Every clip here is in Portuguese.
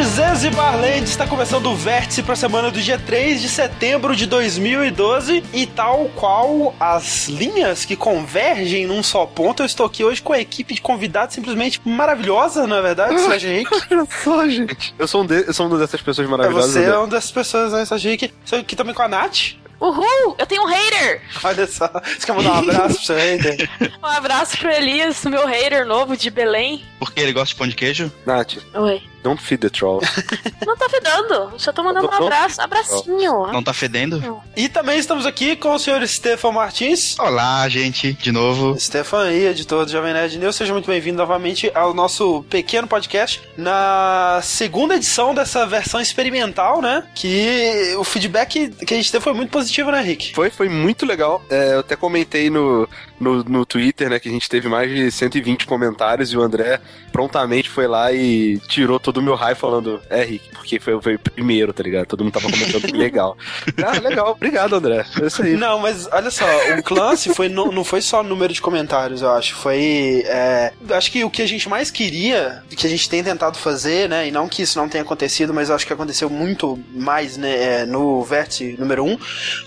Zez e Barland está começando o vértice para a semana do dia 3 de setembro de 2012 e tal qual as linhas que convergem num só ponto, eu estou aqui hoje com a equipe de convidados simplesmente maravilhosa, não é verdade, Sérgio Henrique? Olha só, gente. Eu sou um, de, eu sou uma dessas pessoas maravilhosas. Você é uma dessas pessoas, né, Sérgio Henrique? Estou aqui também com a Nath. Uhul! Eu tenho um hater! Olha só, você quer mandar um abraço pro seu hater? Um abraço pro Elias, meu hater novo de Belém. Porque ele gosta de pão de queijo? Nath, Oi. Don't feed the trolls. Não tá fedando, só tô mandando um abraço. Abracinho. Não tá fedendo? E também estamos aqui com o senhor Stefan Martins. Olá, gente, de novo. Stefan aí, editor do Jovem Nerd News, seja muito bem-vindo novamente ao nosso pequeno podcast, na segunda edição dessa versão experimental, né? Que o feedback que a gente teve foi muito positivo, né, Rick? Foi, foi muito legal. É, eu até comentei no, no, no Twitter, né, que a gente teve mais de 120 comentários e o André prontamente foi lá e tirou todo o meu raio falando, é, Rick, porque foi, foi o primeiro, tá ligado? Todo mundo tava comentando legal. Ah, legal, obrigado, André. É isso aí. Não, mas olha só, o Clance foi, não, não foi só número de comentários, eu acho. Foi. É, acho que o que a gente mais queria, que a gente tem tentado fazer, né? E não que isso não tenha acontecido, mas eu acho que aconteceu muito mais né, é, no vértice número 1, um,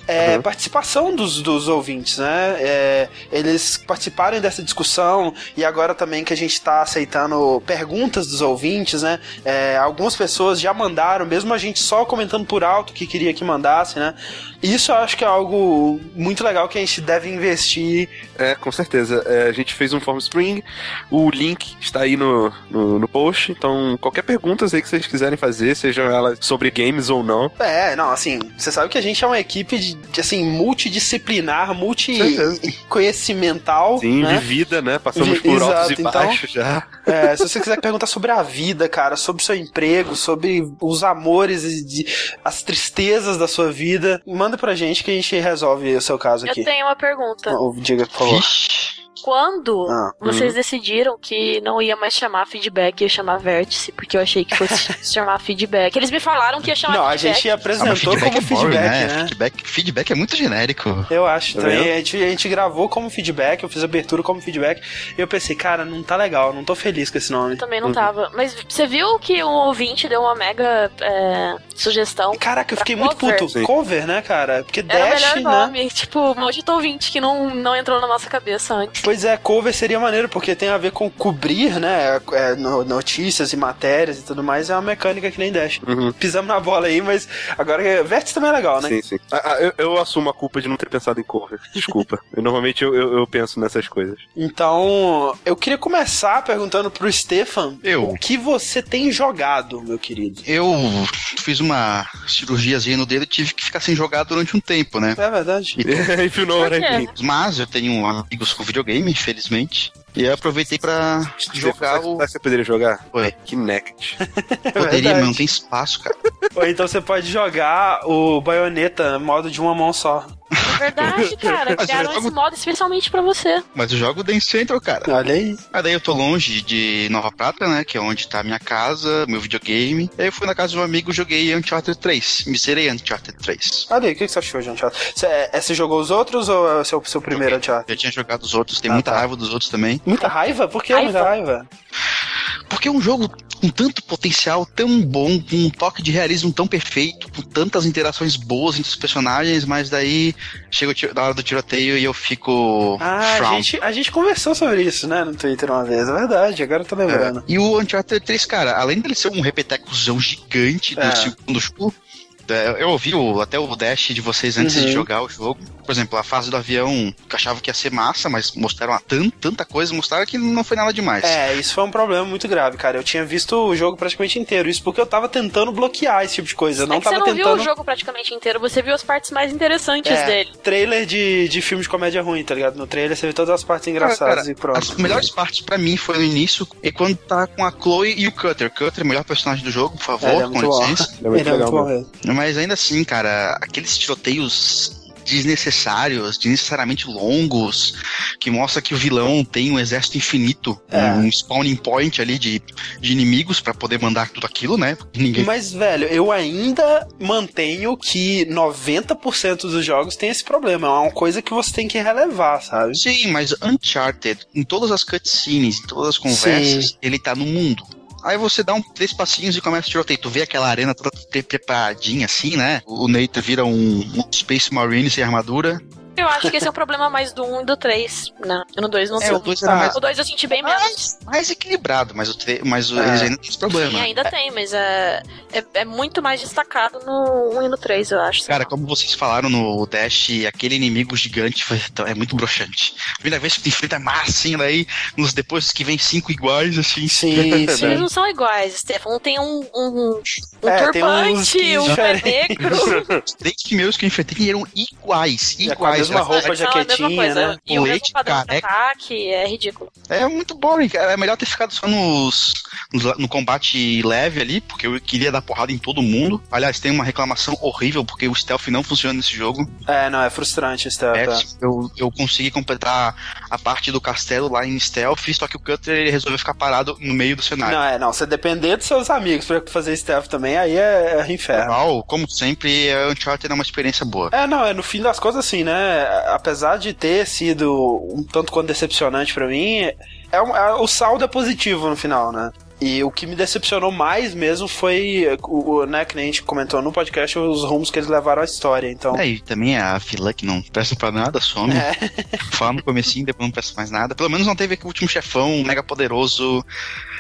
é Uhum. participação dos, dos ouvintes, né? É, eles participarem dessa discussão e agora também que a gente tá aceitando perguntas dos ouvintes, né? É, algumas pessoas já mandaram, mesmo a gente só comentando por alto que queria que mandasse, né? Isso eu acho que é algo muito legal que a gente deve investir. É, com certeza. É, a gente fez um Form Spring, o link está aí no, no, no post, então qualquer pergunta aí que vocês quiserem fazer, sejam elas sobre games ou não. É, não, assim, você sabe que a gente é uma equipe de, de, assim, multidisciplinar, multi-conhecimental. Sim, né? vivida, né? Passamos por altos exato, e então- baixos já. É, se você quiser perguntar sobre a vida, cara, sobre o seu emprego, sobre os amores e de- as tristezas da sua vida, manda pra gente que a gente resolve o seu caso aqui. Eu tenho uma pergunta. Diga, por favor. Vixe. Quando Ah, vocês decidiram que não ia mais chamar feedback, ia chamar vértice, porque eu achei que fosse se chamar feedback. Eles me falaram que ia chamar Não, a feedback. gente Ah, mas apresentou feedback como é boring, feedback, né? né? Feedback, feedback é muito genérico. Eu acho Tá também. vendo? A gente, a gente gravou como feedback, eu fiz abertura como feedback. E eu pensei, cara, não tá legal, não tô feliz com esse nome. Eu também não tava. Mas você viu que um ouvinte deu uma mega é, sugestão? Caraca, eu fiquei muito Cover. puto. Sim. Cover, né, cara? Porque Era o Dash, melhor né? nome. Tipo, maldito ouvinte que não, não entrou na nossa cabeça antes. Pois é, cover seria maneiro, porque tem a ver com cobrir, né? é, no- notícias e matérias e tudo mais. É uma mecânica que nem Dash. Uhum. Pisamos na bola aí, mas agora Vértice também é legal, né? Sim, sim. Ah, ah, eu, eu assumo a culpa de não ter pensado em cover. Desculpa. Eu, normalmente eu, eu, eu penso nessas coisas. Então, eu queria começar perguntando pro Stefan Eu. o que você tem jogado, meu querido. Eu fiz uma cirurgiazinha no dedo e tive que ficar sem jogar durante um tempo, né? É verdade. E quê? mean. Mas eu tenho amigos com videogame, infelizmente. E eu aproveitei pra jogar o. sabe que você poderia jogar? Oi. Kinect. Poderia, verdade. mas não tem espaço, cara. Ou então você pode jogar o Bayonetta modo de uma mão só. É verdade, cara. Criaram eu jogo- esse modo especialmente pra você. Mas eu jogo o Dance Central, cara. Olha aí. Aí daí eu tô longe de Nova Prata, né? Que é onde tá a minha casa, meu videogame. Aí eu fui na casa de um amigo e joguei Uncharted 3. Me zerei Uncharted 3. Olha aí, o que que você achou de Uncharted? Você, é, você jogou os outros ou é o seu, seu primeiro Uncharted? Já tinha jogado os outros, tem Ah, muita tá. raiva dos outros também. Muita raiva? Por que Raiva? muita raiva? Porque é um jogo com tanto potencial, tão bom, com um toque de realismo tão perfeito, com tantas interações boas entre os personagens, mas daí chega na hora do tiroteio e eu fico. Ah, a gente, a gente conversou sobre isso, né, no Twitter uma vez, é verdade, agora eu tô lembrando. E o Uncharted 3, cara, além dele ser um repetecuzão gigante do É. segundo jogo, é, eu ouvi o- até o dash de vocês antes Uhum. de jogar o jogo. Por exemplo, a fase do avião, que eu achava que ia ser massa, mas mostraram a tan- tanta coisa, mostraram que não foi nada demais. É, isso foi um problema muito grave, cara. Eu tinha visto o jogo praticamente inteiro. Isso porque eu tava tentando bloquear esse tipo de coisa. Eu não é que você tava não tentando. viu o jogo praticamente inteiro, você viu as partes mais interessantes É, dele. trailer de, de filme de comédia ruim, tá ligado? No trailer você vê todas as partes Cara, engraçadas cara, e pronto. As melhores partes pra mim foi no início, e quando tá com a Chloe e o Cutter. Cutter é melhor personagem do jogo, por favor, É, ele é com licença. É Ele é muito bom mesmo. Mas ainda assim, cara, aqueles tiroteios desnecessários, desnecessariamente longos, que mostra que o vilão tem um exército infinito, É. um spawning point ali de, de inimigos pra poder mandar tudo aquilo, né? Ninguém. Mas, velho, eu ainda mantenho que 90% dos jogos tem esse problema. É uma coisa que você tem que relevar, sabe? Sim, mas Uncharted, em todas as cutscenes, em todas as conversas, ele tá no mundo. Aí você dá um três passinhos e começa a tiroteio. Tu vê aquela arena toda preparadinha assim, né? O Neito vira um, um Space Marine sem armadura. Eu acho que esse é o problema mais do 1 e do 3. Não, no 2 não É, sei. o 2 era mais, O 2 eu senti bem menos. mais, mais equilibrado, mas o, tre- mas o É. eles ainda tem esse problema. Sim, ainda tem, mas é, é, é muito mais destacado no 1 e no 3, eu acho. Cara, como vocês falaram no Dash, aquele inimigo gigante foi- é muito broxante. A primeira vez que tu enfrenta mais assim, daí nos depois que vem cinco iguais, assim. Sim, sim. Eles não são iguais, Stefan. Um tem um, um, um É, tem uns turbante, um é diferentes. negro. Os três primeiros que eu enfrentei eram iguais. É Iguais. Mesma cara. roupa, jaquetinha, coisa. né? E o padrão de careca. ataque é ridículo. É muito boring, cara. É melhor ter ficado só nos, nos- no combate leve ali, porque eu queria dar porrada em todo mundo. Aliás, tem uma reclamação horrível, porque o stealth não funciona nesse jogo. É, não, é frustrante esse stealth. É, é. eu, eu consegui completar a parte do castelo lá em stealth, só que o Cutter ele resolveu ficar parado no meio do cenário. Não, é, não. Você depender dos seus amigos pra fazer stealth também, aí é, é inferno. Normal, como sempre, a Uncharted é uma experiência boa. É, não, é no fim das contas assim, né? Apesar de ter sido um tanto quanto decepcionante pra mim, é, um- é- o saldo é positivo no final, né? E o que me decepcionou mais mesmo foi, o, o, né, que nem a gente comentou no podcast, os rumos que eles levaram à história. Então, É, e também a fila que não presta pra nada, some. É. Fala no comecinho, depois não presta mais nada. Pelo menos não teve aquele último chefão mega poderoso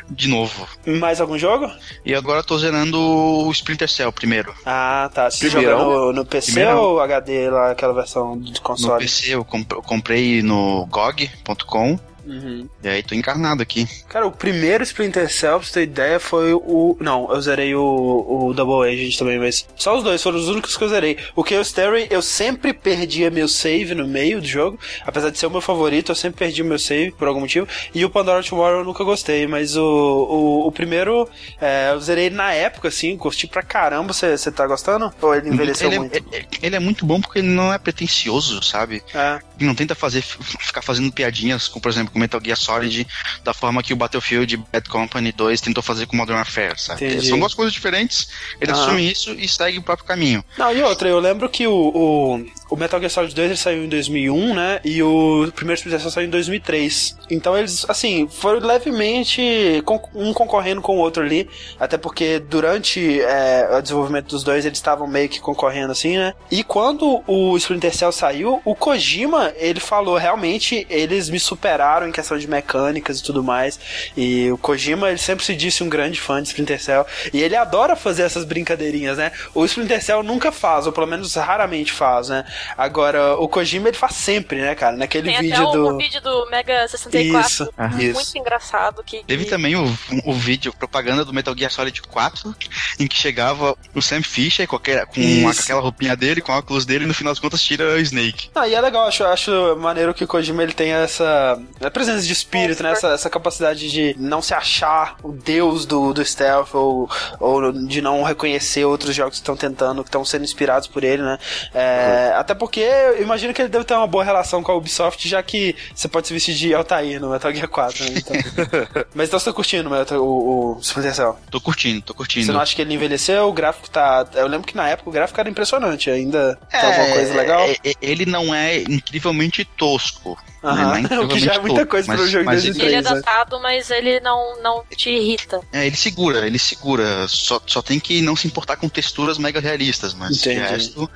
de novo. mais algum jogo? E agora eu tô zerando o Splinter Cell primeiro. Ah, tá. Você Primeirão? joga no, no PC Primeirão. ou HD lá, aquela versão de No console? PC eu, comp- eu comprei no GOG.com Uhum. e aí tô encarnado aqui. Cara, o primeiro Splinter Cell, pra você ter ideia, foi o. Não, eu zerei o, o Double Agent também, mas. Só os dois foram os únicos que eu zerei. O Chaos Theory, eu sempre perdia meu save no meio do jogo. Apesar de ser o meu favorito, eu sempre perdi o meu save por algum motivo. E o Pandora Tomorrow eu nunca gostei, mas o, o, o primeiro é, eu zerei na época, assim, curti pra caramba. Você você tá gostando? Ou ele envelheceu ele, muito? É, ele é muito bom porque ele não é pretencioso, sabe? É. Ele não tenta fazer, ficar fazendo piadinhas com, por exemplo, com Metal Gear Solid da forma que o Battlefield Bad Company 2 tentou fazer com Modern Warfare, sabe? São duas coisas diferentes, ele Aham. assume isso e segue o próprio caminho. Não, e outra, eu lembro que o, o, o Metal Gear Solid 2 ele saiu em 2001, né? E o primeiro Splinter Cell saiu em 2003. Então eles, assim, foram levemente um concorrendo com o outro ali. Até porque durante é, o desenvolvimento dos dois eles estavam meio que concorrendo assim, né? E quando o Splinter Cell saiu, o Kojima, ele falou, realmente, eles me superaram em questão de mecânicas e tudo mais. E o Kojima, ele sempre se disse um grande fã de Splinter Cell. E ele adora fazer essas brincadeirinhas, né? O Splinter Cell nunca faz, ou pelo menos raramente faz, né? Agora, o Kojima, ele faz sempre, né, cara? Naquele Tem vídeo até do... o vídeo do Mega 64. Isso, muito isso. engraçado. Que, Teve que- também o, o vídeo propaganda do Metal Gear Solid 4, em que chegava o Sam Fisher com, aquela- com aquela roupinha dele, com o óculos dele, e no final das contas tira o Snake. Ah, e é legal, acho, acho maneiro que o Kojima ele tem essa a presença de espírito, né? Essa, essa capacidade de não se achar o deus do, do stealth ou, ou de não reconhecer outros jogos que estão tentando, que estão sendo inspirados por ele, né? É, Até porque eu imagino que ele deve ter uma boa relação com a Ubisoft, já que você pode se vestir de Altair no Metal Gear 4, né? Então... Mas então você tá curtindo Metal- o, o Splinter Cell? Tô curtindo, tô curtindo. Você não acha que ele envelheceu? O gráfico tá. Eu lembro que na época o gráfico era impressionante. Ainda tem alguma coisa legal? é, é, ele não é incrivelmente tosco. Aham, Ele não o que já é muita tosco, coisa mas- pro jogo mas ele- Ele é 2003, né? datado, mas ele não, não te irrita. É, ele segura, ele segura. Só, só tem que não se importar com texturas mega realistas, mas Entendi. resto,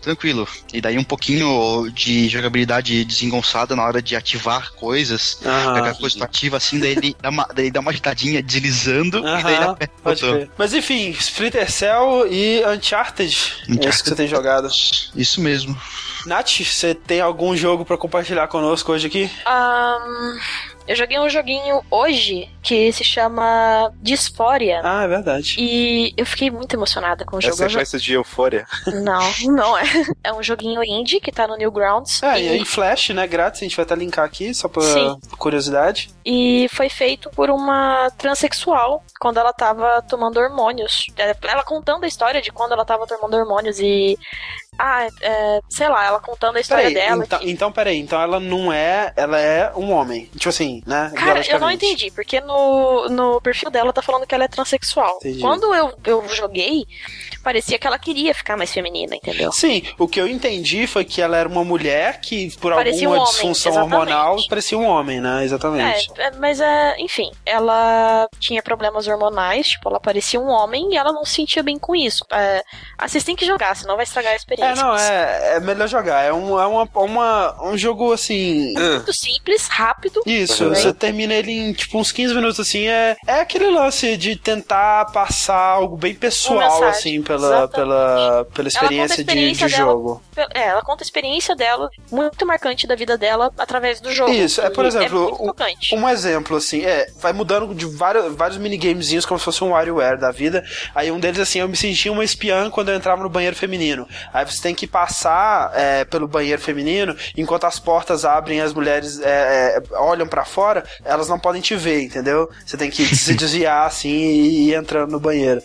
tranquilo. E daí um pouquinho de jogabilidade desengonçada na hora de ativar coisas. Aham. Aquela coisa tu ativa assim, daí ele dá uma, daí dá uma agitadinha deslizando e daí ele aperta o pode botão. Mas enfim, Splinter Cell e Uncharted. É isso que você tem jogado. Isso mesmo. Nath, você tem algum jogo pra compartilhar conosco hoje aqui? Ahn, eu joguei um joguinho hoje que se chama Dysphoria. Ah, é verdade. E eu fiquei muito emocionada com o jogo. Essa é jo- festa de euforia. Não, não é. É um joguinho indie que tá no Newgrounds. É, e, e aí Flash, né, grátis, a gente vai até linkar aqui, só pra Sim. curiosidade. e foi feito por uma transexual quando ela tava tomando hormônios. Ela- Ela contando a história de quando ela tava tomando hormônios e ah, é, sei lá, ela contando a história Peraí, dela. então, que- então, peraí, então ela não é. Ela é um homem. Tipo assim, né? Cara, eu não entendi, porque no, no perfil dela tá falando que ela é transexual. Entendi. Quando eu, eu joguei, parecia que ela queria ficar mais feminina, entendeu? Sim, o que eu entendi foi que ela era uma mulher que, por Parecia alguma um homem, disfunção exatamente. hormonal, parecia um homem, né? Exatamente. É, é, mas é, enfim, ela tinha problemas hormonais, tipo, ela parecia um homem e ela não se sentia bem com isso. É, vocês têm que jogar, senão vai estragar a É, não, é, é melhor jogar. É, um, é uma, uma, um jogo assim. Muito simples, rápido. Isso, Uhum. você termina ele em tipo uns 15 minutos assim. É, é aquele lance de tentar passar algo bem pessoal, mensagem, assim, pela, exatamente. pela, pela experiência, experiência de, de dela. jogo. É, ela conta a experiência dela, muito marcante da vida dela, através do jogo. Isso, é, por E exemplo, É tocante. Um exemplo, assim, é, vai mudando de vários, vários minigamezinhos como se fosse um WarioWare da vida. Aí um deles, assim, eu me sentia uma espiã quando eu entrava no banheiro feminino. Aí você tem que passar é, pelo banheiro feminino, enquanto as portas abrem e as mulheres é, é, olham pra fora, elas não podem te ver, entendeu? Você tem que se desviar, assim, e ir entrando no banheiro.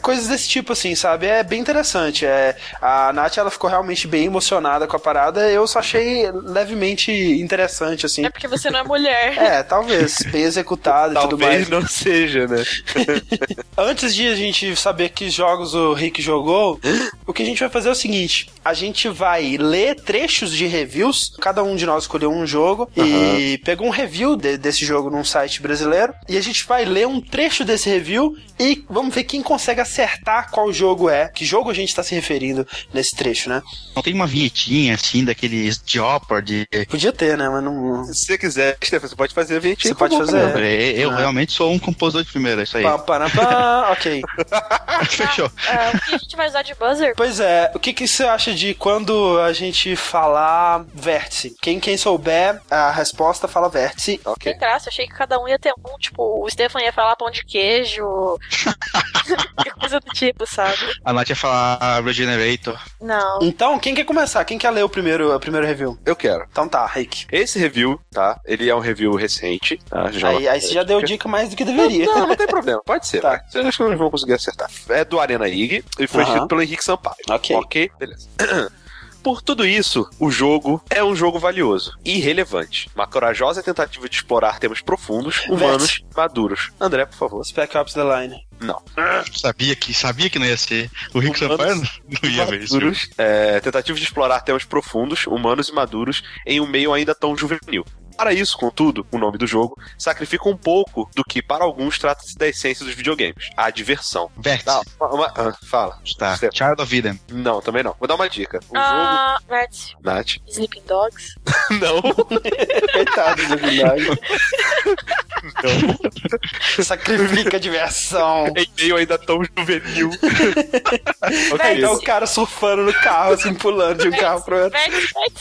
Coisas desse tipo, assim, sabe? É bem interessante. É, a Nath, ela ficou realmente bem emocionada com a parada. Eu só achei levemente interessante, assim. É porque você não é mulher. É, talvez. Bem executado e tudo mais. Talvez não seja, né? Antes de a gente saber que jogos o Rick jogou, o que a gente vai fazer é o seguinte: a gente vai ler trechos de reviews. Cada um de nós escolheu um jogo e pegou um review de- desse jogo num site brasileiro. E a gente vai ler um trecho desse review e vamos ver quem consegue acertar qual jogo é. Que jogo a gente tá se referindo nesse trecho, né? Não tem uma vinhetinha assim, daqueles de. Podia ter, né? Mas não. Se você quiser, Stefan, você pode fazer a vinheta. Você pode fazer. É, Eu Ah. realmente sou um compositor de primeira, é isso aí. Pá, pá, pá, ok. Fechou. É, o que a gente vai usar de buzzer? Pois é, o que, que você acha de quando a gente falar vértice? Quem, quem souber a resposta fala vértice. Ok. Tem graça, achei que cada um ia ter um, tipo, o Stefan ia falar pão de queijo, coisa do tipo, sabe? A Nath ia falar Regenerator. Não. Então, quem quer começar? Quem quer ler o primeiro, o primeiro review? Eu quero. Então tá, Rick. Esse review, tá? Ele é um review recente, tá? Já Aí, aí você já deu dica mais do que deveria. Não, não tem problema. Pode ser. Tá. Vocês acham que nós vamos conseguir acertar. É do Arena IG e foi Aham. escrito pelo Henrique Sampaio. Ok. Ok, beleza. Por tudo isso, o jogo é um jogo valioso e relevante. Uma corajosa tentativa de explorar temas profundos, humanos, maduros. André, por favor. Spec Ops The Line. Não. Sabia que, sabia que não ia ser. O Rick Sampaio não ia ver isso. Maduros, é, tentativa de explorar temas profundos, humanos e maduros em um meio ainda tão juvenil. Para isso, contudo, o nome do jogo sacrifica um pouco do que para alguns trata-se da essência dos videogames, a diversão. Tá, uma- uma- ah, fala. Tá. Stefan. Child of Eden. Não, também não. Vou dar uma dica. O Ah, jogo. Nath. Sleeping Dogs. Não. Coitado do verdade. Sacrifica a diversão. em meio ainda tão juvenil. É, ok. então o cara surfando no carro, assim, pulando de um carro pro outro.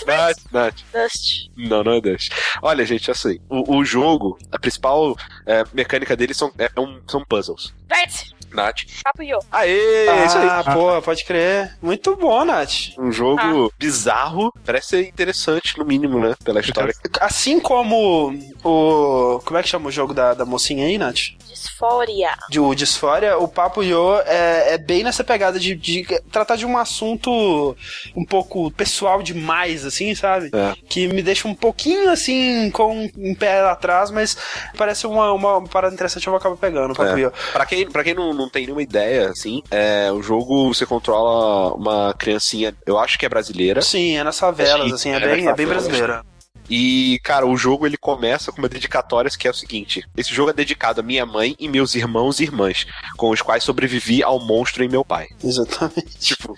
Nath, Nath. Dust. Não, não é Dash. Olha, gente, assim, o, o jogo, a principal é, mecânica dele são, é um- são puzzles. Vértice, Nath. Papo Yo. Aê, é isso aí. Ah, pô, pode crer. Muito bom, Nath. Um jogo bizarro, parece ser interessante, no mínimo, né? Pela história. Assim como o. Como é que chama o jogo da, da mocinha aí, Nath? Disfória. De o Disfória, o Papo Yo é, é bem nessa pegada de, de tratar de um assunto um pouco pessoal demais, assim, sabe? É. Que me deixa um pouquinho assim, com um pé atrás, mas parece uma, uma parada interessante eu vou acabar pegando, o Papo É. Yo. Pra quem, pra quem não, não tem nenhuma ideia, assim, é, o jogo você controla uma criancinha, eu acho que é brasileira. Sim, é nas favelas, Sim, assim, é é bem, é bem favelas. brasileira. E, cara, o jogo ele começa com uma dedicatória que é o seguinte: esse jogo é dedicado a minha mãe e meus irmãos e irmãs, com os quais sobrevivi ao monstro em meu pai. Exatamente. Tipo,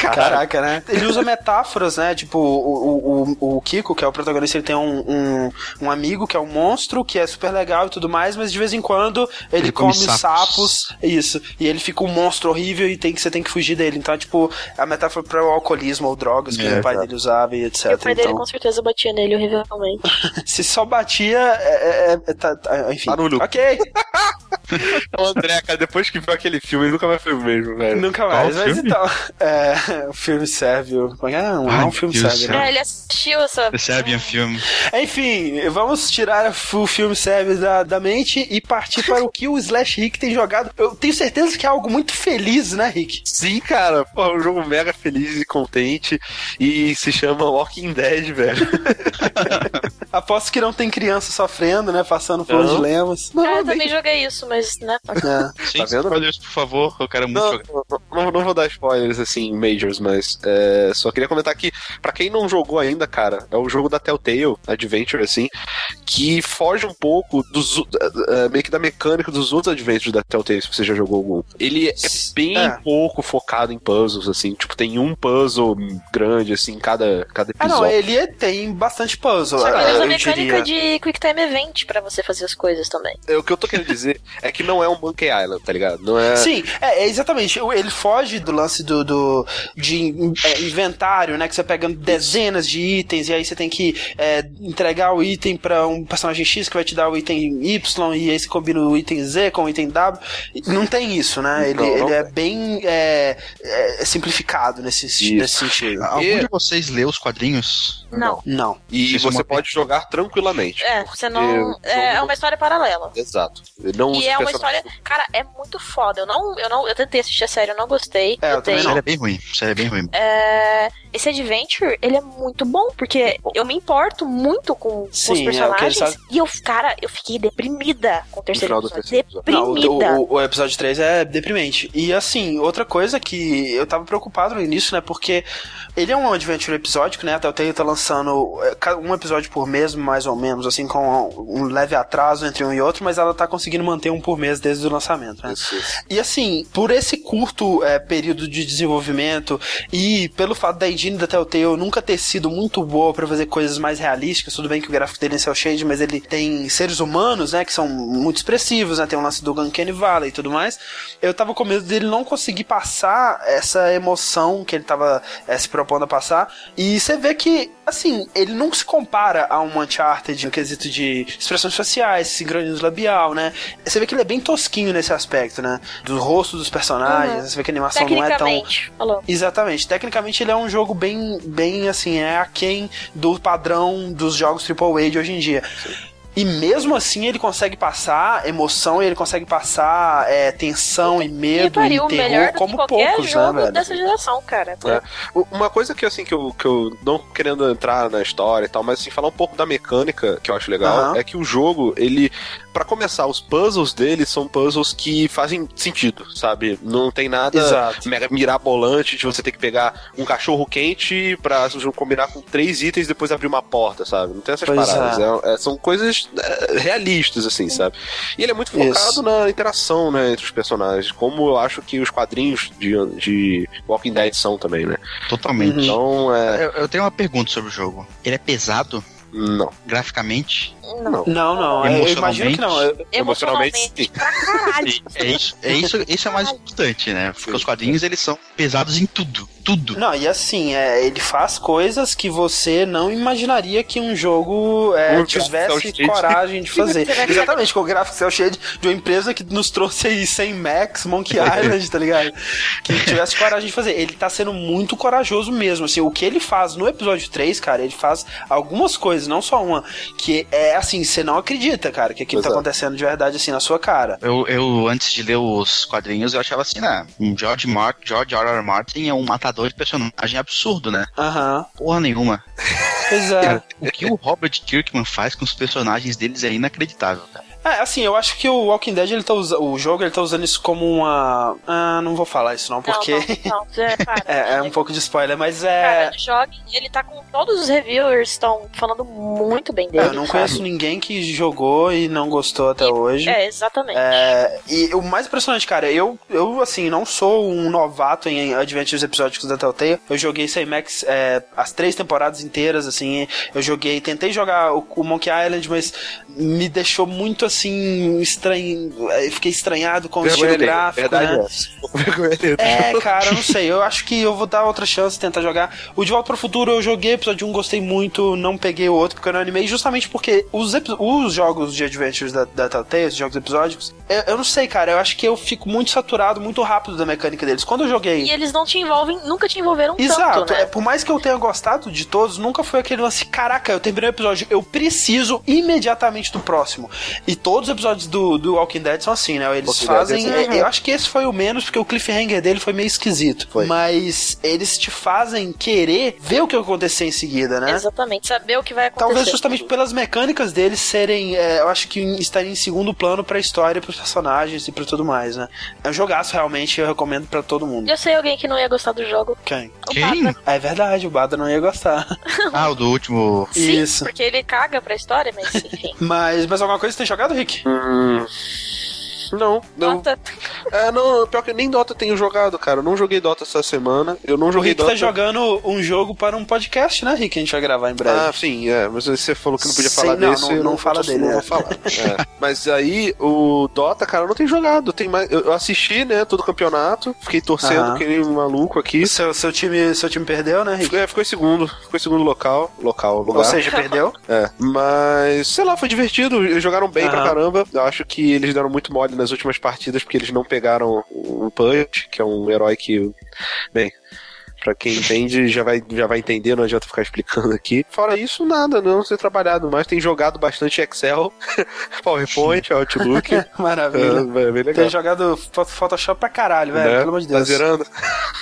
cara, Caraca, né? Ele usa metáforas, né? Tipo, o, o, o Kiko, que é o protagonista, ele tem um, um, um amigo que é um monstro, que é super legal e tudo mais, mas de vez em quando ele, Ele come come, sapos. sapos. Isso. E ele fica um monstro horrível e tem que, você tem que fugir dele. Então, é tipo, a metáfora para o alcoolismo ou drogas que É, o pai exato. dele usava e etc. E o pai dele então, com certeza batia nele horrivelmente. se só batia, é, é- é- tá- tá- enfim. Tá no lucro. Ok. o André, cara, depois que viu aquele filme, nunca mais foi o mesmo, velho. Nunca mais. Qual mas filme? então. É, o filme sérvio. É, é um, Ai, um filme sérvio. Né? É, ele assistiu essa. The Serbian filme. Enfim, vamos tirar o filme sérvio da, da mente e partir para o que o Slash Rick tem jogado. Eu tenho certeza que é algo muito feliz, né, Rick? Sim, cara. Pô, um jogo mega feliz e contente. E se chama Walking Dead, velho. Aposto que não tem criança sofrendo, né? Passando por não. dilemas. Não, é, eu também joguei isso, mas, né? É. Sim, tá vendo? spoilers, por favor. Eu quero muito não, jogar. Não, não, vou dar spoilers, assim, majors, mas é, só queria comentar que, pra quem não jogou ainda, cara, é o jogo da Telltale Adventure, assim, que foge um pouco dos, uh, meio que da mecânica dos outros Adventures da Telltale, se você já jogou algum. Ele é bem é. pouco focado em puzzles, assim, tipo, tem um puzzle grande, assim, cada, cada episódio. Ah, não, ele é, tem bastante puzzle. Só que ele usa a mecânica diria... de Quick Time Event pra você fazer as coisas também. É, o que eu tô querendo dizer é que não é um Monkey Island, tá ligado? Não é... Sim, é, é exatamente. Ele foge do lance do, do de é, inventário, né? Que você pega dezenas de itens e aí você tem que é, entregar o item para um personagem X que vai te dar o item Y e aí você combina o item Z com o item W. Não tem isso, né? Ele, ele é bem é, é, simplificado nesse, nesse sentido. Algum e... de vocês leu os quadrinhos? Não. Não. E você pode jogar tranquilamente. É, você não. É, é uma história paralela. Exato. Não e é uma história. Cara, é muito foda. Eu não, eu não. Eu tentei assistir a série, eu não gostei. É, eu, eu também não. é bem ruim. Série é bem ruim. É, esse Adventure, ele é muito bom, porque eu me importo muito com, Sim, com os é, personagens. É, e eu, cara, eu fiquei deprimida com o terceiro episódio. Deprimida. Não, o, o, episódio 3 é deprimente. E assim, outra coisa que eu tava preocupado no início, né? Porque ele é um adventure episódico, né? Até o Telltale tá lançando um episódio por mês, mais ou menos, assim, com um leve atraso entre um e outro, mas ela tá conseguindo manter um por mês desde o lançamento, né? Isso, isso. E assim, por esse curto é, período de desenvolvimento e pelo fato da engine da Telltale nunca ter sido muito boa para fazer coisas mais realísticas, tudo bem que o gráfico dele é cel shade, mas ele tem seres humanos, né, que são muito expressivos, né? Tem o um lance do Uncanny Valley e tudo mais. Eu tava com medo dele não conseguir passar essa emoção que ele tava é, se propondo propondo a passar. E você vê que, assim, ele não se compara a um Uncharted no quesito de expressões faciais, sincronismo labial, né? Você vê que ele é bem tosquinho nesse aspecto, né? Do rosto dos personagens, uhum. você vê que a animação não é tão. Falou. Exatamente. Tecnicamente ele é um jogo bem, bem assim, é aquém do padrão dos jogos AAA de hoje em dia. Sim. E mesmo assim ele consegue passar emoção, ele consegue passar é, tensão e medo pariu, e terror como poucos, né, velho? dessa geração, cara. É. Uma coisa que assim que eu, que eu não querendo entrar na história e tal, mas assim falar um pouco da mecânica que eu acho legal uhum. é que o jogo ele para começar os puzzles dele são puzzles que fazem sentido, sabe? Não tem nada Exato. mega mirabolante de você ter que pegar um cachorro quente para combinar com três itens e depois abrir uma porta, sabe? Não tem essas pois paradas. É. É, são coisas é, realistas, assim, sabe? E ele é muito focado Isso. na interação, né, entre os personagens, como eu acho que os quadrinhos de, de Walking Dead são também, né? Totalmente. Então, é... eu, eu tenho uma pergunta sobre o jogo. Ele é pesado? Não. Graficamente? Não. Não, não. Eu imagino que não. Emocionalmente, sim. É isso, é isso, isso é mais importante, né? Porque os quadrinhos eles são pesados em tudo. Tudo. Não, e assim, é, ele faz coisas que você não imaginaria que um jogo é, tivesse coragem de fazer. Exatamente, com o gráfico cel shade de uma empresa que nos trouxe aí 100 Max, Monkey Island, tá ligado? Que tivesse coragem de fazer. Ele tá sendo muito corajoso mesmo. Assim, o que ele faz no episódio 3, cara, ele faz algumas coisas, não só uma, que é assim, você não acredita, cara, que aquilo tá Exato. tá acontecendo de verdade assim na sua cara. Eu, eu, antes de ler os quadrinhos, eu achava assim, né? George, Mark, George R. R. Martin é um matador de personagem absurdo, né? Aham. Uhum. Porra nenhuma. Pois é. o que o Robert Kirkman faz com os personagens deles é inacreditável, cara. É, assim, eu acho que o Walking Dead, ele tá usa... o jogo, ele tá usando isso como uma... Ah, não vou falar isso não, porque... Não, não, não. É, para, é, é, um pouco de spoiler, mas é... Cara, jogue, ele tá com... Todos os reviewers estão falando muito bem dele, Eu não sabe? conheço ninguém que jogou e não gostou até e, hoje. É, exatamente. É, e o mais impressionante, cara, eu, eu, assim, não sou um novato em Adventures episódicos da Telltale. Eu joguei Max é, as três temporadas inteiras, assim. Eu joguei, tentei jogar o, o Monkey Island, mas me deixou muito, assim, assim, estranho. É, fiquei estranhado com o estilo gráfico, verdade né? É, é, cara, não sei. Eu acho que eu vou dar outra chance, tentar jogar. O De Volta pro Futuro eu joguei, episódio 1 gostei muito, não peguei o outro porque eu não animei, justamente porque os, os jogos de Adventures da, da Telltale, os jogos episódicos, eu, eu, não sei, cara, eu acho que eu fico muito saturado, muito rápido da mecânica deles. Quando eu joguei. E eles não te envolvem, nunca te envolveram Exato, tanto. Né? É, por mais que eu tenha gostado de todos, nunca foi aquele lance, caraca, eu terminei o episódio, eu preciso imediatamente do próximo. E todos os episódios do, do Walking Dead são assim, né? Eles Walking fazem. É, eu acho que esse foi o menos, porque o cliffhanger dele foi meio esquisito. Foi. Mas eles te fazem querer ver o que vai acontecer em seguida, né? Exatamente, saber o que vai acontecer. Talvez justamente pelas mecânicas deles serem. É, eu acho que estarem em segundo plano pra história, pros personagens e pra tudo mais, né? É um jogaço, realmente, eu recomendo pra todo mundo. Eu sei alguém que não ia gostar do jogo. Quem? O Quem? Bada. É verdade, o Bada não ia gostar. ah, o do último. Sim, Isso. porque ele caga pra história, mas enfim. mas, mas alguma coisa você tem jogado, Rick? Hum. Não, não. Dota. É, não, pior que nem Dota tenho jogado, cara. Eu não joguei Dota essa semana. Eu não joguei o Rick tá Dota. tá jogando um jogo para um podcast, né, Rick? A gente vai gravar em breve. Ah, sim, é. Mas você falou que não podia falar não, desse. Não, não, não fala dele. Não é. vou falar. é. Mas aí, o Dota, cara, eu não tenho jogado. Tem mais... Eu assisti, né, todo o campeonato. Fiquei torcendo que nem um maluco aqui. Seu, seu, time, seu time perdeu, né, Rick? Ficou, é, ficou em segundo. Ficou em segundo local. Local, lugar. Ou seja, perdeu. É. Mas, sei lá, foi divertido. Eles jogaram bem pra caramba. Eu acho que eles deram muito mole nas últimas partidas porque eles não pegaram o Punch, que é um herói que, bem, Pra quem entende, já vai, já vai entender, não adianta ficar explicando aqui. Fora isso, nada, não sei trabalhado mais. Tem jogado bastante Excel, PowerPoint, Outlook. Maravilha. É, bem legal. Tem jogado Photoshop pra caralho, velho. Né? Pelo amor de Deus. Tá zerando?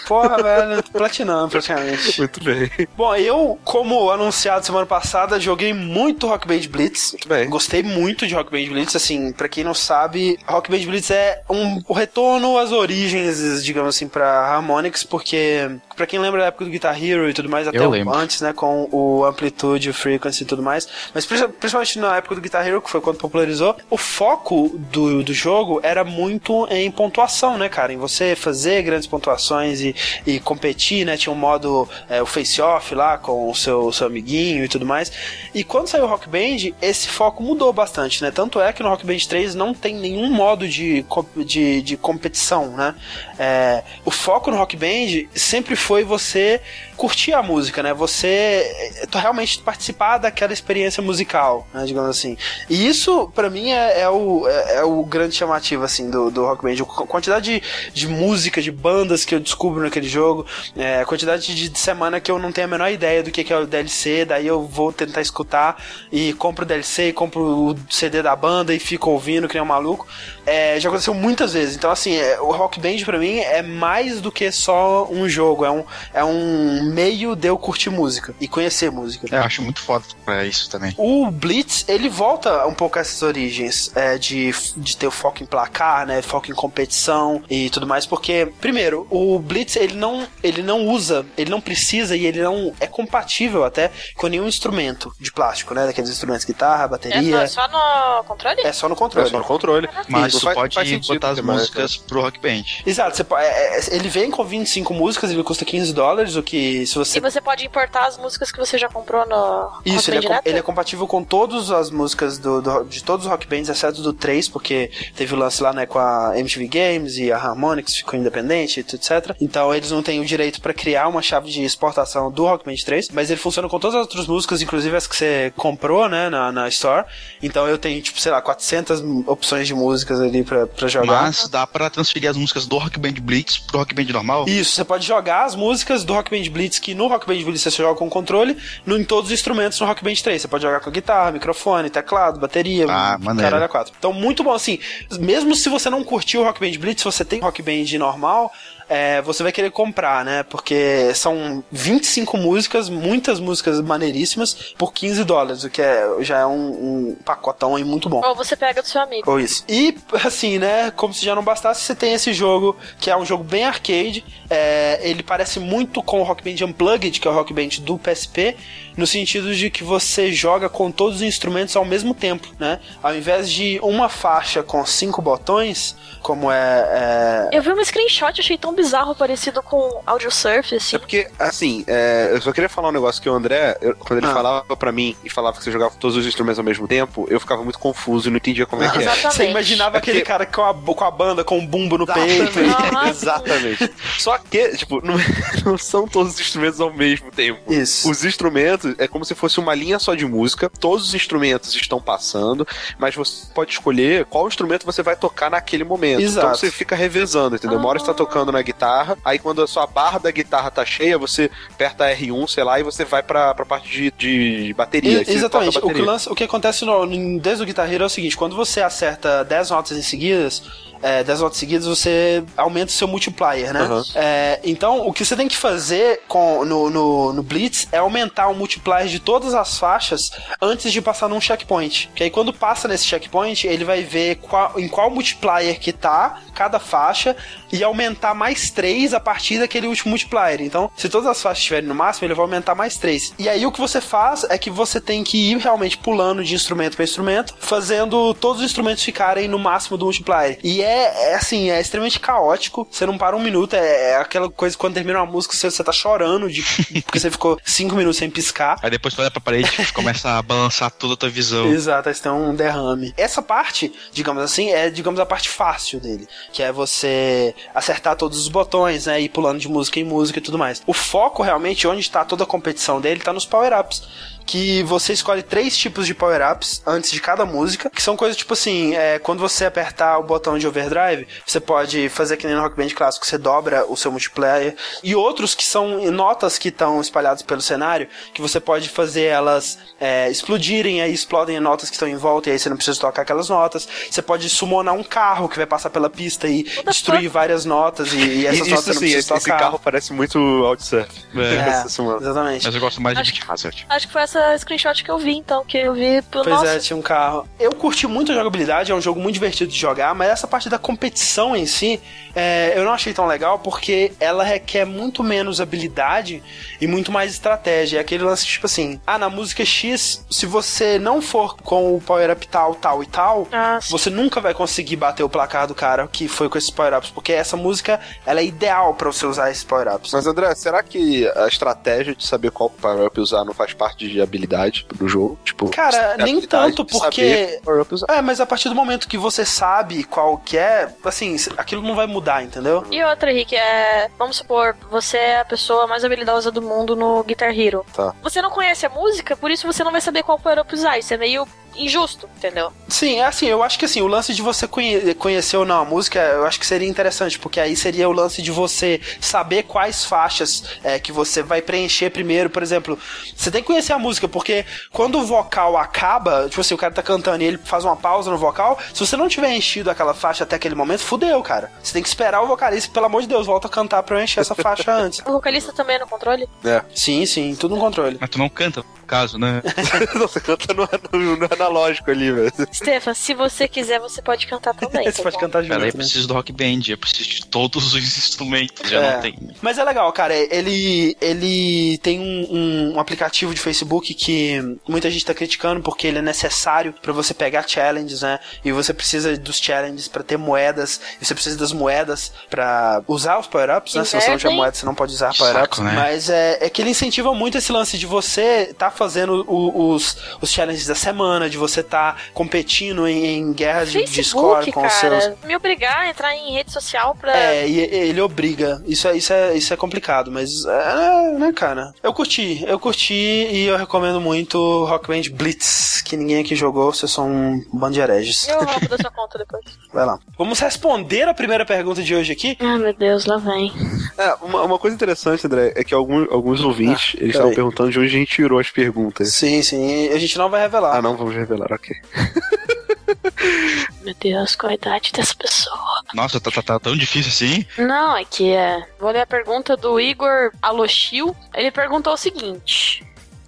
Porra, velho. Platinando, praticamente. Muito bem. Bom, eu, como anunciado semana passada, joguei muito Rock Band Blitz. Muito bem. Gostei muito de Rock Band Blitz. Assim, pra quem não sabe, Rock Band Blitz é um, o retorno às origens, digamos assim, pra Harmonix, porque pra quem lembra da época do Guitar Hero e tudo mais, até antes, né, com o Amplitude, o Frequency e tudo mais, mas principalmente na época do Guitar Hero, que foi quando popularizou, o foco do, do jogo era muito em pontuação, né, cara, em você fazer grandes pontuações e, e competir, né, tinha um modo, é, o face-off lá com o seu, seu amiguinho e tudo mais, e quando saiu o Rock Band, esse foco mudou bastante, né, tanto é que no Rock Band 3 não tem nenhum modo de, de, de competição, né, é, o foco no Rock Band sempre foi você curtir a música, né? Você eh, realmente participar daquela experiência musical, né? Digamos assim. E isso, para mim, é, é, o, é, é, o grande chamativo, assim, do, do Rock Band. A quantidade de, de música, de bandas que eu descubro naquele jogo, é, a quantidade de, de, semana que eu não tenho a menor ideia do que, que é o DLC, daí eu vou tentar escutar e compro o DLC, compro o CD da banda e fico ouvindo que nem um maluco. É, já aconteceu muitas vezes. Então, assim, é, o Rock Band para mim é mais do que só um jogo, é um, é um meio de eu curtir música e conhecer música. É, eu acho muito foda é isso também. O Blitz, ele volta um pouco a essas origens é, de, de ter o foco em placar, né? Foco em competição e tudo mais, porque, primeiro, o Blitz, ele não, ele não usa, ele não precisa e ele não é compatível até com nenhum instrumento de plástico, né? Daqueles instrumentos, guitarra, bateria. É só no controle? É só no controle. É só no controle. Mas isso pode faz botar as músicas pro Rock Band. Exato. Você, é, é, ele vem com 25 músicas, ele custa 15 dólares, o que se você... E você pode importar as músicas que você já comprou no Isso, ele é, ele é, compatível com todas as músicas do, do, de todos os Rock Bands, exceto do 3, porque teve o lance lá, né, com a MTV Games e a Harmonix ficou independente, etc. Então eles não têm o direito para criar uma chave de exportação do Rock Band 3, mas ele funciona com todas as outras músicas, inclusive as que você comprou, né, na, na Store. Então eu tenho, tipo, sei lá, 400 opções de músicas ali pra, pra jogar. Mas dá para transferir as músicas do Rock Band Blitz pro Rock Band normal? Isso, você pode jogar as músicas do Rock Band Blitz que no Rock Band Blitz você joga com controle, no, em todos os instrumentos no Rock Band 3. Você pode jogar com guitarra, microfone, teclado, bateria, ah, caralho 4. Então, muito bom, assim, mesmo se você não curtiu o Rock Band Blitz, se você tem Rock Band normal, é, você vai querer comprar, né? Porque são 25 músicas, muitas músicas maneiríssimas, por 15 dólares, o que é, já é um, um pacotão aí muito bom. Ou você pega do seu amigo. Ou isso. E, assim, né? Como se já não bastasse, você tem esse jogo, que é um jogo bem arcade. É, ele parece muito com o Rock Band Unplugged, que é o Rock Band do PSP, no sentido de que você joga com todos os instrumentos ao mesmo tempo, né? Ao invés de uma faixa com cinco botões, como é. é... Eu vi um screenshot, achei tão tão bizarro, parecido com Audio Surf, assim. É porque, assim, é, eu só queria falar um negócio que o André, eu, quando ele ah. falava pra mim e falava que você jogava todos os instrumentos ao mesmo tempo, eu ficava muito confuso e não entendia como é que era. Você imaginava é aquele cara com a, com a banda com um bumbo no Exatamente. peito. Exatamente. Só que, tipo, não, não são todos os instrumentos ao mesmo tempo. Isso. Os instrumentos é como se fosse uma linha só de música, todos os instrumentos estão passando, mas você pode escolher qual instrumento você vai tocar naquele momento. Então Exato. Então você fica revezando, entendeu? Uma hora você tá tocando na guitarra, aí quando a sua barra da guitarra tá cheia, você aperta R1, sei lá, e você vai pra, pra parte de, de bateria. E, exatamente. Bateria. O, que lance, o que acontece no, desde o Guitar Hero é o seguinte, quando você acerta 10 notas em seguidas, é, 10 voltas seguidas, você aumenta o seu multiplier, né? Uhum. É, então, o que você tem que fazer com, no, no, no, Blitz é aumentar o multiplier de todas as faixas antes de passar num checkpoint. Que aí, quando passa nesse checkpoint, ele vai ver qual, em qual multiplier que tá cada faixa e aumentar mais 3 a partir daquele último multiplier. Então, se todas as faixas estiverem no máximo, ele vai aumentar mais 3. E aí, o que você faz é que você tem que ir realmente pulando de instrumento para instrumento, fazendo todos os instrumentos ficarem no máximo do multiplier. E é é, é, assim, é extremamente caótico. Você não para um minuto, é, é aquela coisa quando termina uma música, você, você tá chorando de, porque você ficou cinco minutos sem piscar. Aí depois tu olha pra parede começa a balançar toda a tua visão. Exato, aí você tem um derrame. Essa parte, digamos assim, é, digamos, a parte fácil dele, que é você acertar todos os botões, né, ir pulando de música em música e tudo mais. O foco realmente, onde está toda a competição dele, tá nos power-ups que você escolhe três tipos de power-ups antes de cada música, que são coisas tipo assim, é, quando você apertar o botão de overdrive, você pode fazer que nem no Rock Band clássico, você dobra o seu multiplayer, e outros que são notas que estão espalhadas pelo cenário, que você pode fazer elas é, explodirem, aí explodem notas que estão em volta, e aí você não precisa tocar aquelas notas. Você pode summonar um carro que vai passar pela pista e destruir várias notas, e, e essas notas você não precisa esse, tocar. Esse carro parece muito Outsurf. É, é exatamente. Mas eu gosto mais acho, de Beat Hazard. Acho que foi essa essa screenshot que eu vi, então, que eu vi pelo Pois é, tinha um carro. Eu curti muito a jogabilidade, é um jogo muito divertido de jogar, mas essa parte da competição em si, é, eu não achei tão legal porque ela requer muito menos habilidade e muito mais estratégia. É aquele lance tipo assim: ah, na música X, se você não for com o power-up tal, tal e tal, ah, você nunca vai conseguir bater o placar do cara que foi com esses power-ups, porque essa música ela é ideal para você usar esses power-ups. Mas André, será que a estratégia de saber qual power-up usar não faz parte de habilidade do jogo? Tipo, cara, nem tanto porque. É, mas a partir do momento que você sabe qual que é, assim, aquilo não vai mudar entendeu? E outra, Rick, é. Vamos supor, você é a pessoa mais habilidosa do mundo no Guitar Hero. Tá. Você não conhece a música, por isso você não vai saber qual power-up usar. Isso é meio injusto, entendeu? Sim, é assim, eu acho que assim, o lance de você conhe conhecer ou não a música, eu acho que seria interessante, porque aí seria o lance de você saber quais faixas é, que você vai preencher primeiro, por exemplo, você tem que conhecer a música, porque quando o vocal acaba, tipo assim, o cara tá cantando e ele faz uma pausa no vocal, se você não tiver enchido aquela faixa até aquele momento, fudeu, cara. Você tem que esperar o vocalista, pelo amor de Deus, volta a cantar pra eu encher essa faixa antes. O vocalista também é no controle? É. Sim, sim, tudo no controle. Mas tu não canta, caso, né? você canta no, no, no analógico ali, velho. Stefan, se você quiser, você pode cantar também. você tá pode cantar junto. Peraí, eu né? preciso do rock band, eu preciso de todos os instrumentos, já é. não tem. Mas é legal, cara. Ele, ele tem um, um, aplicativo de Facebook que muita gente tá criticando porque ele é necessário para você pegar challenges, né? E você precisa dos challenges para ter moedas, e você precisa das moedas para usar os power-ups, né? Se você não tiver moedas, você não pode usar power-ups. Né? Mas é, é que ele incentiva muito esse lance de você tá fazendo os, os challenges da semana, de você tá competindo em, em guerras Facebook, de score com cara, os seus. Me obrigar a entrar em rede social pra. É, e ele obriga. Isso é, isso é, isso é complicado, mas. É, né, cara? Eu curti, eu curti e eu recomendo muito Rock Band Blitz, que ninguém aqui jogou, vocês são um bando de hereges. Eu roubo da sua conta depois. Vai lá. Vamos responder a primeira pergunta de hoje aqui? Ah, meu Deus, lá vem. É, uma, uma coisa interessante, André, é que alguns, alguns ouvintes, ah, eles estavam perguntando de onde a gente tirou as perguntas. Sim, sim. A gente não vai revelar. Ah, não vamos revelar, ok. Meu Deus, qual a idade dessa pessoa? Nossa, tá, tá, tá, tão difícil assim? Não, é que é. Vou ler a pergunta do Igor Aloshio. Ele perguntou o seguinte: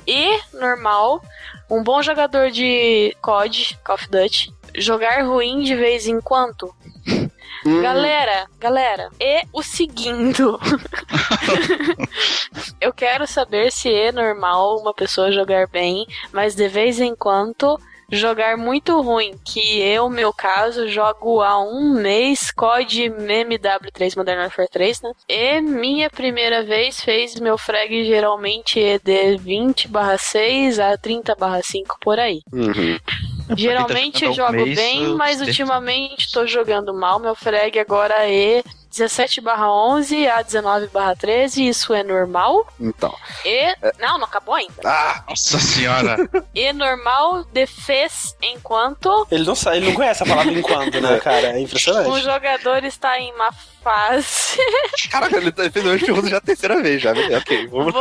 E normal, um bom jogador de COD, Call of Duty, jogar ruim de vez em quando? Hum. Galera, galera, e o seguinte. eu quero saber se é normal uma pessoa jogar bem, mas de vez em quando jogar muito ruim, que eu, meu caso, jogo há um mês COD MW3 Modern Warfare 3, né? E minha primeira vez fez meu frag geralmente ED 20/6 a 30/5 por aí. Uhum. Geralmente jogando há um jogo mês, bem, eu mas ultimamente tô jogando mal. Meu frag agora é 17/11 a 19/13, isso é normal. Então. E. Não, não acabou ainda. Ah! Nossa senhora. E normal defes enquanto Ele não sabe, ele não conhece a palavra enquanto, né, cara? É um impressionante. jogador está em uma fase. Caraca, ele tá- fez hoje pergunta já a terceira vez já. beleza, Ok, vamos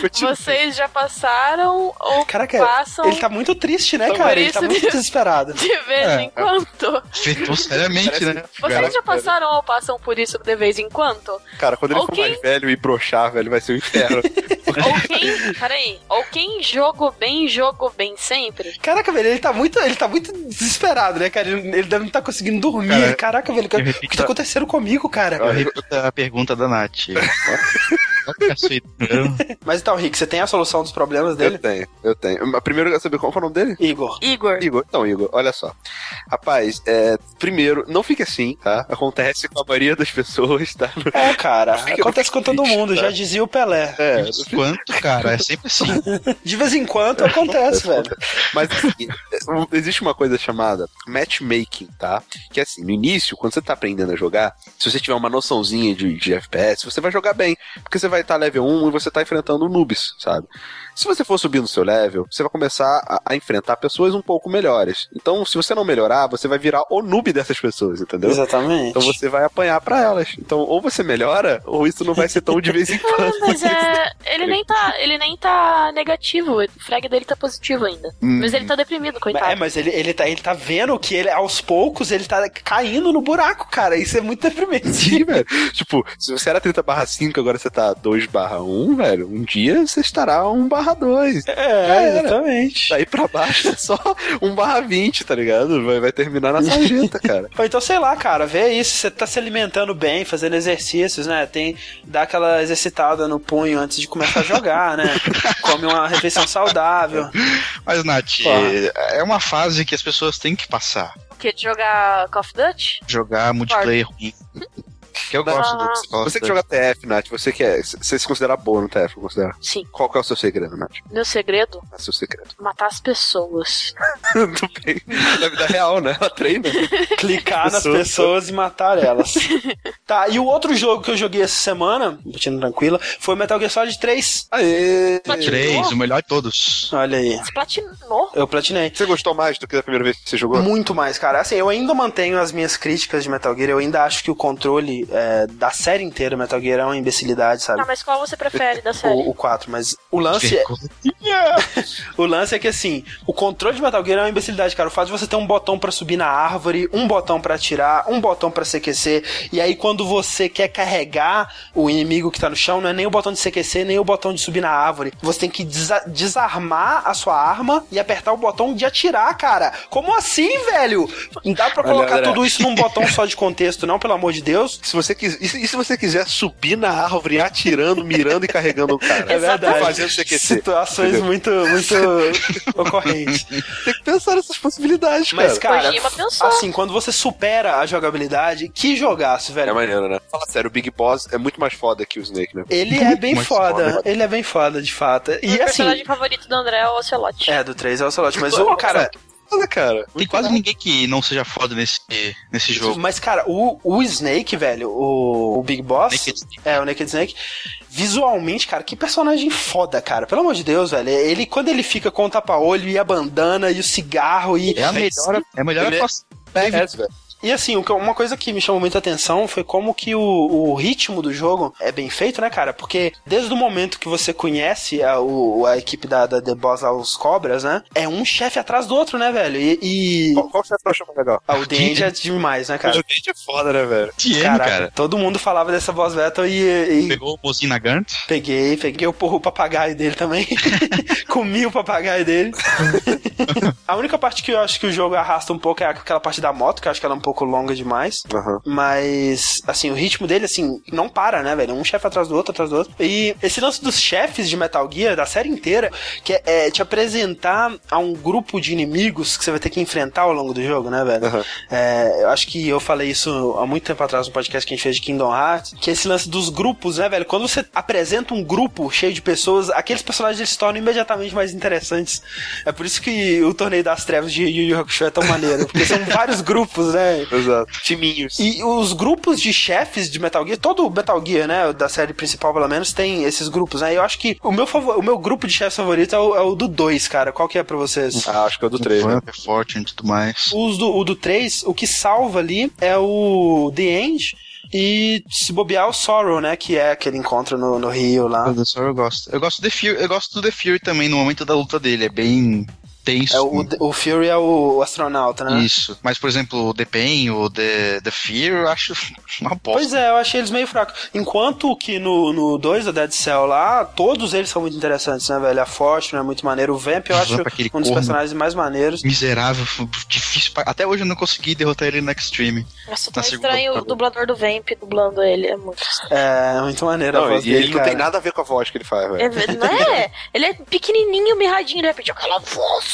continuar. Vocês já passaram ou Caraca, passam ele tá muito triste, né, Por cara? Ele tá muito que- desesperado. de vez É. em quando? Afetou seriamente, né? Vocês já passaram ou passam por isso de vez em quando? Cara, quando ele Ou for quem- mais velho e broxar, velho, vai ser um inferno. Ou quem. Peraí. Ou quem jogo bem, jogo bem sempre? Caraca, velho, ele tá muito, ele tá muito desesperado, né, cara? Ele, ele deve não tá conseguindo dormir. Cara, Caraca, velho, o que tá acontecendo comigo, cara? Eu repito a pergunta da Nath. É? Mas então, Rick, você tem a solução dos problemas eu dele? tenho, eu tenho. Mas Primeiro eu quero saber qual foi o nome dele? Igor. Igor. Igor. Então, Igor, olha só. Rapaz, é, primeiro, não fique assim, tá? Acontece com a maioria das pessoas, tá? É, cara, Fica acontece com todo triste, mundo, tá? já dizia o Pelé. É, Quanto, cara? É sempre assim. De vez em quando acontece, velho. Mas assim, é, existe uma coisa chamada matchmaking, tá? Que é assim, no início, quando você tá aprendendo a jogar, se você tiver uma noçãozinha de, de FPS, você vai jogar bem. Porque você vai estar level 1 e você tá enfrentando noobs, sabe? Se você for subir no seu level, você vai começar a, a enfrentar pessoas um pouco melhores. Então, se você não melhorar, você vai virar o noob dessas pessoas, entendeu? Exatamente. Então você vai apanhar pra elas. Então, ou você melhora, ou isso não vai ser tão de vez em Ah, quando. mas é. Ele nem tá. Ele nem tá negativo. O frag dele tá positivo ainda. Hum. Mas ele tá deprimido, coitado. É, mas ele, ele, tá, ele tá vendo que ele, aos poucos, ele tá caindo no buraco, cara. Isso é muito deprimente. Sim, velho. Tipo, se você era 30 barra 5, agora você tá 2 barra 1, velho, um dia você estará 1 barra 2. É, exatamente. Daí pra baixo é só 1 barra 20, tá ligado? Vai, vai terminar na sarjeta, cara. Ou então, sei lá, cara, vê isso, você tá se alimentando bem, fazendo exercícios, né? Tem, dá aquela exercitada no punho antes de começar a jogar, né? Come uma refeição saudável. Mas, Nath, Claro. é uma fase que as pessoas têm que passar. O quê? De jogar Call of Duty? Jogar multiplayer ruim. Que eu gosto Ah. Call of Você que joga TF, Nath, você que é. Você se considera boa no TF, considera? Sim. Qual que é o seu segredo, Nath? Meu segredo? É o seu segredo. Matar as pessoas. Tudo bem. Na vida real, né? Ela treina. Clicar nas Pessoas. pessoas e matar elas. tá, e o outro jogo que eu joguei essa semana, botina tranquila, foi Metal Gear Solid 3. Aê! Três, o melhor de todos. Olha aí. Você platinou? Eu platinei. Você gostou mais do que da primeira vez que você jogou? Muito mais, cara. Assim, eu ainda mantenho as minhas críticas de Metal Gear. Eu ainda acho que o controle é, da série inteira Metal Gear é uma imbecilidade, sabe? Ah, mas qual você prefere da série? O, o 4, mas o lance, é, o lance é que assim, o controle de Metal Gear é uma imbecilidade, cara. O fato de você ter um botão pra subir na árvore, um botão pra atirar, um botão pra CQC, e aí quando você quer carregar o inimigo que tá no chão, não é nem o botão de CQC, nem o botão de subir na árvore. Você tem que desa- desarmar a sua arma e apertar o botão de atirar, cara. Como assim, velho? Não dá pra Olha, colocar André. tudo isso num botão só de contexto, não, pelo amor de Deus. Se você quis, e, se, e se você quiser subir na árvore, atirando, mirando e carregando o cara? É verdade. Fazendo CQC. Situações Entendeu? muito, muito ocorrentes. Tem que pensar nessas possibilidades, Mas, cara. pensou. assim, quando você supera a jogabilidade, que jogaço, É velho. maneiro, né? Fala sério, o Big Boss é muito mais foda que o Snake, né? Ele é bem foda, foda. ele é bem foda, de fato. O E assim, personagem favorito do André é o Ocelot. é, do 3 é o Celote, mas o cara, Foda, cara. Tem quase ninguém que não seja foda nesse, nesse jogo. mas cara, o, o Snake, velho, o, o Big Boss, Naked Snake. é, o Naked Snake, visualmente, cara, que personagem foda, cara. Pelo amor de Deus, velho. Ele, quando ele fica com o tapa-olho e a bandana e o cigarro e... É a melhor, é a melhor Ele é-. É, velho. E assim, uma coisa que me chamou muita atenção foi como que o, o ritmo do jogo é bem feito, né, cara? Porque desde o momento que você conhece a, o- a equipe da, da The Boss, lá, os Cobras, né? É um chefe atrás do outro, né, velho? E. e... Qual, qual você achou mais legal? Ah, o The End é demais, né, cara? O Dente é foda, né, velho? TM, Caraca, cara. todo mundo falava dessa boss battle e, e Pegou o mozinho na Gant. peguei, peguei o, porro- o papagaio dele também. Comi o papagaio dele. a única parte que eu acho que o jogo arrasta um pouco é aquela parte da moto, que eu acho que ela é um pouco pouco longa demais. Aham. Mas, assim, o ritmo dele, assim, não para, né, velho? Um chefe atrás do outro, atrás do outro. E esse lance dos chefes de Metal Gear, da série inteira, que é, é te apresentar a um grupo de inimigos que você vai ter que enfrentar ao longo do jogo, né, velho? Aham. É, eu acho que eu falei isso há muito tempo atrás no podcast que a gente fez de Kingdom Hearts, que é esse lance dos grupos, né, velho? Quando você apresenta um grupo cheio de pessoas, aqueles personagens eles se tornam imediatamente mais interessantes. É por isso que o Torneio das Trevas de Yu Yu Hakusho é tão maneiro, porque são vários grupos, né? Exato. Timinhos. E os grupos de chefes de Metal Gear, todo Metal Gear, né, da série principal pelo menos, tem esses grupos, né? Eu acho que o meu, favor, o meu grupo de chefes favorito é o, é o do 2, cara. Qual que é pra vocês? Ah, acho que é o do 3, né? Vamp, é forte e tudo mais. Os do, o do 3, o que salva ali é o The End e se bobear o Sorrow, né? Que é aquele encontro no, no Rio lá. O The Sorrow eu gosto. Eu gosto, do The Fury, eu gosto do The Fury também no momento da luta dele. É bem tenso. É o, o Fury é o astronauta, né? Isso. Mas, por exemplo, o The Pain, o The, The Fear, eu acho uma bosta. Pois é, eu achei eles meio fracos. Enquanto que no, no 2 da Dead Cell lá, todos eles são muito interessantes, né, velho? A Fortune é muito maneiro. O Vamp eu acho aquele um dos personagens mais maneiros. Miserável, difícil. pra- Até hoje eu não consegui derrotar ele no Extreme. Nossa, tá segunda estranho o dublador do Vamp dublando ele. É muito. É, muito maneiro a Não, voz e dele, ele não cara. tem nada a ver com a voz que ele faz, velho. É, não é? Ele é pequenininho, mirradinho, de repente aquela voz.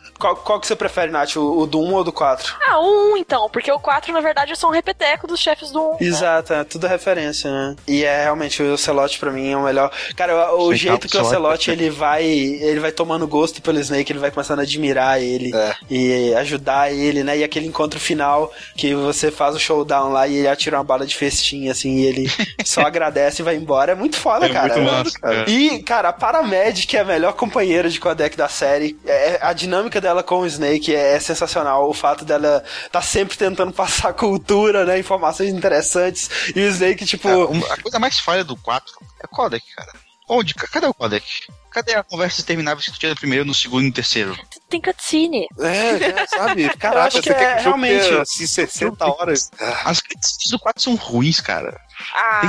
Qual, qual que você prefere, Nath? O, o do 1 ou do 4? Ah, um então, porque o 4 na verdade é só um repeteco dos chefes do 1. Exato, é tudo referência, né? E é realmente o Ocelote pra mim é o melhor. Cara, o, o Sim, jeito que o Ocelote Ocelote ele vai, ele vai tomando gosto pelo Snake, ele vai começando a admirar ele É. e ajudar ele, né? E aquele encontro final que você faz o showdown lá e ele atira uma bala de festinha assim, e ele só agradece e vai embora. É muito foda, É cara. muito É massa, cara. é. E, cara, a Paramedic é a melhor companheira de codec da série. É, a dinâmica dela com o Snake é, sensacional. O fato dela tá sempre tentando passar cultura, né? Informações interessantes. E o Snake, tipo. É, a coisa mais falha do 4 é o codec, cara. Onde? Cadê o codec? Cadê a conversa interminável que tu tinha no primeiro, no segundo e no terceiro? Tem cutscene. É, sabe? Caraca, acho você que quer é que o jogo realmente- tenha, assim, 60 horas? As cutscenes do 4 são ruins, cara. Ah,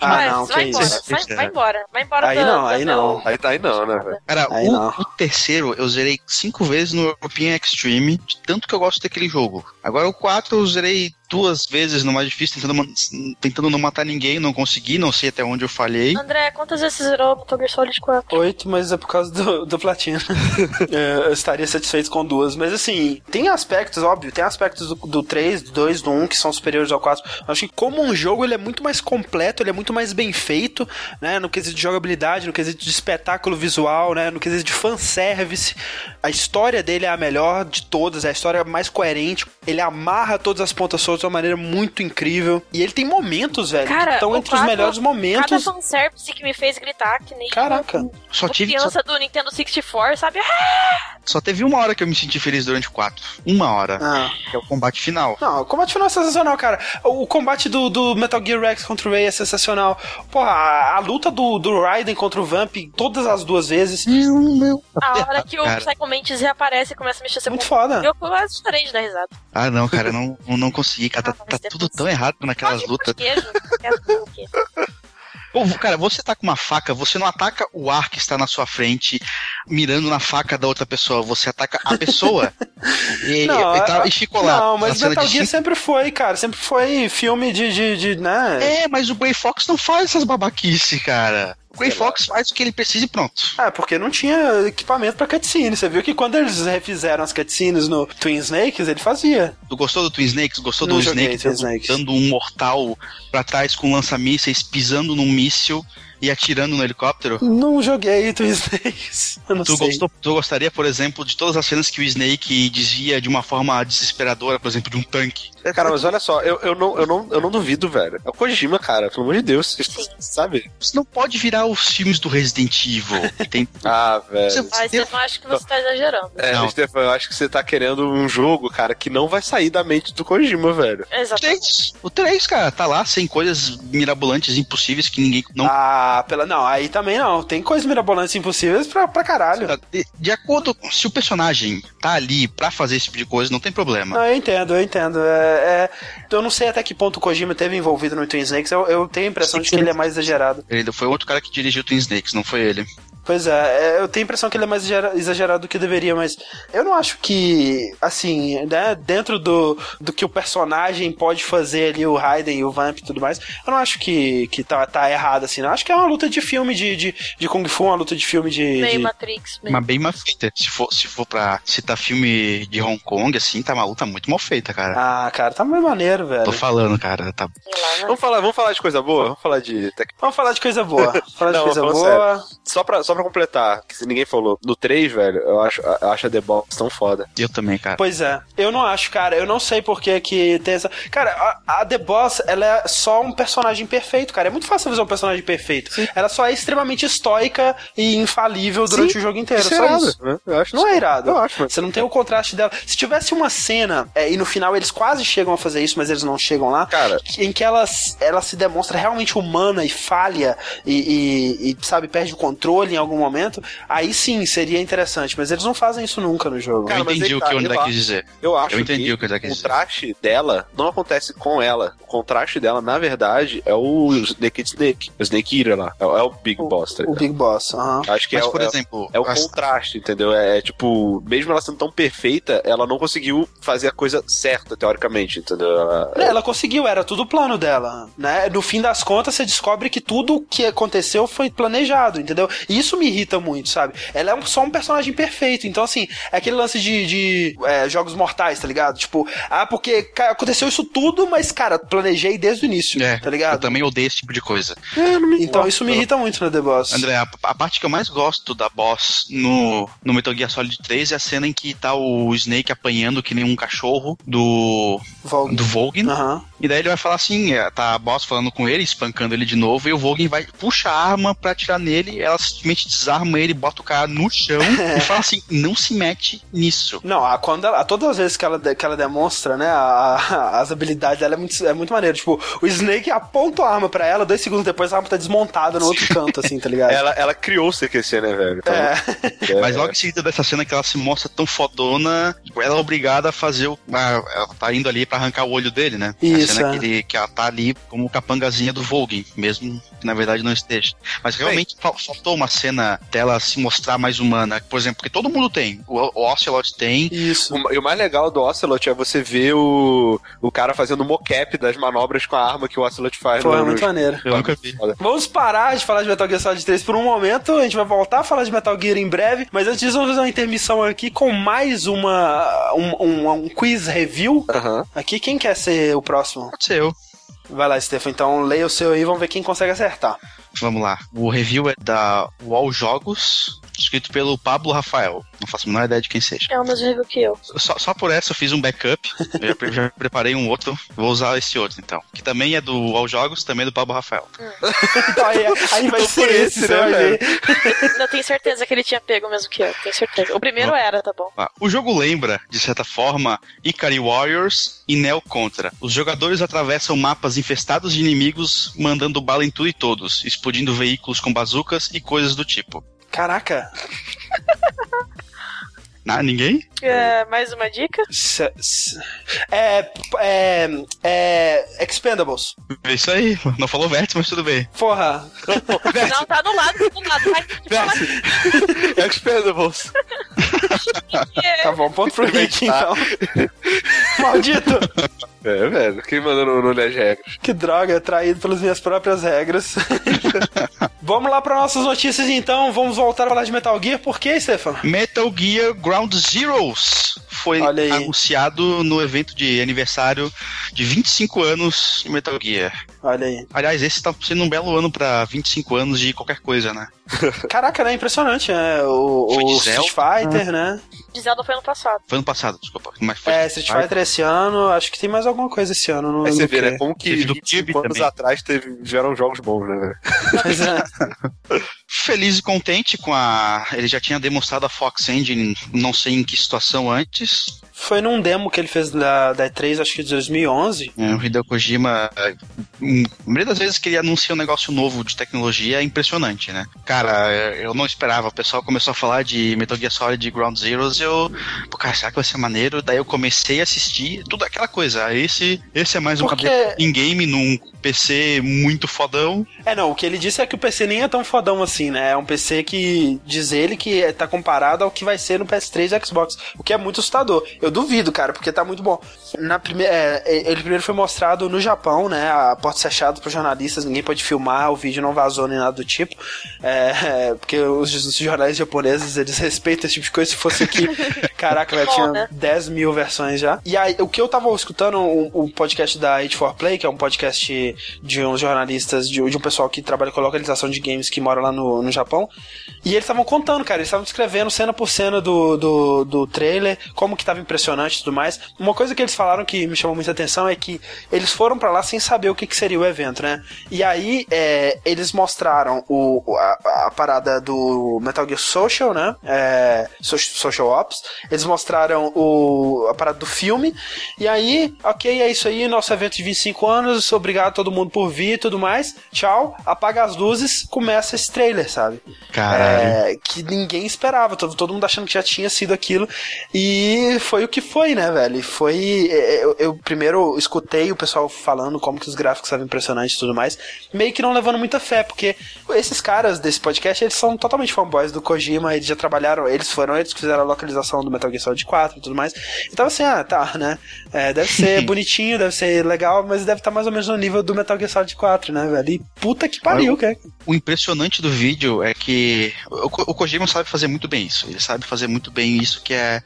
Ah, vai, não, vai que embora, isso. vai, vai embora, vai embora Aí da- não, da aí meu- não. Aí tá aí não, né, velho? Cara, Aí o, não. o terceiro eu zerei cinco vezes no European Extreme, de tanto que eu gosto daquele jogo. Agora o 4 eu zerei duas vezes no mais difícil, tentando, tentando não matar ninguém, não consegui, não sei até onde eu falhei. André, quantas vezes você zerou Metal Gear Solid 4? Oito, mas é por causa do, do platina. É, eu estaria satisfeito com duas. Mas assim, tem aspectos, óbvio, tem aspectos do, do 3, do 2, do 1 que são superiores ao 4. Eu acho que como um jogo ele é muito mais completo, ele é muito mais bem feito, né? No quesito de jogabilidade, no quesito de espetáculo visual, né? No quesito de fanservice. A história dele é a melhor de todas, é a história mais coerente. Ele amarra todas as pontas soltas de uma maneira muito incrível. E ele tem momentos, velho, que Cara, estão o entre os 4, melhores Cada momentos. fanservice que me fez gritar que nem Caraca. Só uma tive. Só, criança do Nintendo 64, sabe? Ah, só teve uma hora que eu me senti feliz durante o 4. Uma hora. Ah. Que é o combate final. Não, o combate final é sensacional, cara. O combate do, do Metal Gear Rex contra o Ray é sensacional. Porra, a, a luta do, do Raiden contra o Vamp todas as duas vezes. Meu, meu. A hora que o Cara. Psycho Mantis reaparece e começa a mexer seu Muito foda. Eu quase chorei de dar risada. Ah, não, cara, eu não, eu não consegui. Cara, Ah, tá, mas tá depois- tudo tão errado naquelas lutas. queijo? Pô, cara, você tá com uma faca, você não ataca o ar que está na sua frente, mirando na faca da outra pessoa, você ataca a pessoa. e, Não, e, tá, é- e ficou lá. Não, mas Metal Gear cinco- sempre foi, cara. Sempre foi filme de, de, de né? É, mas o Grey Fox não faz essas babaquice, cara. O Grey. Fox faz o que ele precisa e pronto. É, porque não tinha equipamento pra cutscene. Você viu que quando eles refizeram as cutscenes no Twin Snakes, ele fazia. Tu gostou do Twin Snakes? Gostou Não do Snake dando, dando um mortal pra trás com lança-mísseis, pisando num míssil e atirando no helicóptero? Não joguei Twin Snakes. Eu não Tu, sei. gostou, tu gostaria, por exemplo, de todas as cenas que o Snake desvia de uma forma desesperadora, por exemplo, de um tanque? Cara, mas olha só, eu, eu, não, eu, não, eu não duvido, velho. É o Kojima, cara, pelo amor de Deus. Sim. Sabe? Você não pode virar os filmes do Resident Evil. tem... Ah, velho. Você- Mas eu não acho que você tá exagerando. É, Não. Stefan, eu acho que você tá querendo um jogo, cara, que não vai sair da mente do Kojima, velho. O Exatamente. 3, o 3, cara, tá lá sem coisas mirabolantes, impossíveis que ninguém não. Ah, pela. Não, aí também não. Tem coisas mirabolantes impossíveis pra, pra caralho. De, de acordo, se o personagem tá ali pra fazer esse tipo de coisa, não tem problema. Não, eu entendo, eu entendo. É, é- eu não sei até que ponto o Kojima teve envolvido no Twin Snakes. Eu, eu tenho a impressão de que ele é mais exagerado. Ele foi outro cara que dirigiu Twin Snakes, não foi ele. Pois é, é, eu tenho a impressão que ele é mais exagera- exagerado do que deveria, mas eu não acho que, assim, né, dentro do, do que o personagem pode fazer ali, o Raiden e o Vamp e tudo mais, eu não acho que, que tá, tá errado, assim, não. Eu acho que é uma luta de filme de, de, de Kung Fu, uma luta de filme de... Meio de- Matrix, meio. Mas bem mal feita. Se for, se for pra citar filme de Hong Kong, assim, tá uma luta muito mal feita, cara. Ah, cara, tá muito maneiro, velho. Tô falando, cara. Tá... Né? Vamos falar, vamos falar de coisa boa? Vamos falar de. Vamos falar de coisa boa. Falar de Não, coisa boa. Só pra, só pra completar, que se ninguém falou, no 3, velho, eu acho, eu acho a The Boss tão foda. Eu também, cara. Pois é, eu não acho, cara. Eu não sei por que que tem essa. Cara, a, a The Boss, ela é só um personagem perfeito, cara. É muito fácil fazer um personagem perfeito. Ela só é extremamente estoica e infalível durante Sim, o jogo inteiro. Isso é só irado, isso. né? Eu acho Não é irado. Eu acho, mas... Você não tem o contraste dela. Se tivesse uma cena, é, e no final eles quase chegam a fazer isso, mas eles não chegam lá, Cara, em que ela, ela se demonstra realmente humana e falha e, e- e, sabe, perde o controle em algum momento, aí sim seria interessante, mas eles não fazem isso nunca no jogo. Cara, eu entendi o tá, que o André quis dizer. Eu acho Eu entendi que o que o dizer. contraste dela não acontece com ela. O contraste dela, na verdade, é o Snake Snake. O Snake Eater lá. É, o- é o Big Boss, tá O? Big Boss, aham. Acho que Mas, é, por é- exemplo, é o as- contraste, entendeu? É, é, tipo, mesmo ela sendo tão perfeita, ela não conseguiu fazer a coisa certa, teoricamente, entendeu? Ela- É, Ela conseguiu, era tudo plano dela, né? No fim das contas, você descobre que tudo que aconteceu foi planejado, entendeu? E isso me irrita muito, sabe? Ela é um- só um personagem perfeito, então assim, é aquele lance de, de, é, jogos mortais, tá ligado? Tipo, ah, porque aconteceu isso tudo, mas, cara, planejei desde o início, É, tá ligado? eu também odeio esse tipo de coisa. Então isso me irrita muito no The Boss. André, a, a parte que eu mais gosto da boss no, no Metal Gear Solid 3 é a cena em que tá o Snake apanhando que nem um cachorro do, Vogue. do Volgin. Aham. E daí ele vai falar assim: é, tá a boss falando com ele, espancando ele de novo, e o Volgin vai puxa a arma pra atirar nele, ela simplesmente desarma ele, bota o cara no chão e fala assim: não se mete nisso. Não, a, quando ela, todas as vezes que ela, que ela demonstra, né, a- a- as habilidades dela é muito, é muito maneiro. Tipo, o Snake aponta a arma pra ela, dois segundos depois a arma tá desmontada no outro canto, assim, tá ligado? Ela, ela criou o CQC, né, velho? Então, É. é- Mas logo em seguida dessa cena que ela se mostra tão fodona, tipo, ela é obrigada a fazer o. a- ela tá indo ali pra arrancar o olho dele, né? Isso, A cena é. que, ele, que ela tá ali como capangazinha do Volgin, mesmo que na verdade não esteja. Mas realmente fal- faltou uma cena dela se mostrar mais humana. Por exemplo, porque todo mundo tem. O, o Ocelot tem. Isso. O- E o mais legal do Ocelot é você ver o, o cara fazendo mocap das manobras com a arma que o Ocelot faz. Foi no- muito no- maneiro. Eu nunca vi. Vamos parar de falar de Metal Gear Solid 3 por um momento. A gente vai voltar a falar de Metal Gear em breve. Mas antes disso, vamos fazer uma intermissão aqui com mais uma um, um- um quiz review. Aham. Aqui, quem quer ser o próximo? Pode ser eu. Vai lá, Stefan. Então leia o seu aí, vamos ver quem consegue acertar. Vamos lá. O review é da Wall Jogos, escrito pelo Pablo Rafael. Não faço a menor ideia de quem seja. É o mesmo review que eu. Só, só por essa eu fiz um backup. Eu já, já preparei um outro. Vou usar esse outro então. Que também é do All Jogos, também é do Pablo Rafael. Então, aí, aí vai ser esse, né, velho? ver. Eu tenho certeza que ele tinha pego mesmo que eu. Tenho certeza. O primeiro era, tá bom. Ah, O jogo lembra, de certa forma, Ikari Warriors e Neo Contra. Os jogadores atravessam mapas infestados de inimigos, mandando bala em tudo e todos, explodindo veículos com bazucas e coisas do tipo. Caraca. Ah, ninguém? É, mais uma dica? Se- se- É, é, é. Expendables. É isso aí. Não falou vértice, mas tudo bem. Porra. Não, tá do lado, tá do lado. Vai, fala Expendables. Tá bom, ponto pro Rick, então. Maldito. É, velho. Quem mandou no, no das regras? Que droga, traído pelas minhas próprias regras. Vamos lá para nossas notícias então. Vamos voltar a falar de Metal Gear. Por quê, Stefan? Metal Gear Ground Zeroes foi anunciado no evento de aniversário de 25 anos de Metal Gear. Olha aí. Aliás, esse tá sendo um belo ano pra 25 anos de qualquer coisa, né? Caraca, né? Impressionante, né? O, Foi o Street Fighter, né? de Zelda foi ano passado. Foi ano passado, desculpa. Mas foi É, Street Fighter esse ano. Acho que tem mais alguma coisa esse ano. Não Aí você vê, né? Como que Teve do 25 Kirby anos também. atrás teve, vieram jogos bons, né? Mas, é. feliz e contente com a. Ele já tinha demonstrado a Fox Engine, não sei em que situação antes. Foi num demo que ele fez da, da E3, acho que de 2011. É, o Hideo Kojima hum, a maioria das vezes que ele anuncia um negócio novo de tecnologia é impressionante, né? Cara, eu não esperava. O pessoal começou a falar de Metal Gear Solid Ground Zeroes. Eu, pô, cara, será que vai ser maneiro? Daí eu comecei a assistir tudo aquela coisa. Esse, esse é mais um Porque- em game num PC muito fodão. É, não, o que ele disse é que o PC nem é tão fodão assim, né? É um PC que diz ele que tá comparado ao que vai ser no PS3 e Xbox, o que é muito assustador. Eu duvido, cara, porque tá muito bom. Na primeira, é, ele primeiro foi mostrado no Japão, né? A porta fechada para jornalistas, ninguém pode filmar, o vídeo não vazou nem nada do tipo. É, é, porque os, os jornais japoneses, eles respeitam esse tipo de coisa. Se fosse aqui, caraca, velho, Bom, tinha né? 10 mil versões já. E aí, o que eu tava escutando, o, o podcast da H4Play, que é um podcast de uns jornalistas, de, de um pessoal que trabalha com localização de games que mora lá no, no Japão. E eles estavam contando, cara, eles estavam descrevendo cena por cena do, do, do trailer, como que tava impressionante e tudo mais. Uma coisa que eles falaram que me chamou muita atenção é que eles foram pra lá sem saber o que, que seria o evento, né? E aí, é, eles mostraram o, a, a parada do Metal Gear Social, né? É, So- Social Ops. Eles mostraram o, a parada do filme. E aí, ok, é isso aí, nosso evento de 25 anos. Obrigado a todo mundo por vir e tudo mais. Tchau. Apaga as luzes, começa esse trailer, sabe? Caralho. É, que ninguém esperava, todo, todo mundo achando que já tinha sido aquilo. E foi o que foi, né, velho? E Foi. é, Eu, eu primeiro escutei o pessoal falando como que os gráficos estavam impressionantes e tudo mais, meio que não levando muita fé, porque esses caras desse podcast, eles são totalmente fanboys do Kojima, eles já trabalharam, eles foram eles que fizeram a localização do Metal Gear Solid 4 e tudo mais. Então assim, ah, tá, né? É, deve ser bonitinho, deve ser legal, mas deve estar mais ou menos no nível do Metal Gear Solid 4, né, velho? E puta que pariu, cara. O impressionante do vídeo é que o, o Kojima sabe fazer muito bem isso. Ele sabe fazer muito bem isso que é,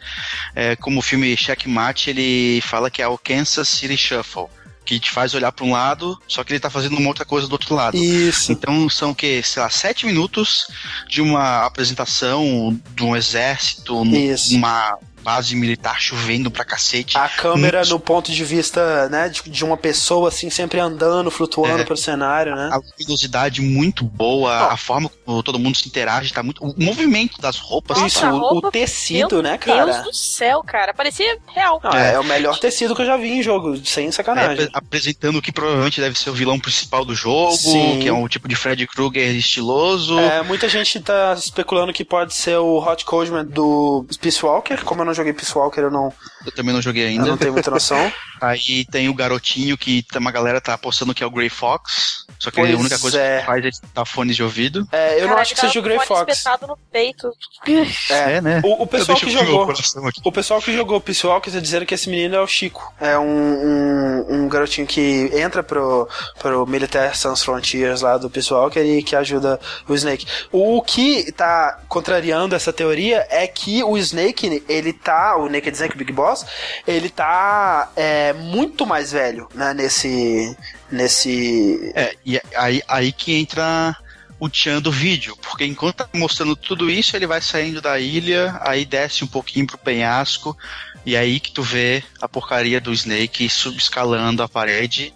é como filme Checkmate, ele fala que é o Kansas City Shuffle. Que te faz olhar para um lado, só que ele tá fazendo uma outra coisa do outro lado. Isso. Então são o que, sei lá, sete minutos de uma apresentação de um exército, Isso. uma base militar chovendo pra cacete. A câmera Muito- no ponto de vista, né, de, de uma pessoa assim, sempre andando, flutuando É. pelo cenário, né? A luminosidade muito boa, a forma como todo mundo se interage, tá muito. O movimento das roupas Nossa, tá roupa- o tecido, né, Deus cara? do céu, cara. Parecia real. Não, é. o melhor tecido que eu já vi em jogo, sem sacanagem. apre- apresentando o que provavelmente deve ser o vilão principal do jogo, Sim. que é um tipo de Fred Krueger estiloso. É, muita gente tá especulando que pode ser o Hot Codeman do Peace Walker. Como eu não joguei Peace Walker, eu não, Eu também não joguei eu ainda. não tenho muita noção. Aí tem o garotinho que tá- uma galera tá apostando que é o Grey Fox. Só que Pois a única coisa é. que faz é escutar fones de ouvido. É, eu não Cara, acho que seja o Grey fone Fox. no peito. É. né? O, o pessoal que jogou. O pessoal que jogou Peace Walker está dizendo que esse menino é o Chico. É um, um, um garotinho que entra pro, pro Military Sans Frontiers lá do Peace Walker e que ajuda o Snake. O que tá contrariando essa teoria é que o Snake, ele tá, o Naked Snake Big Boss, ele tá é, muito mais velho, né, nesse... nesse... É, e aí, aí que entra o tchan do vídeo, porque enquanto tá mostrando tudo isso, ele vai saindo da ilha, aí desce um pouquinho pro penhasco, e aí que tu vê a porcaria do Snake subescalando a parede,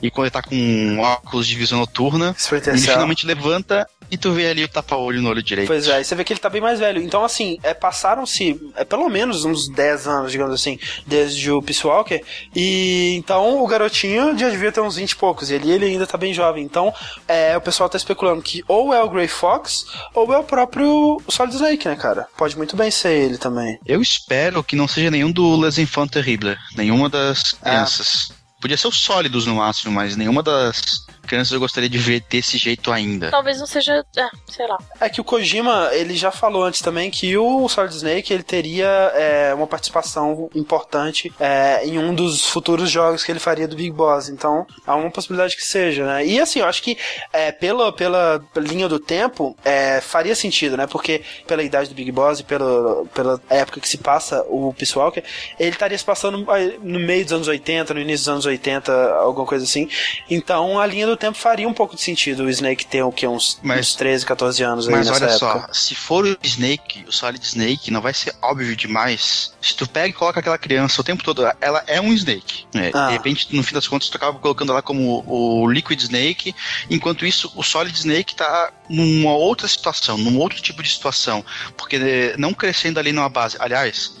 e quando ele tá com óculos de visão noturna, ele finalmente levanta e tu vê ali o tapa-olho no olho direito. Pois é, e você vê que ele tá bem mais velho. Então, assim, é, passaram-se é, pelo menos uns 10 anos, digamos assim, desde o Peace Walker. E então o garotinho já devia ter uns 20 e poucos. E ali ele ainda tá bem jovem. Então, é, o pessoal tá especulando que ou é o Grey Fox ou é o próprio Solid Snake, né, cara? Pode muito bem ser ele também. Eu espero que não seja nenhum do Les Enfants Terribles, nenhuma das Ah. crianças. Podia ser os sólidos no máximo, mas nenhuma das crianças eu gostaria de ver desse jeito ainda. Talvez não seja. É, sei lá. É que o Kojima, ele já falou antes também que o Solid Snake ele teria é, uma participação importante é, em um dos futuros jogos que ele faria do Big Boss. Então, há uma possibilidade que seja, né? E assim, eu acho que é, pela, pela linha do tempo, é, faria sentido, né? Porque pela idade do Big Boss e pela, pela época que se passa o Peace Walker, ele estaria se passando aí, no meio dos anos 80, no início dos anos 80, alguma coisa assim. Então, a linha do tempo faria um pouco de sentido o Snake ter o que uns, Mas- uns 13, 14 anos aí Mas olha época. só, se for o Snake, o Solid Snake, não vai ser óbvio demais. Se tu pega e coloca aquela criança o tempo todo, ela é um Snake. né? Ah. De repente, no fim das contas, tu acaba colocando ela como o Liquid Snake, enquanto isso, o Solid Snake tá numa outra situação, num outro tipo de situação. Porque eh, não crescendo ali numa base. Aliás,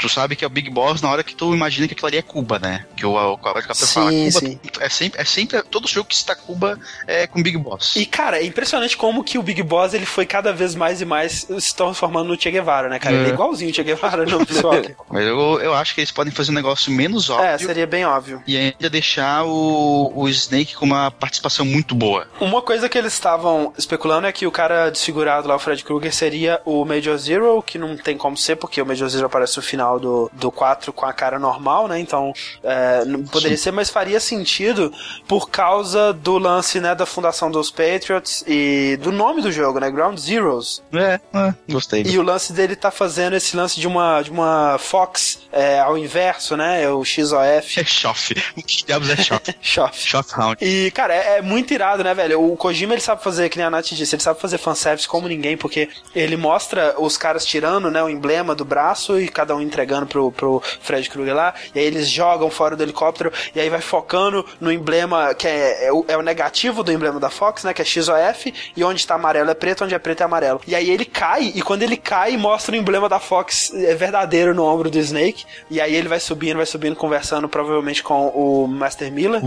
tu sabe que é o Big Boss na hora que tu imagina que aquilo ali é Cuba, né? Que o, o, o capitão Sim, fala Cuba, sim. é sempre, é sempre, todo jogo que cita Cuba é com Big Boss. E, cara, é impressionante como que o Big Boss ele foi cada vez mais e mais se transformando no Che Guevara, né, cara? Ele é É. igualzinho o Che Guevara no visual. Mas eu, eu acho que eles podem fazer um negócio menos óbvio é, seria bem óbvio. e ainda deixar o, o Snake com uma participação muito boa. Uma coisa que eles estavam especulando é que o cara desfigurado lá, o Fred Krueger, seria o Major Zero, que não tem como ser, porque o Major Zero aparece no final do, do 4 com a cara normal, né? Então, é, não poderia ser, mas faria sentido por causa do lance, né, da fundação dos Patriots e do nome do jogo, né? Ground Zeroes. É, é gostei. E o lance dele tá fazendo esse lance de uma, de uma Fox é, ao inverso, né? É o XOF. É Shoff. O que diabos é Shoff? Shoff. Shoff Hound. E, cara, é, é muito irado, né, velho? O Kojima, ele sabe fazer, que nem a Nath disse, ele sabe fazer fanservice como ninguém, porque ele mostra os caras tirando, né, o emblema do braço e cada um entregando pro, pro Fred Krueger lá, e aí eles jogam fora do helicóptero, e aí vai focando no emblema, que é, é, o, é o negativo do emblema da Fox, né, que é XOF, e onde tá amarelo é preto, onde é preto é amarelo. E aí ele cai, e quando ele cai, mostra o emblema da Fox é verdadeiro no ombro do Snake, e aí ele vai subindo, vai subindo, conversando provavelmente com o Master Miller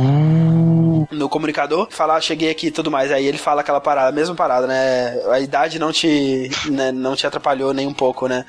no comunicador, falar, cheguei aqui e tudo mais. Aí ele fala aquela parada, a mesma parada, né? A idade não te, né, não te atrapalhou nem um pouco, né?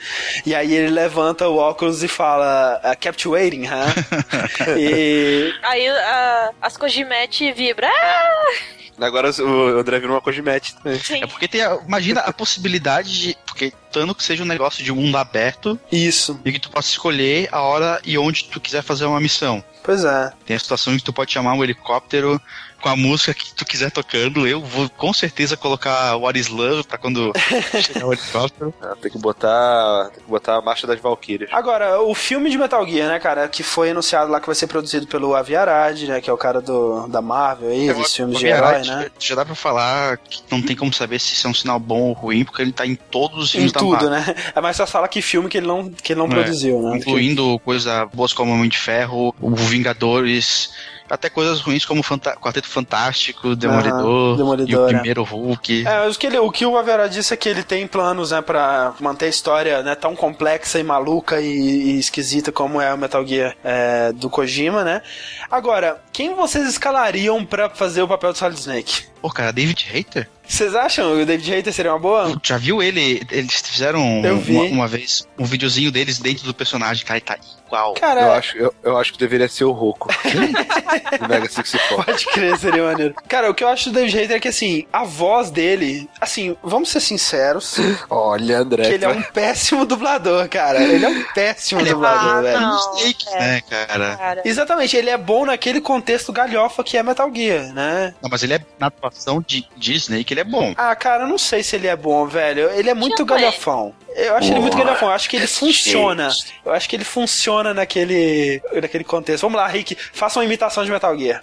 E aí ele levanta o óculos e fala, "I kept waiting, huh? e Aí a- as Kojimete vibra. Ah! Agora o André virou uma Kojimete também. Sim. É porque tem a, imagina a possibilidade de. Porque tanto que seja um negócio de mundo aberto isso, e que tu possa escolher a hora e onde tu quiser fazer uma missão. Pois é. Tem a situação em que tu pode chamar um helicóptero com a música que tu quiser tocando. Eu vou com certeza colocar What is Love pra quando chegar o helicóptero. Ah, tem que botar. Tem que botar a marcha das Valkyrias. Agora, o filme de Metal Gear, né, cara, que foi anunciado lá que vai ser produzido pelo Avi Arad, né, que é o cara do, da Marvel aí, dos filmes de herói, né? Já dá pra falar que não tem como saber se isso é um sinal bom ou ruim, porque ele tá em todos os Em filmes da tudo, Marvel. né? É mais só falar que filme que ele não, que ele não É, produziu, né? Incluindo coisas boas como Homem de Ferro, o Vingadores, até coisas ruins como Fanta Quarteto Fantástico, Demolidor, Demolidor, e é. o primeiro Hulk. É, o que, ele, o que o Avera disse é que ele tem planos, né, pra manter a história né, tão complexa e maluca e, e esquisita como é o Metal Gear é, do Kojima, né? Agora, quem vocês escalariam pra fazer o papel do Solid Snake? Pô, cara, David Hater? Vocês acham que o David Hater seria uma boa? Já viu ele? Eles fizeram uma, uma vez um videozinho deles dentro do personagem, cara, e tá igual. Cara, Eu acho, eu, eu acho que deveria ser o Roku. do Mega 64. Pode crer, seria maneiro. Cara, o que eu acho do David Hater é que, assim, a voz dele, assim, vamos ser sinceros, Olha, André. que ele é um péssimo dublador, cara. Ele é um péssimo Ele é dublador, Ah, velho. não. Snake, é. né, cara? Cara. Exatamente, ele é bom naquele contexto galhofa que é Metal Gear, né? Não, mas ele é, na atuação de, de Snake, ele é bom. Ah, cara, eu não sei se ele é bom, velho. Ele é muito galhofão. Eu acho ele muito galhofão. Eu acho que ele funciona. Eu acho que ele funciona naquele, naquele contexto. Vamos lá, Rick, faça uma imitação de Metal Gear.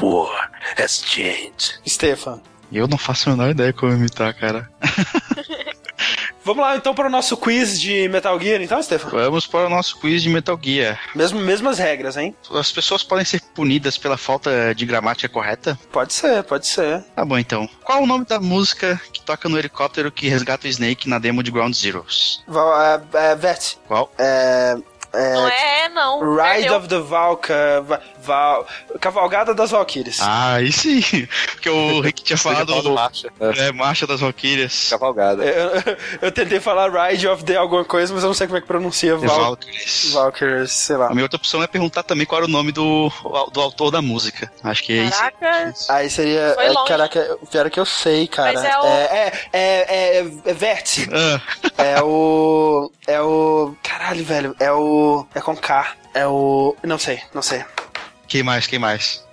War has changed. Stefan. Eu não faço a menor ideia como imitar, cara. Vamos lá então para o nosso quiz de Metal Gear, então, Stefan? Vamos para o nosso quiz de Metal Gear. Mesmo, mesmas regras, hein? As pessoas podem ser punidas pela falta de gramática correta? Pode ser, pode ser. Tá bom, então. Qual o nome da música que toca no helicóptero que resgata o Snake na demo de Ground Zeroes? É, é, Vert, Qual? é, Não é, não. Ride Perdeu. of the Valka, Va- Val, Cavalgada das Valkyries. Ah, aí sim. Porque o Rick tinha falado Falado marcha. É, é, Marcha das Valkyrias. cavalgada. Eu, eu tentei falar Ride of the alguma coisa, mas eu não sei como é que pronuncia Val, Valkyries. Valkyries, sei lá. A minha outra opção é perguntar também qual era o nome do, do autor da música. Acho que é isso. Caraca. Aí seria. Foi é, longe. caraca, pior é que eu sei, cara. Mas é o- é, é, é, é, é Vértice. Ah, É o. É o. Caralho, velho. É o. É com K. É o. Não sei, não sei. quem mais? Quem mais?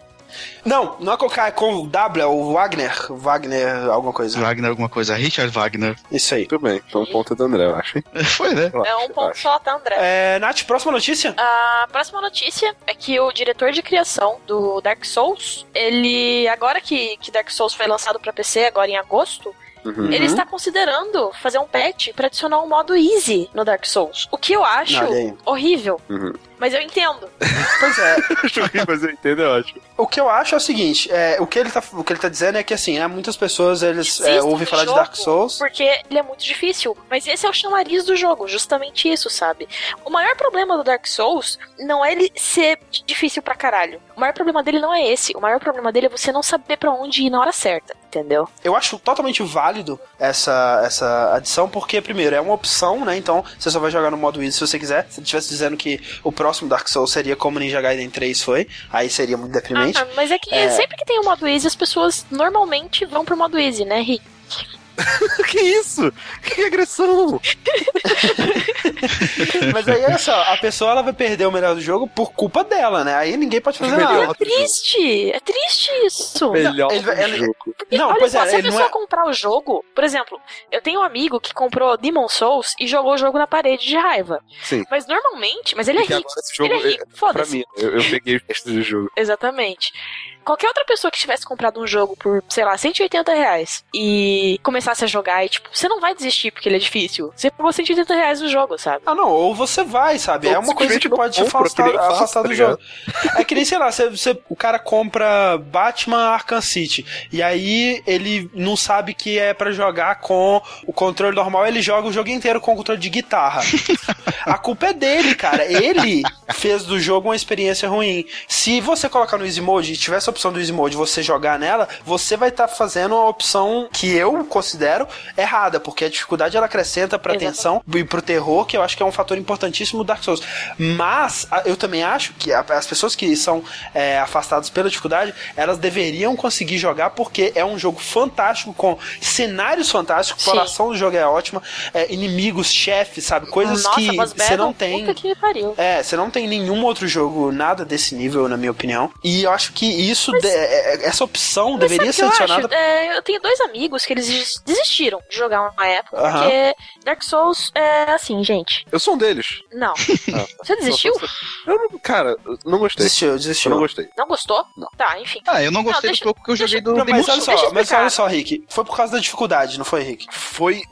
Não, não é com K, é com W, é o Wagner. Wagner, alguma coisa. Wagner, alguma coisa. Richard Wagner. Isso aí. Muito bem. Então, ponto do André, eu acho? Foi, né? É um ponto só, tá, André? É, Nath, próxima notícia? A próxima notícia é que o diretor de criação do Dark Souls, ele agora que, que Dark Souls foi lançado pra PC agora em agosto, Uhum. ele está considerando fazer um patch pra adicionar um modo easy no Dark Souls. O que eu acho horrível. Uhum. Mas eu entendo. Pois é. mas eu entendo, é ótimo. O que eu acho é o seguinte, é, o, que ele tá, o que ele tá dizendo é que assim, né, muitas pessoas eles é, ouvem falar de Dark Souls. Porque ele é muito difícil. Mas esse é o chamariz do jogo, justamente isso, sabe? O maior problema do Dark Souls não é ele ser difícil pra caralho. O maior problema dele não é esse. O maior problema dele é você não saber pra onde ir na hora certa, entendeu? Eu acho totalmente válido essa, essa adição, porque, primeiro, é uma opção, né? Então, você só vai jogar no modo easy se você quiser. Se ele estivesse dizendo que o próximo Dark Souls seria como Ninja Gaiden 3 foi, aí seria muito deprimente. Ah, mas é que É. sempre que tem o modo easy, as pessoas normalmente vão pro modo easy, né, Rick? que isso? Que agressão! Mas aí, olha só, a pessoa ela vai perder o melhor do jogo por culpa dela, né? Aí ninguém pode fazer Melhor. nada. Outro Triste! É triste isso! Melhor ele vai- ele- jogo. Porque, Não, olha pois só, é, se a ele não pessoa é- comprar o jogo, por exemplo, eu tenho um amigo que comprou Demon Souls e jogou o jogo na parede de raiva. Sim. Mas normalmente, mas ele é rico. esse jogo ele é rico, Pra foda-se. mim, eu, eu peguei o resto do jogo. Exatamente. Qualquer outra pessoa que tivesse comprado um jogo por, sei lá, 180 reais e começasse a jogar e, tipo, você não vai desistir porque ele é difícil. Você pagou 180 reais no jogo, sabe? Ah, não, ou você vai, sabe? Ou é uma coisa que pode te afastar, que afastar tá do jogo. É que nem, sei lá, você, você- o cara compra Batman Arkham City e aí ele não sabe que é pra jogar com o controle normal, ele joga o jogo inteiro com o controle de guitarra. A culpa é dele, cara. Ele fez do jogo uma experiência ruim. Se você colocar no Easy Mode e tiver essa opção do Easy Mode, você jogar nela, você vai estar fazendo uma opção que eu considero errada, porque a dificuldade ela acrescenta pra Exatamente. tensão e pro terror, que eu acho que é um fator importantíssimo do Dark Souls. Mas a- eu também acho que a- as pessoas que são é, afastadas pela dificuldade, elas deveriam conseguir jogar porque é um jogo fantástico, com cenários fantásticos, a Sim. exploração do jogo é ótima, é, inimigos, chefes, sabe? Coisas Nossa, que você não tem. Puta que pariu. É, você não tem nenhum outro jogo nada desse nível, na minha opinião. E eu acho que isso, de- é- é- essa opção Mas deveria ser que eu adicionada. É, eu tenho dois amigos que eles desistiram de jogar uma época, Aham. porque Dark Souls é assim, gente. Eu sou um deles. Não. Ah, Você desistiu? Eu não, cara, eu não gostei. Desistiu, Eu desistiu. não gostei. Não gostou? Não. Tá, enfim. Ah, eu não gostei Não, deixa- do pouco que eu deixa- joguei do Não, Demon mas olha Souls. só, eu mas olha só, Rick. Foi por causa da dificuldade, não foi, Rick? Foi.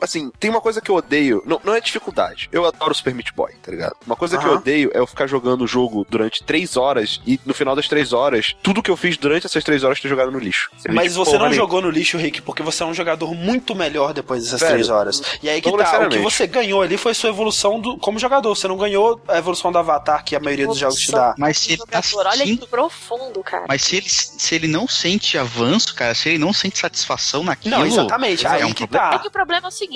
Assim, tem uma coisa que eu odeio. Não, não é dificuldade. Eu adoro Super Meat Boy, tá ligado? Uma coisa que eu odeio é eu ficar jogando o jogo durante três horas e no final das três horas, tudo que eu fiz durante essas três horas ter jogado no lixo. Mas Tipo, você não nenhuma. jogou no lixo, Rick, porque você é um jogador muito melhor depois dessas Velho, três horas. E aí que tá, o que você ganhou ali foi sua evolução do, como jogador. Você não ganhou a evolução do avatar que a maioria dos jogos te dá. Mas se ele tá Jogador, Olha que profundo, cara. Mas se ele, se ele não sente avanço, cara, se ele não sente satisfação naquilo. Não, exatamente. é Aí um que problema. É tá. que o problema é o seguinte,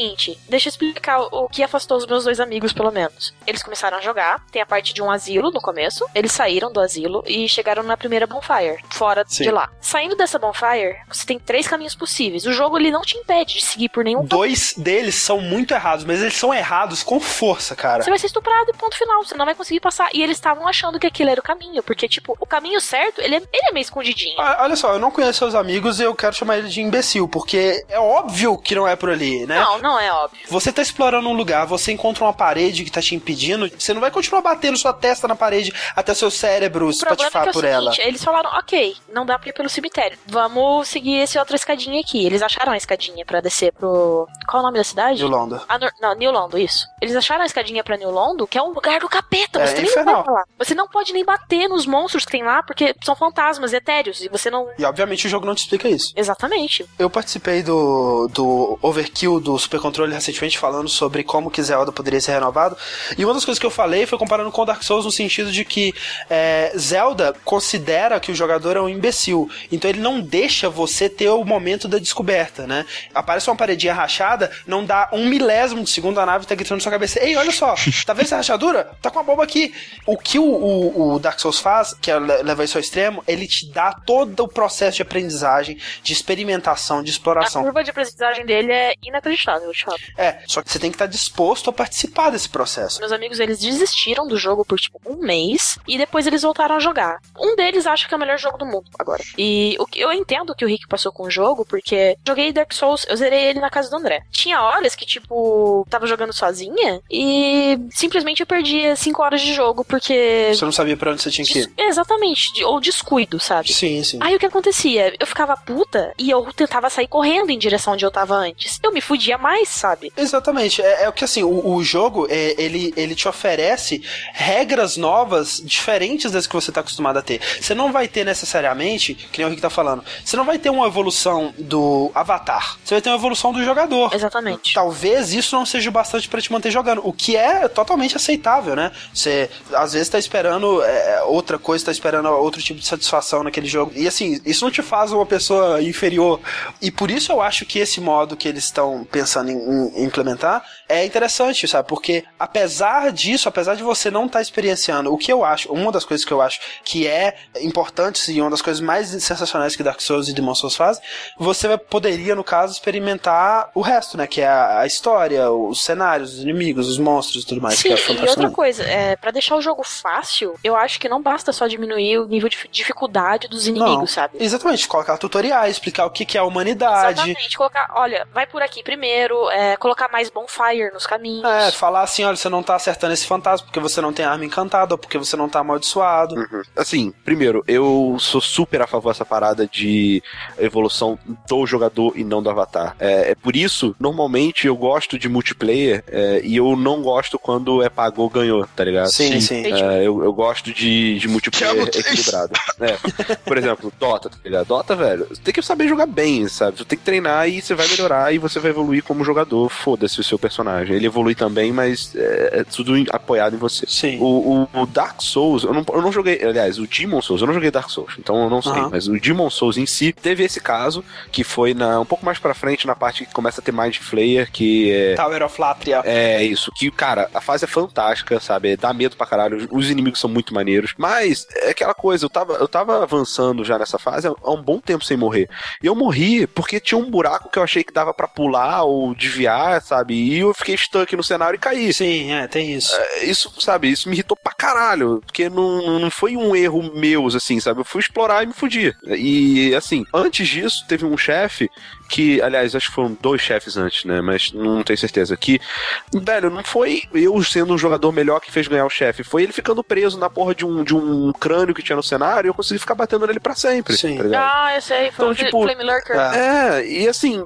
deixa eu explicar o que afastou os meus dois amigos, pelo menos. Eles começaram a jogar, tem a parte de um asilo no começo, eles saíram do asilo e chegaram na primeira bonfire, fora Sim. de lá. Saindo dessa bonfire, você tem três caminhos possíveis. O jogo ele não te impede de seguir por nenhum Dois deles são muito errados, mas eles são errados com força, cara. Você vai ser estuprado e ponto final. Você não vai conseguir passar. E eles estavam achando que aquilo era o caminho. Porque, tipo, o caminho certo, ele é, ele é meio escondidinho. Ah, Olha só, eu não conheço seus amigos e eu quero chamar ele de imbecil, porque é óbvio que não é por ali, né? Não, não é óbvio. Você tá explorando um lugar, você encontra uma parede que tá te impedindo, você não vai continuar batendo sua testa na parede até seu cérebro se O é patifar que é o por ela. seguinte, eles falaram, ok, não dá pra ir pelo cemitério. Vamos seguir essa outra escadinha aqui. Eles acharam a escadinha pra descer pro... Qual é o nome da cidade? De Londra. Ah, Nor- não, New Londo, isso. Eles acharam a escadinha pra New Londo, que é um lugar do capeta. É, Você nem infernal. vai pra lá. Você não pode nem bater nos monstros que tem lá, porque são fantasmas etéreos. E você não... E obviamente o jogo não te explica isso. Exatamente. Eu participei do, do Overkill do Super Controle recentemente falando sobre como que Zelda poderia ser renovado. E uma das coisas que eu falei foi comparando com Dark Souls no sentido de que é, Zelda considera que o jogador é um imbecil. Então ele não deixa você ter o momento da descoberta, né? Aparece uma paredinha rachada, não dá um milésimo de segundo a nave tá gritando na sua cabeça: Ei, olha só, tá vendo essa rachadura? Tá com uma bomba aqui. O que o, o, o Dark Souls faz, que é le- levar isso ao extremo, ele te dá todo o processo de aprendizagem, de experimentação, de A exploração. curva de aprendizagem dele é inacreditável, falo. É, só que você tem que estar disposto a participar desse processo. Meus amigos, eles desistiram do jogo por, tipo, um mês e depois eles voltaram a jogar. Um deles acha que é o melhor jogo do mundo agora. E o que eu entendo o que o Rick passou com o jogo, porque joguei Dark Souls, eu zerei ele na casa do André. Tinha horas que, tipo, tava jogando sozinha e simplesmente eu perdia 5 horas de jogo porque. Você não sabia pra onde você tinha que ir. Exatamente, ou descuido, sabe? Sim, sim. Aí o que acontecia? Eu ficava puta e eu tentava sair correndo em direção onde eu tava antes. Eu me fudia mais, sabe? Exatamente. É, é o que assim, o, o jogo, é, ele, ele te oferece regras novas, diferentes das que você tá acostumado a ter. Você não vai ter necessariamente, que nem o Rick tá falando, você não vai ter uma evolução do avatar. Você vai ter uma evolução do jogador. Exatamente. Talvez isso não seja o bastante para te manter jogando, o que é totalmente aceitável, né? Você às vezes tá esperando é, outra coisa, tá esperando outro tipo de satisfação naquele jogo. E assim, isso não te faz uma pessoa inferior. E por isso eu acho que esse modo que eles estão pensando em, em implementar é interessante, sabe? Porque apesar disso, apesar de você não estar tá experienciando, o que eu acho, uma das coisas que eu acho que é importante e uma das coisas mais sensacionais que Dark Souls e Demon Souls fazem, você poderia, no caso, experimentar o resto, né? Que é a, a história, os cenários, os inimigos, os monstros e tudo mais. Sim, é e outra coisa, é, para deixar o jogo fácil, eu acho que não basta só diminuir o nível de dificuldade dos inimigos, não, sabe? Exatamente, colocar tutoriais, explicar o que, que é a humanidade. Exatamente, colocar, olha, vai por aqui primeiro, é, colocar mais bonfire nos caminhos. É, falar assim, olha, você não tá acertando esse fantasma porque você não tem arma encantada ou porque você não tá amaldiçoado. Uhum. Assim, primeiro, eu sou super a favor dessa parada de evolução do jogador e não do avatar. É, é por isso, normalmente, eu gosto de multiplayer é, e eu não gosto quando é pagou, ganhou, tá ligado? Sim, sim. É, eu, eu gosto de, de multiplayer equilibrado. É. Por exemplo, Dota, tá ligado? Dota, velho, você tem que saber jogar bem, sabe? Você tem que treinar e você vai melhorar e você vai evoluir como jogador. Foda-se o seu personagem. Ele evolui também, mas é, é tudo apoiado em você. Sim. O, o, o, Dark Souls, eu não, eu não joguei, aliás, o Demon Souls, eu não joguei Dark Souls, então eu não sei, uhum. mas o Demon Souls em si teve esse caso, que foi na, um pouco mais pra frente, na parte que começa a ter Mind Flayer, que é. Tower of Latria. É, isso. Que, cara, a fase é fantástica, sabe? Dá medo pra caralho. Os inimigos são muito maneiros. Mas é aquela coisa, eu tava, eu tava avançando já nessa fase há um bom tempo sem morrer. E eu morri porque tinha um buraco que eu achei que dava para pular ou desviar, sabe? E eu fiquei stuck no cenário e caí. Sim, é, tem isso. É, isso, sabe, isso me irritou pra caralho. Porque não, não foi um erro meu, assim, sabe? Eu fui explorar e me fudi. E, assim, antes disso, teve um chefe que, aliás, acho que foram dois chefes antes, né? Mas não tenho certeza. Que, velho, não foi eu sendo um jogador melhor que fez ganhar o chefe. Foi ele ficando preso na porra de um, de um crânio que tinha no cenário e eu consegui ficar batendo nele pra sempre. Sim. Tá ah, eu sei. Foi então, um tipo, Flame Lurker. É, e assim,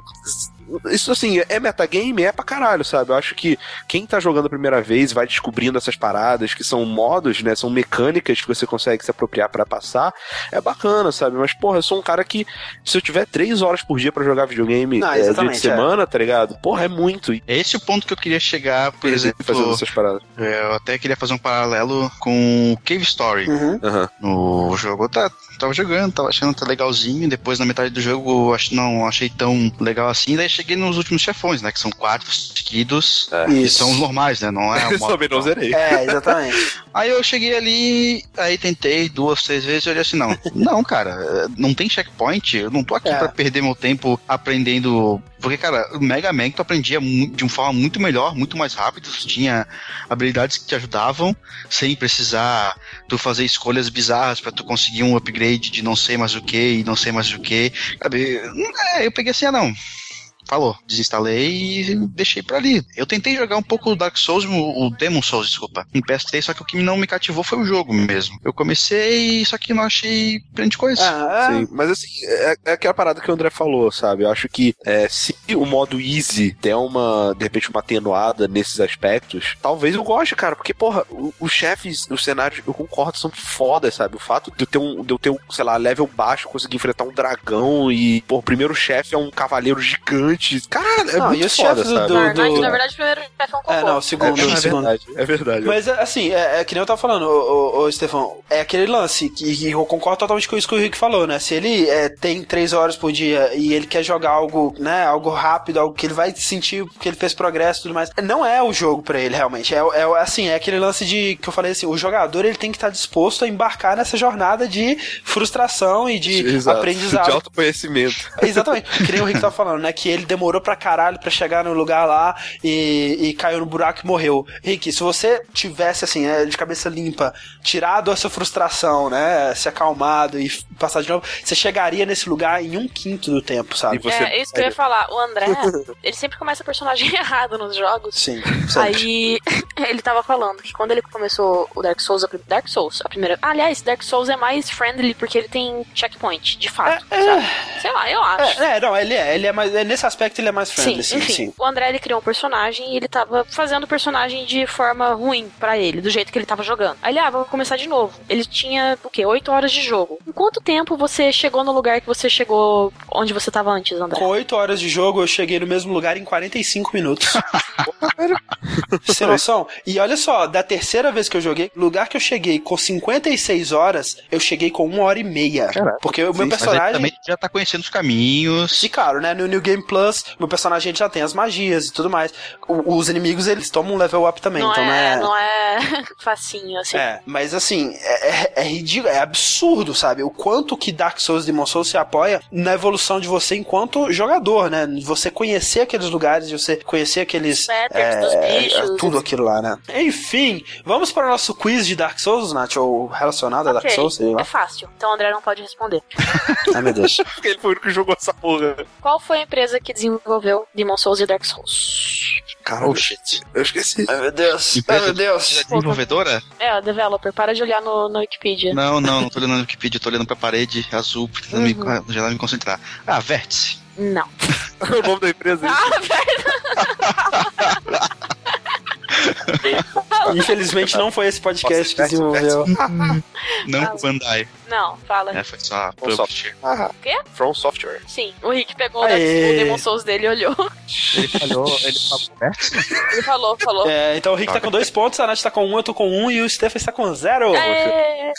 isso assim, é metagame? É pra caralho, sabe? Eu acho que quem tá jogando a primeira vez vai descobrindo essas paradas que são modos, né? São mecânicas que você consegue se apropriar para passar. É bacana, sabe? Mas, porra, eu sou um cara que, se eu tiver três horas por dia para jogar videogame Não, é, dia de semana, é. tá ligado? Porra, é muito. Esse é o ponto que eu queria chegar, por exemplo. Fazendo essas paradas. É, eu até queria fazer um paralelo com Cave Story. Uhum. Uhum. No jogo, tá, tava jogando, tava achando tá legalzinho. Depois, na metade do jogo, eu não achei tão legal assim. Daí cheguei nos últimos chefões, né? Que são quatro seguidos. É. Que são os normais, né? Não é o modo. Também não zerei. É, exatamente. aí eu cheguei ali, aí tentei duas, três vezes e olhei assim, não. não, cara, não tem checkpoint. Eu não tô aqui é. pra perder meu tempo aprendendo. Porque, cara, o Mega Man tu aprendia de uma forma muito melhor, muito mais rápido. Tu tinha habilidades que te ajudavam, sem precisar tu fazer escolhas bizarras para tu conseguir um upgrade de não sei mais o que e não sei mais o que. Sabe? É, eu peguei assim, ah, não falou, desinstalei e deixei pra ali. Eu tentei jogar um pouco o Dark Souls, o, Demon Souls, desculpa, em PS3, só que o que não me cativou foi o jogo mesmo. Eu comecei, só que não achei grande coisa. Ah. Sim, mas assim, é, é, aquela parada que o André falou, sabe? Eu acho que é, se o modo easy der uma, de repente, uma atenuada nesses aspectos, talvez eu goste, cara, porque, porra, os chefes, os cenários, eu concordo, são fodas, sabe? O fato de eu ter um, de eu ter um, sei lá, level baixo, conseguir enfrentar um dragão e, pô, o primeiro chefe é um cavaleiro gigante Cara, é não, muito e os foda, sabe? Do, do... Na verdade, o primeiro chefe é um cocô. É, não, o segundo. É, o segundo. verdade, é verdade. Mas, assim, é, é, que nem eu tava falando, ô, ô, ô Stefão, é aquele lance que, que, eu concordo totalmente com isso que o Rick falou, né? Se ele é, tem três horas por dia e ele quer jogar algo, né, algo rápido, algo que ele vai sentir que ele fez progresso e tudo mais, não é o jogo pra ele, realmente. É, é assim, é aquele lance de, que eu falei assim, o jogador, ele tem que estar disposto a embarcar nessa jornada de frustração e de Exato, aprendizado. De autoconhecimento. Exatamente. Que nem o Rick tava falando, né? Que ele demorou pra caralho pra chegar no lugar lá e, e caiu no buraco e morreu. Rick, se você tivesse, assim, né, de cabeça limpa, tirado essa frustração, né, se acalmado e passar de novo, você chegaria nesse lugar em um quinto do tempo, sabe? Você... É, isso que eu ia falar. O André, ele sempre começa personagem errado nos jogos. Sim. Sempre. Aí ele tava falando que quando ele começou o Dark Souls, a, Dark Souls, a primeira. aliás, Dark Souls é mais friendly porque ele tem checkpoint, de fato. É, é... Sei lá, eu acho. É, é, não, ele é, ele é mais. É nesse aspecto aspecto ele é mais friendly, sim, enfim. sim. O André ele criou um personagem e ele tava fazendo o personagem de forma ruim pra ele, do jeito que ele tava jogando. Aí ele, ah, vou começar de novo. Ele tinha, o quê? Oito horas de jogo. Em quanto tempo você chegou no lugar que você chegou onde você tava antes, André? Com 8 horas de jogo, eu cheguei no mesmo lugar em 45 minutos. Sem noção? E olha só, da terceira vez que eu joguei, lugar que eu cheguei com 56 horas, eu cheguei com uma hora e meia. Caraca. Porque o meu Mas aí personagem. também já tá conhecendo os caminhos. E claro, né? No New Game Plus, meu personagem já tem as magias e tudo mais. O- os inimigos, eles tomam um level up também, não, então, é, né? não é facinho, assim. É, mas assim, é, é, é ridículo, é absurdo, sabe? O quanto que Dark Souls e Demon Souls se apoia na evolução de você enquanto jogador, né? Você conhecer aqueles lugares, de você conhecer aqueles. Patterns dos bichos. tudo aquilo lá, né? Enfim, vamos para o nosso quiz de Dark Souls, Nath, ou relacionado a Dark Souls, sei lá. É fácil. Então o André não pode responder. Ai, meu Deus. Ele foi o único que jogou essa porra. Qual foi a empresa que desenvolveu Demon Souls e Dark Souls? Cara, Oh, shit. eu esqueci. Ai, meu Deus. Ai, meu Deus. Empresa desenvolvedora? É, a developer. Para de olhar no, no Wikipedia. Não, não, não tô olhando no Wikipedia, tô olhando pra parede azul, tentando me, já me concentrar. Ah, Vértice. Não. o nome da empresa é Infelizmente não foi esse podcast que desenvolveu. Não Ah, o Bandai. Não, fala. É, foi só a From Publisher. Ah, quê? From Software. Sim. O Rick pegou o o Demon Souls dele e olhou. Ele falou, ele falou Vértice? Ele falou, falou. É, então o Rick tá com dois pontos, a Nath tá com um, eu tô com um e o Stefan está com zero. É,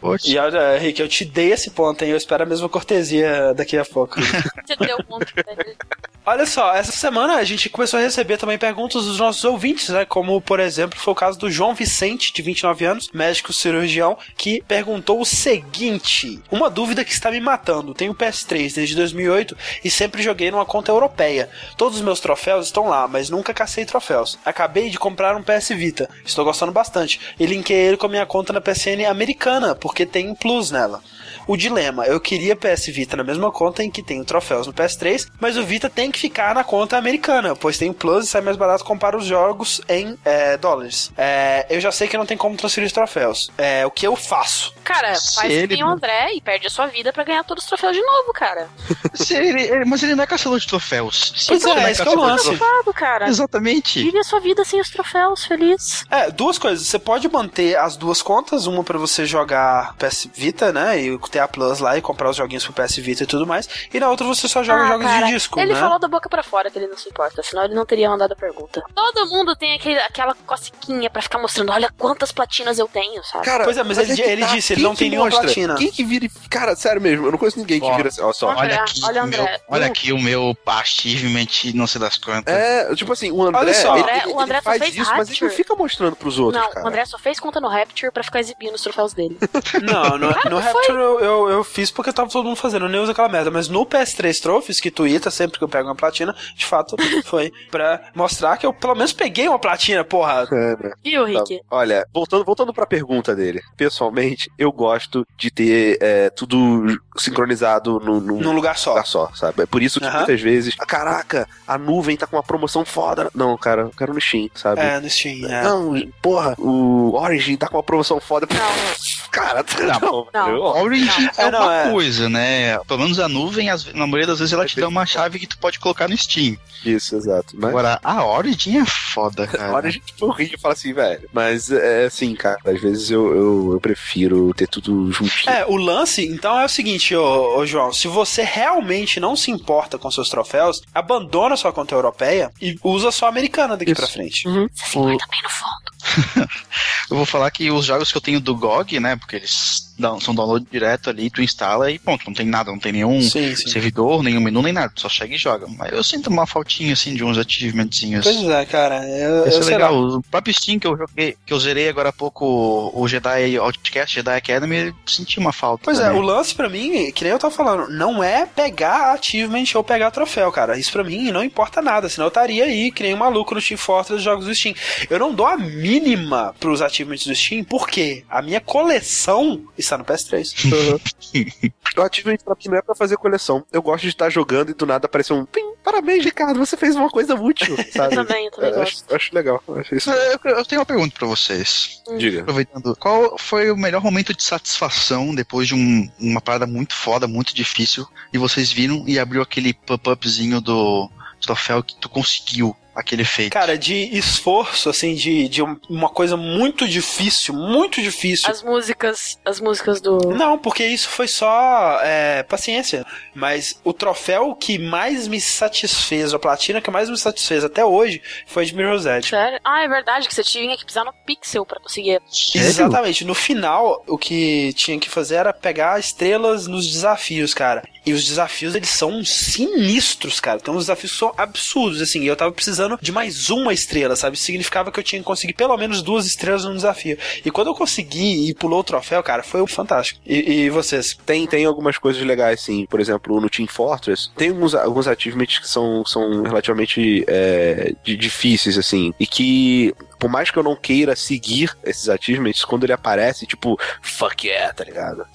Poxa. E olha, Rick, eu te dei esse ponto, hein? Eu espero a mesma cortesia daqui a pouco. você deu ponto pra ele. Olha só, essa semana a gente começou a receber também perguntas dos nossos ouvintes, né? Como, por exemplo, foi o caso do João Vicente, de 29 anos, médico cirurgião, que perguntou o seguinte: Uma dúvida que está me matando. Tenho PS3 desde 2008 e sempre joguei numa conta europeia. Todos os meus troféus estão lá, mas nunca cacei troféus. Acabei de comprar um PS Vita. Estou gostando bastante. E linkei ele com a minha conta na PSN americana, porque tem um plus nela. O dilema, eu queria PS Vita na mesma conta em que tenho troféus no PS3, mas o Vita tem que ficar na conta americana, pois tem Plus e sai mais barato comprar os jogos em é, dólares. É, eu já sei que não tem como transferir os troféus. É, o que eu faço? Cara, Se faz ele que nem o André e perde a sua vida pra ganhar todos os troféus de novo, cara. Se ele- ele- mas ele não é caçador de troféus. Pois é, esse que é o caçador de lance. troféus- Fado, cara. Exatamente. Vive a sua vida sem os troféus, feliz. É, duas coisas. Você pode manter as duas contas, uma pra você jogar PS Vita, né, e ter a Plus lá e comprar os joguinhos pro PS Vita e tudo mais, e na outra você só joga Ah, jogos cara, de disco, Ele né? falou da boca pra fora que ele não se importa, senão ele não teria mandado a pergunta. Todo mundo tem aquele, aquela cosquinha pra ficar mostrando, olha quantas platinas eu tenho, sabe? Cara, Pois é, mas ele- que ele disse, ele Quem não tem que nenhuma platina. Quem que vira e... Cara, sério mesmo, eu não conheço ninguém que vira assim, ó só. Olha, Olha aqui, olha, o meu, André. olha Não. aqui o meu achievement, não sei das quantas. É, tipo assim, o André, Olha só. ele, André- ele- o André ele só faz fez isso, mas ele não fica mostrando pros outros, Não, cara. o André só fez conta no Rapture pra ficar exibindo os troféus dele. Não, no, no Rapture eu, eu, eu fiz porque tava todo mundo fazendo, eu nem uso aquela merda. Mas no PS3 Trophies, que twitta sempre que eu pego uma platina, de fato foi pra mostrar que eu pelo menos peguei uma platina, porra. É, né? E o Tá, Rick? Olha, voltando, voltando pra pergunta dele. Pessoalmente, eu gosto de ter é, tudo sincronizado no, num Num lugar só. lugar só, sabe? É por isso que Aham. muitas vezes, "Ah, caraca, a nuvem tá com uma promoção foda. Não, cara, eu quero no Steam, sabe? É, no Steam, é. Não, porra, o Origin tá com uma promoção foda. Não. Cara, não, Não. entendeu? Origin é, É, não, uma é. coisa, né? Pelo menos a nuvem, na maioria das vezes, ela te dá uma chave que tu pode colocar no Steam. Isso, exato. Mas Agora, a Origin é foda, cara. a Origin, tipo, eu rio e falo assim, velho. Mas é assim, cara, às vezes eu, eu, eu prefiro ter tudo juntinho. É, o lance, então, é o seguinte, ô, ô, João, se você realmente não se importa com seus troféus, abandona sua conta europeia e usa sua americana daqui Isso. pra frente. Você se importa bem no fundo. Eu vou falar que os jogos que eu tenho do GOG, né? Porque eles dão- são download direto ali, tu instala e ponto. Não tem nada, não tem nenhum Sim, sim. servidor, nenhum menu, nem nada. Tu só chega e joga. Mas eu sinto uma faltinha, assim, de uns achievementzinhos. Pois é, cara, eu, Isso eu é legal. lá. O próprio Steam que eu joguei, que eu zerei agora há pouco, o Jedi Outcast, Jedi Academy, eu senti uma falta. Pois é, também. o lance pra mim, que nem eu tava falando, não é pegar achievement ou pegar troféu, cara. Isso pra mim não importa nada, senão eu estaria aí, que nem um maluco no Team Fortress dos jogos do Steam. Eu não dou a mínima pros achievements do Steam, porque a minha coleção está no PS3. O Achievement pra mim não é pra fazer coleção. Eu gosto de estar jogando e do nada aparecer um pim Parabéns, Ricardo, você fez uma coisa útil, sabe? Eu também, eu também É, acho, gosto. acho legal. Acho isso. Eu, eu tenho uma pergunta pra vocês. Diga. Aproveitando, qual foi o melhor momento de satisfação depois de um- uma parada muito foda, muito difícil, e vocês viram e abriu aquele pop-upzinho do troféu que tu conseguiu aquele feito? Cara, de esforço, assim, de, de um- uma coisa muito difícil, muito difícil. As músicas, as músicas do. Não, porque isso foi só é, paciência. Mas o troféu que mais me satisfez, a platina que mais me satisfez até hoje, foi de Mirror's Edge. Sério? Ah, é verdade que você tinha que pisar no pixel pra conseguir. Sério? Exatamente. No final, o que tinha que fazer era pegar estrelas nos desafios, cara. E os desafios, eles são sinistros, cara. Então, os desafios são absurdos, assim. E eu tava precisando de mais uma estrela, sabe? Significava que eu tinha que conseguir pelo menos duas estrelas num desafio. E quando eu consegui e pulou o troféu, cara, foi fantástico. E, e vocês? Tem, tem algumas coisas legais, sim. Por exemplo, no Team Fortress, tem alguns, alguns achievements que são, são relativamente é, de- difíceis, assim. E que, por mais que eu não queira seguir esses achievements, quando ele aparece, tipo, fuck yeah, tá ligado?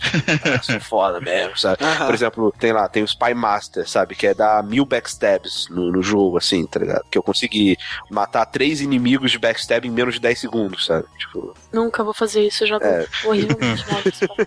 Ah, sou foda mesmo, sabe? Aham. Por exemplo, tem lá, tem o Spy Master, sabe? Que é dar mil backstabs no, no jogo, assim, tá ligado? Que eu consegui matar três inimigos de backstab em menos de 10 segundos, sabe? Tipo, Nunca vou fazer isso, eu jogo É. horrivelmente mal.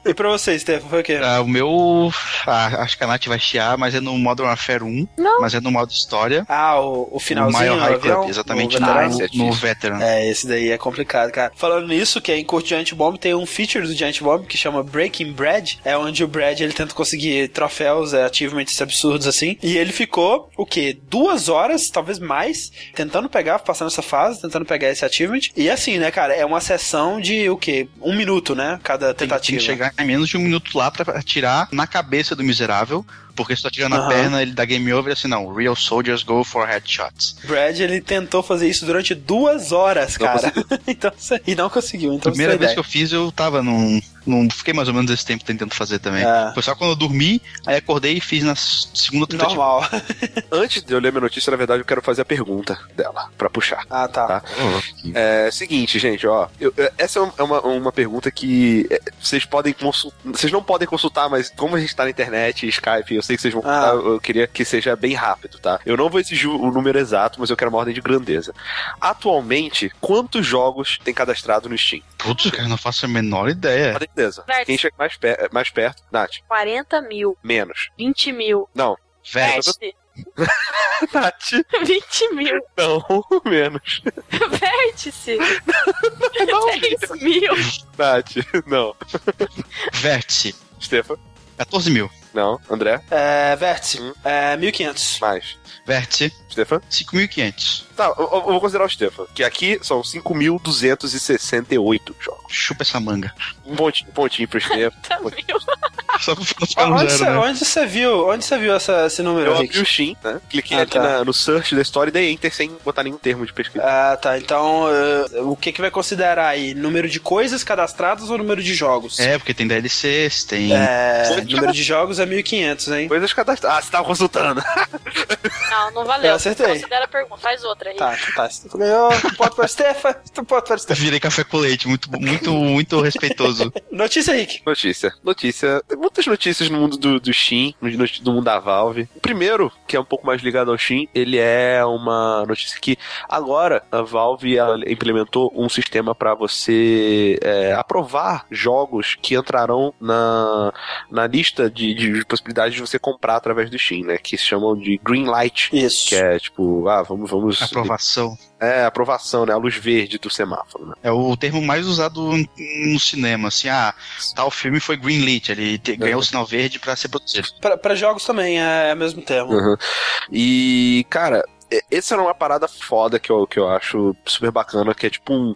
E pra vocês, Stefan, foi o quê? Ah, o meu. ah, acho que a Nath vai chiar, mas é no Modern Warfare 1. Não. Mas é no modo história. Ah, o, o o finalzinho Mile High no Club, exatamente o no, no difícil. Veteran. É, esse daí é complicado, cara. Falando nisso, que é em Curto Giant Bomb, tem um feature do Giant Bomb que chama Breaking Bread. É onde o Brad ele tenta conseguir troféus, é, achievements absurdos assim. E ele ficou, o quê? Duas horas, talvez mais, tentando pegar, passando essa fase, tentando pegar esse achievement. E assim, né, cara, é uma sessão de o quê? Um minuto, né? Cada Tem, tem tentativa. que chegar em menos de um minuto lá pra atirar na cabeça do miserável. Porque se tu atira na Aham. perna, ele dá game over assim, não. Real soldiers go for headshots. Brad, ele tentou fazer isso durante duas horas, Não cara. então, e não conseguiu. Então, Primeira vez que eu fiz, eu tava num, num. Fiquei mais ou menos esse tempo tentando fazer também. É. Foi só quando eu dormi, aí acordei e fiz na segunda tentativa. Normal. antes de eu ler minha notícia, na verdade, eu quero fazer a pergunta dela, pra puxar. ah, tá. Tá. É seguinte, gente, ó. eu- eu- essa é uma, uma pergunta que é, vocês podem consultar. Vocês não podem consultar, mas como a gente tá na internet, Skype, eu sei que vocês vão Ah. consultar, eu queria que seja bem rápido, tá? Eu não vou exigir o número exato, mas eu quero uma ordem de grandeza. Atualmente, quantos jogos tem cadastrado no Steam? Putz, cara, não faço a menor ideia. Uma grandeza. Vértice. Quem chega mais, per- mais perto, Nath, 40 mil, menos. 20 mil, Não. Vértice, Nath, 20 mil, não, menos. vértice, Não, 10 mil, Nath, não. vértice. Stefan, 14 mil. não. André, É, Vértice, Hum. é 1500. mais. Vértice, Stefan? 5.500. Tá, eu, eu vou considerar o Stefan, que aqui são 5.268 jogos. Chupa essa manga. Um pontinho, um pontinho pro Stefan. 30 mil. Só pra ficar no Onde zero, né? onde você viu? Onde você viu essa, esse número, Eu abri o Steam, né? Cliquei Ah, aqui tá. na- no search da história e dei enter sem botar nenhum termo de pesquisa. Ah, tá. Então, eh, o que que vai considerar aí? Número de coisas cadastradas ou número de jogos? É, porque tem DLCs, tem. É, número de jogos é 1500, hein? Coisas cadastradas. Ah, você tava consultando. Não, não valeu. Eu acertei. Considera a pergunta. Faz outra aí. Tá, tá. Tu ganhou ponto para Stefan, um ponto para Eu Stefan. virei café com leite, muito, muito, muito respeitoso. Notícia, Rick. Notícia. Notícia. Tem muitas notícias no mundo do, do Steam, no, mundo da Valve. O primeiro, que é um pouco mais ligado ao Steam, ele é uma notícia que agora a Valve implementou um sistema para você é, aprovar jogos que entrarão na, na lista de, de possibilidades de você comprar através do Steam, né? Que se chamam de Green Light. Isso. Que é tipo, ah, vamos, vamos. Aprovação. É, aprovação, né? A luz verde do semáforo, né? É o termo mais usado no cinema, assim, ah, tal filme foi greenlit, ele te- ganhou o sinal verde pra ser produzido. Pra, pra jogos também é o mesmo termo. Uhum. E, cara, essa era uma parada foda que eu, que eu acho super bacana, que é tipo um.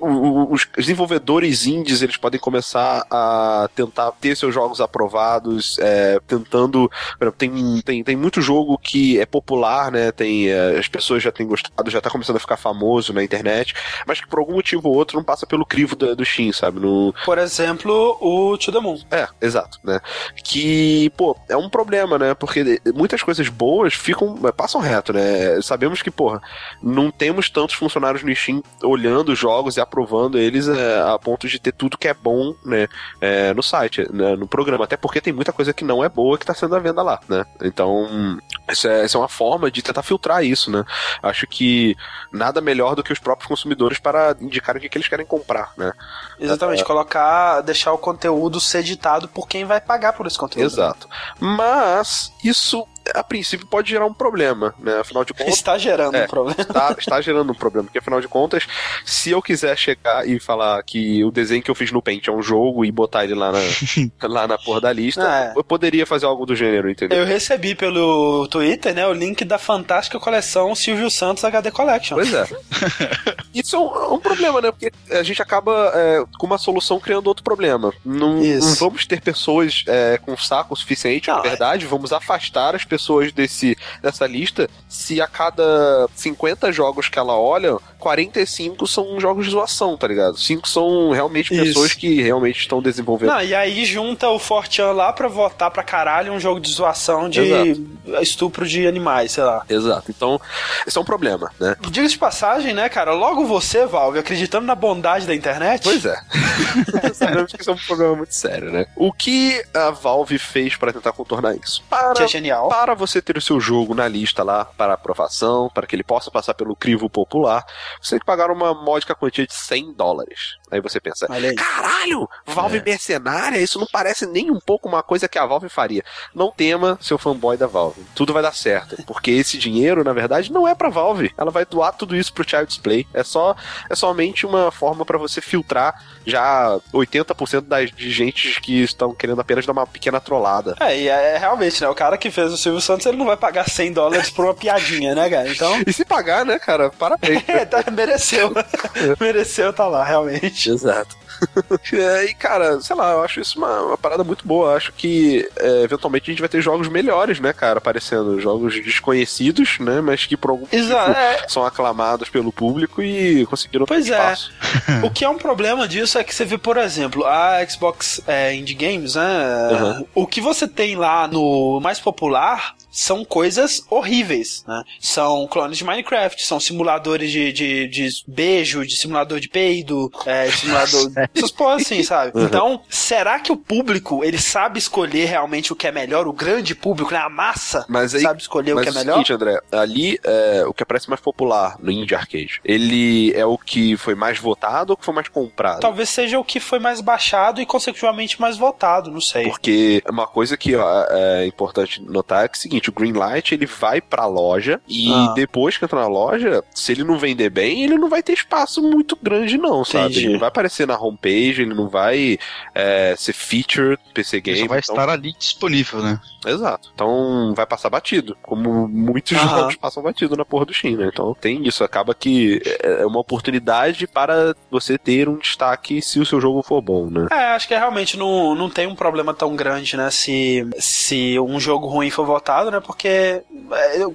Os desenvolvedores indies eles podem começar a tentar ter seus jogos aprovados, é, tentando. exemplo, Tem, tem, tem muito jogo que é popular, né? Tem, é, as pessoas já têm gostado, já tá começando a ficar famoso na internet, mas que por algum motivo ou outro não passa pelo crivo do, do Steam, sabe? No, Por exemplo, o To The Moon. é, exato, né? Que, pô, é um problema, né? Porque muitas coisas boas ficam, passam reto, né? Né? Sabemos que, porra, não temos tantos funcionários no Steam olhando os jogos e aprovando eles é, a ponto de ter tudo que é bom, né, é, no site, né, no programa. Até porque tem muita coisa que não é boa que tá sendo à venda lá, né? Então, essa é, essa é uma forma de tentar filtrar isso, né? Acho que nada melhor do que os próprios consumidores para indicarem o que, que eles querem comprar, né? Exatamente, É. colocar, deixar o conteúdo ser editado por quem vai pagar por esse conteúdo. Exato. Mas isso, a princípio, pode gerar um problema, né? Afinal de contas. Está gerando É. um problema. Está, está gerando um problema, porque afinal de contas, se eu quiser chegar e falar que o desenho que eu fiz no Paint é um jogo e botar ele lá na, lá na porra da lista, É. eu poderia fazer algo do gênero, entendeu? Eu recebi pelo Twitter, né, o link da fantástica coleção Silvio Santos HD Collection. Pois é. Isso é um, um problema, né? Porque a gente acaba é, com uma solução criando outro problema. Não, não vamos ter pessoas é, com saco suficiente, Não, na verdade, vamos afastar as pessoas desse, dessa lista se a cada 50 jogos que ela olha, 45 são jogos de zoação, tá ligado? 5 são realmente Isso. pessoas que realmente estão desenvolvendo. Não, e aí junta o Fortean lá pra votar pra caralho um jogo de zoação de estupro de animais, sei lá. Exato. Então, esse é um problema, né? Diga de passagem, né, cara? Logo você, Valve, acreditando na bondade da internet. Pois é. Sabemos que isso é um problema muito sério, né? O que a Valve fez para tentar contornar isso? Para, Que é genial. para você ter o seu jogo na lista lá para aprovação, para que ele possa passar pelo crivo popular, você tem que pagar uma módica quantia de 100 dólares. Aí você pensa, caralho, Valve mercenária? Isso não parece nem um pouco uma coisa que a Valve faria. Não tema, seu fanboy da Valve. Tudo vai dar certo. Porque esse dinheiro, na verdade, não é pra Valve. Ela vai doar tudo isso pro Child's Play. É só é somente uma forma pra você filtrar já 80% das de gente que estão querendo apenas dar uma pequena trollada. É, e é, é realmente, né? O cara que fez o Silvio Santos, ele não vai pagar 100 dólares por uma piadinha, né, cara? Então, E se pagar, né, cara? Parabéns. é, tá, mereceu. mereceu tá lá, realmente. Exato. É, e, cara, sei lá, eu acho isso uma, uma parada muito boa. Eu acho que é, eventualmente a gente vai ter jogos melhores, né, cara, aparecendo. Jogos desconhecidos, né, mas que por algum Exato, motivo é. são aclamados pelo público e conseguiram ter Pois é. espaço. O que é um problema disso é que você vê, por exemplo, a Xbox é, Indie Games, né? Uhum. O que você tem lá no mais popular são coisas horríveis, né? São clones de Minecraft, são simuladores de, de, de beijo, de simulador de peido, é, de simulador. Essas porra assim, sabe? Então, será que o público ele sabe escolher realmente o que é melhor? O grande público, né? A massa Mas aí- sabe escolher o Mas que é o melhor? seguinte, André, ali é, o que aparece mais popular no Indie Arcade, ele é o que foi mais votado ou que foi mais comprado? Talvez seja o que foi mais baixado e, consecutivamente, mais votado, não sei. Porque uma coisa que ó, é importante notar é que é o seguinte, o Greenlight ele vai pra loja e Ah. depois que entra na loja, se ele não vender bem, ele não vai ter espaço muito grande não, sabe? Entendi. Ele não vai aparecer na homepage, ele não vai é, ser featured PC Ele Game. só vai então- estar ali disponível, né? Exato. Então vai passar batido, como muitos Aham. jogos passam batido na porra do Steam, né? Então tem isso, acaba que é uma oportunidade para você ter um destaque se o seu jogo for bom, né? É, acho que realmente não, não tem um problema tão grande, né? Se, se um jogo ruim for votado, né? Porque é,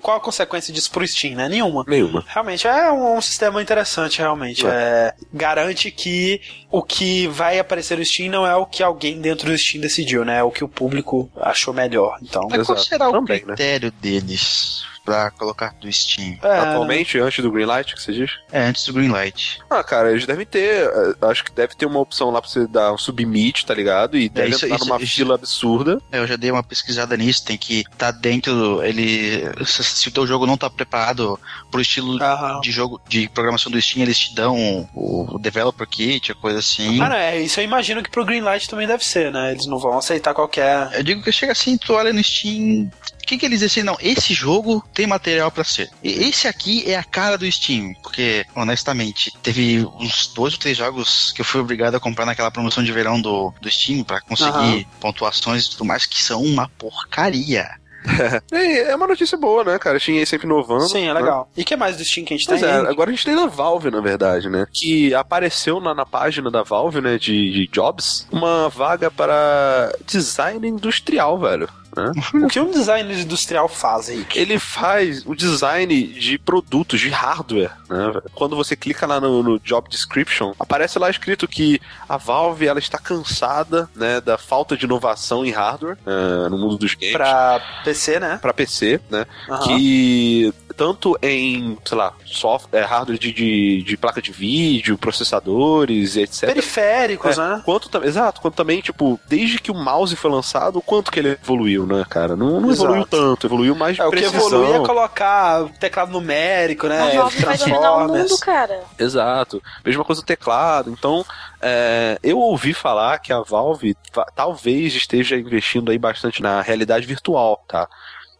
qual a consequência disso pro Steam, né? Nenhuma. Nenhuma. Realmente é um, um sistema interessante, realmente. É, garante que o que vai aparecer no Steam não é o que alguém dentro do Steam decidiu, né? É o que o público achou melhor. Então. Mas qual será o Também, né? critério deles pra colocar do Steam? É, Atualmente, antes do Greenlight, que você diz? É, antes do Greenlight. Ah, cara, eles devem ter. eh, Acho que deve ter uma opção lá pra você dar um submit, tá ligado? E deve isso- entrar isso- numa isso- fila absurda. É, Eu já dei uma pesquisada nisso, tem que estar dentro. Ele. Se, se o teu jogo não tá preparado pro estilo Aham. de jogo de programação do Steam, eles te dão o, o developer kit, a coisa assim. Não, é, isso eu imagino que pro Greenlight também deve ser, né? Eles não vão aceitar qualquer. Eu digo que chega assim, tu olha no Steam. O que, que eles dizem assim? Não, esse jogo tem material pra ser. E esse aqui é a cara do Steam. Porque, honestamente, teve uns dois ou três jogos que eu fui obrigado a comprar naquela promoção de verão do, do Steam pra conseguir pontuações e tudo mais, que são uma porcaria. É, é uma notícia boa, né, cara? Tinha sempre inovando. Sim, é né? legal. E o que mais do Steam que a gente Pois tem? é, aí? agora a gente tem na Valve, na verdade, né? Que apareceu na, na página da Valve, né, de, de jobs, uma vaga para design industrial, velho. Né? O que um designer industrial faz aí? Ele faz o design de produtos, de hardware, né? Quando você clica lá no, no job description, aparece lá escrito que a Valve ela está cansada, né, da falta de inovação em hardware eh, no mundo dos games. Pra PC, né? Pra PC, né? Aham. que tanto em, sei lá, software, é, hardware de, de, de, placa de vídeo, processadores, etc. Periféricos, é, né? Quanto, exato, quanto também, tipo, desde que o mouse foi lançado, o quanto que ele evoluiu, né, cara? Não, não evoluiu tanto, evoluiu mais de é, precisão. O que evoluiu é colocar teclado numérico, né? A Valve vai dominar o mundo, cara. Exato. Mesma coisa do teclado. Então, é, eu ouvi falar que a Valve talvez esteja investindo aí bastante na realidade virtual, tá?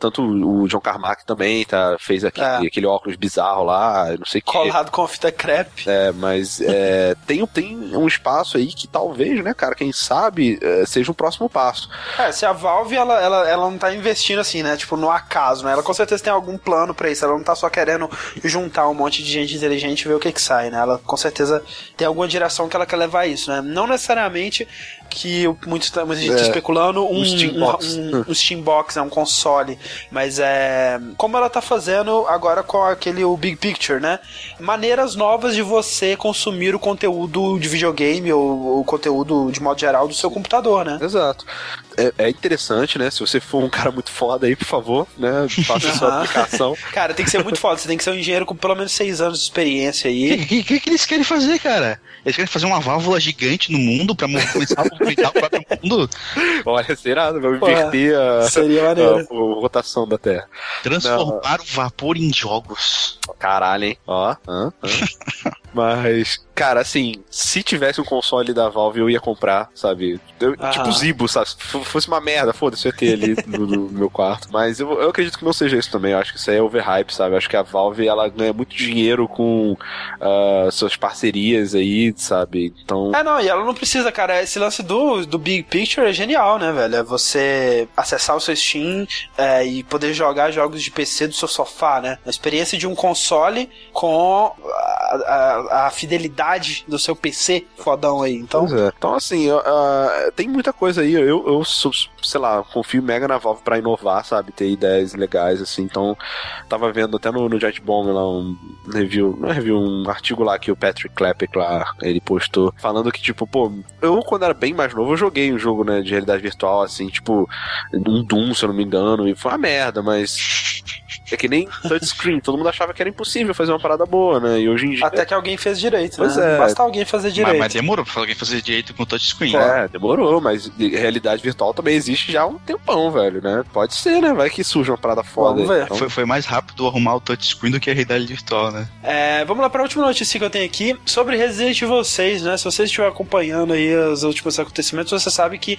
Tanto o John Carmack também tá, fez aquele, é. aquele óculos bizarro lá, não sei o que. Colado com fita crepe. É, mas é, tem, tem um espaço aí que talvez, né, cara, quem sabe, é, seja o próximo passo. É, se a Valve, ela, ela, ela não tá investindo assim, né, tipo, no acaso, né? Ela com certeza tem algum plano para isso, ela não tá só querendo juntar um monte de gente inteligente e ver o que que sai, né? Ela com certeza tem alguma direção que ela quer levar isso, né? Não necessariamente que muita gente é, especulando um, um, Steambox. Um, um Steambox, né, um console, mas é como ela tá fazendo agora com aquele o Big Picture, né? Maneiras novas de você consumir o conteúdo de videogame ou o conteúdo de modo geral do seu computador, né? Exato. É, é interessante, né? Se você for um cara muito foda aí, por favor, né? Faça a sua aplicação. Cara, tem que ser muito foda. Você tem que ser um engenheiro com pelo menos seis anos de experiência aí. O que, que, que, eles querem fazer, cara? Eles querem fazer uma válvula gigante no mundo pra começar a movimentar o próprio mundo? Olha, será? Vamos inverter a, seria. A, a, rotação da Terra. Transformar Não. o vapor em jogos. Caralho, hein? Ó. Hã, hã. Mas, cara, assim, se tivesse um console da Valve, eu ia comprar, sabe? Eu, ah. Tipo Zibo, sabe? Se fosse uma merda, foda-se, eu ia ter ali no, no, meu quarto. Mas eu, eu acredito que não seja isso também. Eu acho que isso aí é overhype, sabe? Eu acho que a Valve, ela ganha muito dinheiro com uh, suas parcerias aí, sabe? Então... É, não, e ela não precisa, cara. Esse lance do, do Big Picture é genial, né, velho? É você acessar o seu Steam é, e poder jogar jogos de PC do seu sofá, né? A experiência de um console com a, a a, fidelidade do seu PC fodão aí. Então, é. então assim, uh, tem muita coisa aí. Eu, eu, sei lá, confio mega na Valve pra inovar, sabe? Ter ideias legais, assim. Então, tava vendo até no, no Jet Bomb lá um review, não é review, um artigo lá que o Patrick Klepek lá, ele postou, falando que, tipo, pô, eu quando era bem mais novo, eu joguei um jogo, né, de realidade virtual, assim, tipo, um Doom, se eu não me engano, e foi uma merda, mas é que nem touchscreen, todo mundo achava que era impossível fazer uma parada boa, né? E hoje em dia. Até que alguém fez direito, pois né? É. Basta alguém fazer direito. Mas, mas demorou pra alguém fazer direito com touchscreen. É, demorou, mas realidade virtual também existe já há um tempão, velho, né? Pode ser, né? Vai que surge uma parada foda. Vamos ver. Então... Foi, foi mais rápido arrumar o touchscreen do que a realidade virtual, né? É, vamos lá pra última notícia que eu tenho aqui sobre Resident Evil 6, né? Se você estiver acompanhando aí os últimos acontecimentos, você sabe que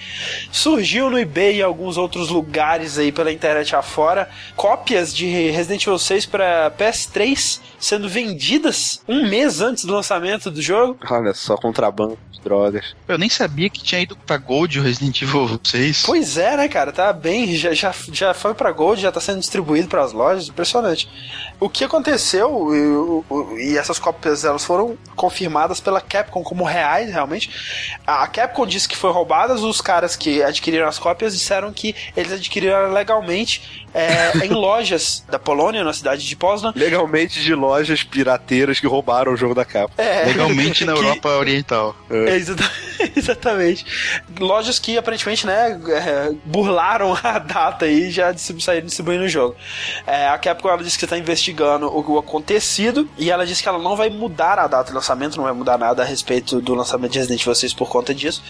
surgiu no eBay e alguns outros lugares aí pela internet afora cópias de Resident Evil 6 para PS3 sendo vendidas um mês antes do lançamento do jogo. Olha só, contrabando drogas. Eu nem sabia que tinha ido pra Gold o Resident Evil 6. Pois é, né, cara? Tá bem, já, já, já foi pra Gold, já tá sendo distribuído para as lojas, impressionante. O que aconteceu, e, e, essas cópias elas foram confirmadas pela Capcom como reais, realmente. A Capcom disse que foi roubadas, os caras que adquiriram as cópias disseram que eles adquiriram legalmente é, em lojas da Polônia, na cidade de Poznan. Legalmente de lojas pirateiras que roubaram o jogo da capa. É, Legalmente na que... Europa Oriental. É. exatamente. Lojas que aparentemente, né, é, burlaram a data e já saíram distribuindo o jogo. É, a Capcom ela disse que está investigando o, acontecido e ela disse que ela não vai mudar a data do lançamento, não vai mudar nada a respeito do lançamento de Resident Evil 6 por conta disso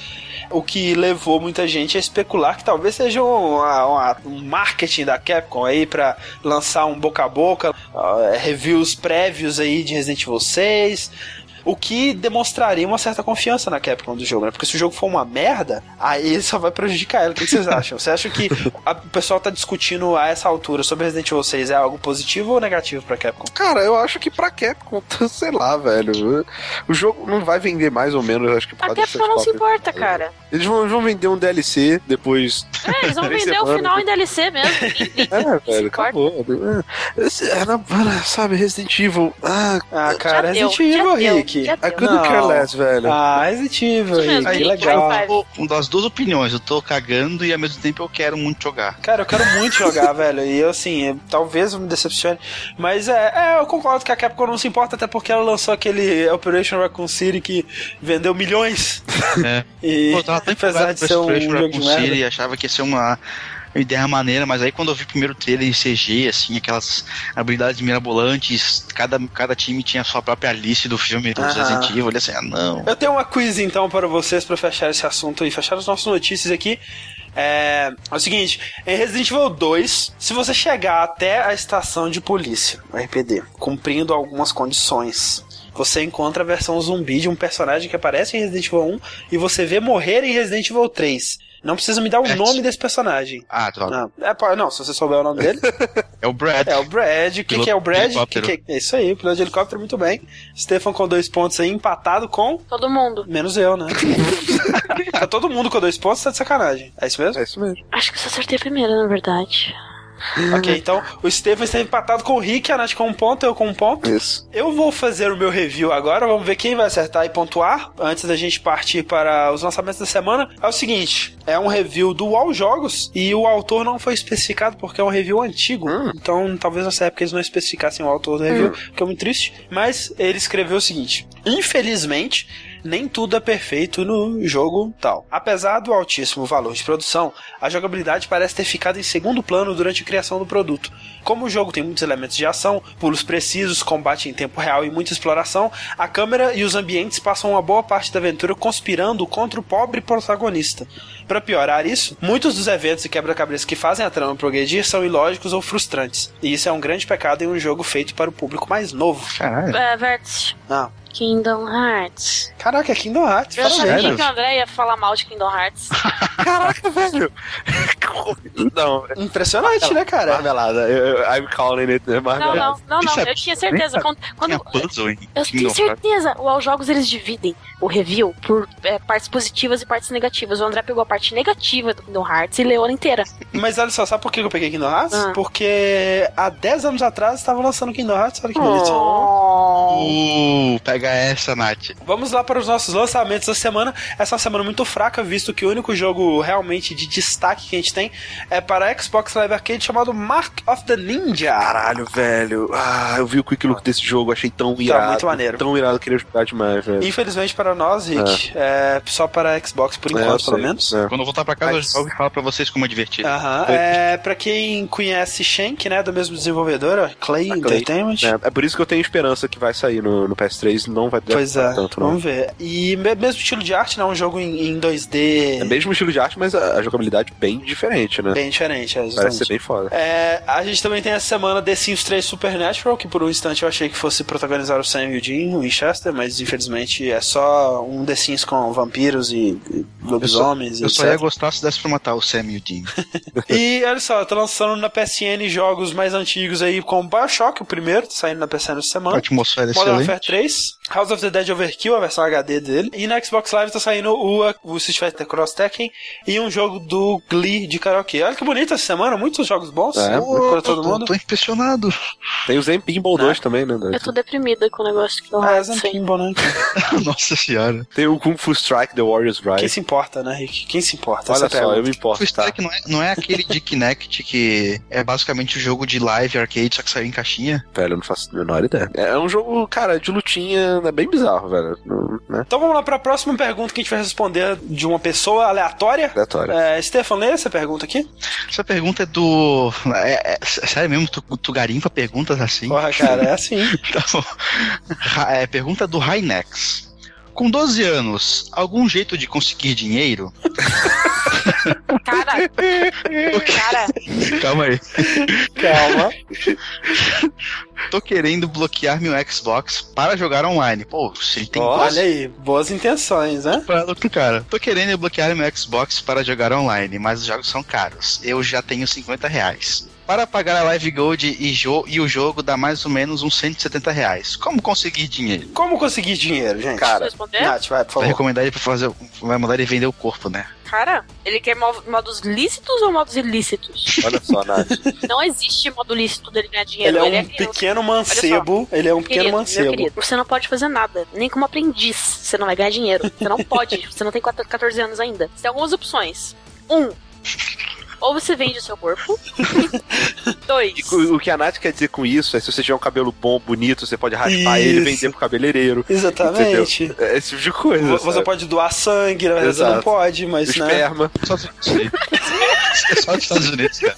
o que levou muita gente a especular que talvez seja um, uma, um marketing da Capcom aí para lançar um boca a boca, uh, reviews prévios aí de Resident Evil 6, o que demonstraria uma certa confiança na Capcom do jogo, né? Porque se o jogo for uma merda, aí só vai prejudicar ela. O que vocês acham? Você acha que a, o pessoal tá discutindo a essa altura sobre Resident Evil 6 é algo positivo ou negativo pra Capcom? Cara, eu acho que pra Capcom, sei lá, velho. O jogo não vai vender mais ou menos, acho que A Capcom não se importa, cara. Eles vão, vão vender um DLC depois. É, eles vão vender o final em DLC mesmo. é, velho, acabou. É, sabe, Resident Evil. Ah, ah cara, Resident Evil, Rick. I couldn't care less, velho. Ah, Resident Evil aí, aí legal. Um das duas opiniões, eu tô cagando e ao mesmo tempo eu quero muito jogar. Cara, eu quero muito jogar, velho. E eu, assim, eu, talvez eu me decepcione. Mas é, é, eu concordo que a Capcom não se importa, até porque ela lançou aquele Operation Raccoon City que vendeu milhões. É. E Pô, tava apesar de ser um jogo de merda. City, achava que ia ser uma uma ideia maneira, mas aí quando eu vi o primeiro trailer em CG, assim, aquelas habilidades mirabolantes, cada, cada time tinha a sua própria lista do filme do Aham. Resident Evil, eu olhei assim, ah, não. Eu tenho uma quiz então para vocês para fechar esse assunto e fechar as nossas notícias aqui. É, é o seguinte, em Resident Evil 2, se você chegar até a estação de polícia, RPD, cumprindo algumas condições, você encontra a versão zumbi de um personagem que aparece em Resident Evil 1 e você vê morrer em Resident Evil 3. Não precisa me dar o É. nome desse personagem. Ah, droga. Não, é, não, se você souber o nome dele, É o Brad. é o Brad. Quem Piloto que é o Brad? Que que é? é isso aí, piloto de helicóptero, muito bem. Stefan com dois pontos aí, empatado com Todo mundo. Menos eu, né? tá todo mundo com dois pontos, tá de sacanagem. É isso mesmo? É isso mesmo. Acho que eu só acertei a primeira, na verdade. Ok, então o Steven está empatado com o Rick, a Nath com um ponto, eu com um ponto. Isso. Eu vou fazer o meu review agora, vamos ver quem vai acertar e pontuar, antes da gente partir para os lançamentos da semana. É o seguinte, é um review do UOL Jogos, e o autor não foi especificado porque é um review antigo, Hum. então talvez nessa época eles não especificassem o autor do review, que é muito triste, mas ele escreveu o seguinte, infelizmente... Nem tudo é perfeito no jogo tal. Apesar do altíssimo valor de produção, a jogabilidade parece ter ficado em segundo plano durante a criação do produto. Como o jogo tem muitos elementos de ação, pulos precisos, combate em tempo real e muita exploração, a câmera e os ambientes passam uma boa parte da aventura conspirando contra o pobre protagonista. Para piorar isso, muitos dos eventos e quebra-cabeças que fazem a trama progredir são ilógicos ou frustrantes. E isso é um grande pecado em um jogo feito para o público mais novo. Caralho. É, Vértice. Ah, Kingdom Hearts. caraca, é Kingdom Hearts, Eu sabia que o André ia falar mal de Kingdom Hearts. Caraca, velho. Não, Impressionante, né, cara? marmelada. Eu- eu- I'm calling it Não, marmelada. não, não, não. Isso é- Eu tinha certeza. Quando, quando- Tinha puzzle em eu Kingdom tenho certeza. O All Jogos eles dividem o review por é, partes positivas e partes negativas. O André pegou a parte negativa do Kingdom Hearts e leu ela inteira. Mas olha só, sabe por que eu peguei Kingdom Hearts? Ah. Porque há 10 anos atrás estavam lançando Kingdom Hearts, olha que bonito. Uh, pega essa, Nath. Vamos lá para os nossos lançamentos da semana. Essa é uma semana muito fraca, visto que o único jogo realmente de destaque que a gente tem é para a Xbox Live Arcade chamado Mark of the Ninja. Caralho, velho. Ah, eu vi o quick look desse jogo, achei tão irado. muito maneiro. Tão irado, queria jogar demais, velho. Infelizmente para nós, Rick, é, só para a Xbox por É, enquanto, pelo sei, menos. é. Quando eu voltar pra casa, Mas- eu vou falar pra vocês como é divertido. Aham. É, pra quem conhece Shank, né, do mesmo desenvolvedor, Clay A Clay, Entertainment. É, é por isso que eu tenho esperança que vai sair no, no PS3, não vai Pois é, tanto, não. vamos ver. E me- mesmo estilo de arte, né? Um jogo em, em 2D É mesmo estilo de arte, mas a, a jogabilidade bem diferente, né? bem diferente, é, Parece exatamente. ser bem foda. É, a gente também tem essa semana The Sims 3 Supernatural, que por um instante eu achei que fosse protagonizar o Sam e o Dean Winchester, mas infelizmente é só um The Sims com vampiros e, e lobisomens Eu e só ia gostar se desse pra matar o Sam e o Dean. E olha só, tá lançando na PSN jogos mais antigos aí, como Bioshock, o primeiro, tá saindo na PSN essa A semana. atmosfera é Modern excelente. Warfare 3, House of the Dead Overkill, a versão HD dele. E na Xbox Live tá saindo o, o Street Fighter Cross Tekken e um jogo do Glee de karaokê. Olha que bonito essa semana, muitos jogos bons. É, Pô, todo tô- mundo. Tô impressionado. Tem o Zen Pinball 2 também, né? Eu tô deprimida com o negócio de Kingdom Ah, é aí. Zampimbo, né? Nossa senhora. Tem o Kung Fu Strike The Warriors Quem Ride. se importa, né, Rick? Quem se importa? Olha Essa é só, eu me importo, O tá? Strike não é, não é aquele de Kinect que é basicamente o jogo de live arcade, só que saiu em caixinha. Velho, eu não faço a menor ideia. É um jogo, cara, de lutinha, é bem bizarro, velho. Né? Então vamos lá pra próxima pergunta que a gente vai responder de uma pessoa aleatória. Aleatório. É, Stefan, lê essa pergunta aqui. Essa pergunta é do. É, é- sério mesmo, tu, tu garimpa perguntas assim? Porra, cara, é assim. Ra- É, pergunta do Rainex. Com 12 anos, algum jeito de conseguir dinheiro? Cara, cara, Calma aí. Calma. Tô querendo bloquear meu Xbox para jogar online. Pô, se ele tem Olha aí, boas intenções, né? Pra outro cara. Tô querendo bloquear meu Xbox para jogar online, mas os jogos são caros. Eu já tenho 50 reais. Para pagar a Live Gold e, jo- e o jogo dá mais ou menos uns 170 reais. Como conseguir dinheiro? Como conseguir dinheiro, gente? Cara, responder? Nath, vai, por Vai favor. recomendar ele pra fazer. Vai mandar ele vender o corpo, né? Cara, ele quer mo- modos lícitos ou modos ilícitos? olha só, Nath. Não existe modo lícito dele ganhar dinheiro. Ele é um criança. pequeno mancebo. Ele é um pequeno Querido, meu mancebo. querido, você não pode fazer nada. Nem como aprendiz. Você não vai ganhar dinheiro. Você não pode. Você não tem 4 14 anos ainda. Você tem algumas opções. Um. Ou você vende o seu corpo. Dois. E o o que a Nath quer dizer com isso é se você tiver um cabelo bom, bonito, você pode raspar ele e Isso. vender pro cabeleireiro. Exatamente. É esse tipo de coisa. Vo- Você sabe? pode doar sangue, na verdade você não pode, mas né? Esperma. Só é só nos Estados Unidos, cara.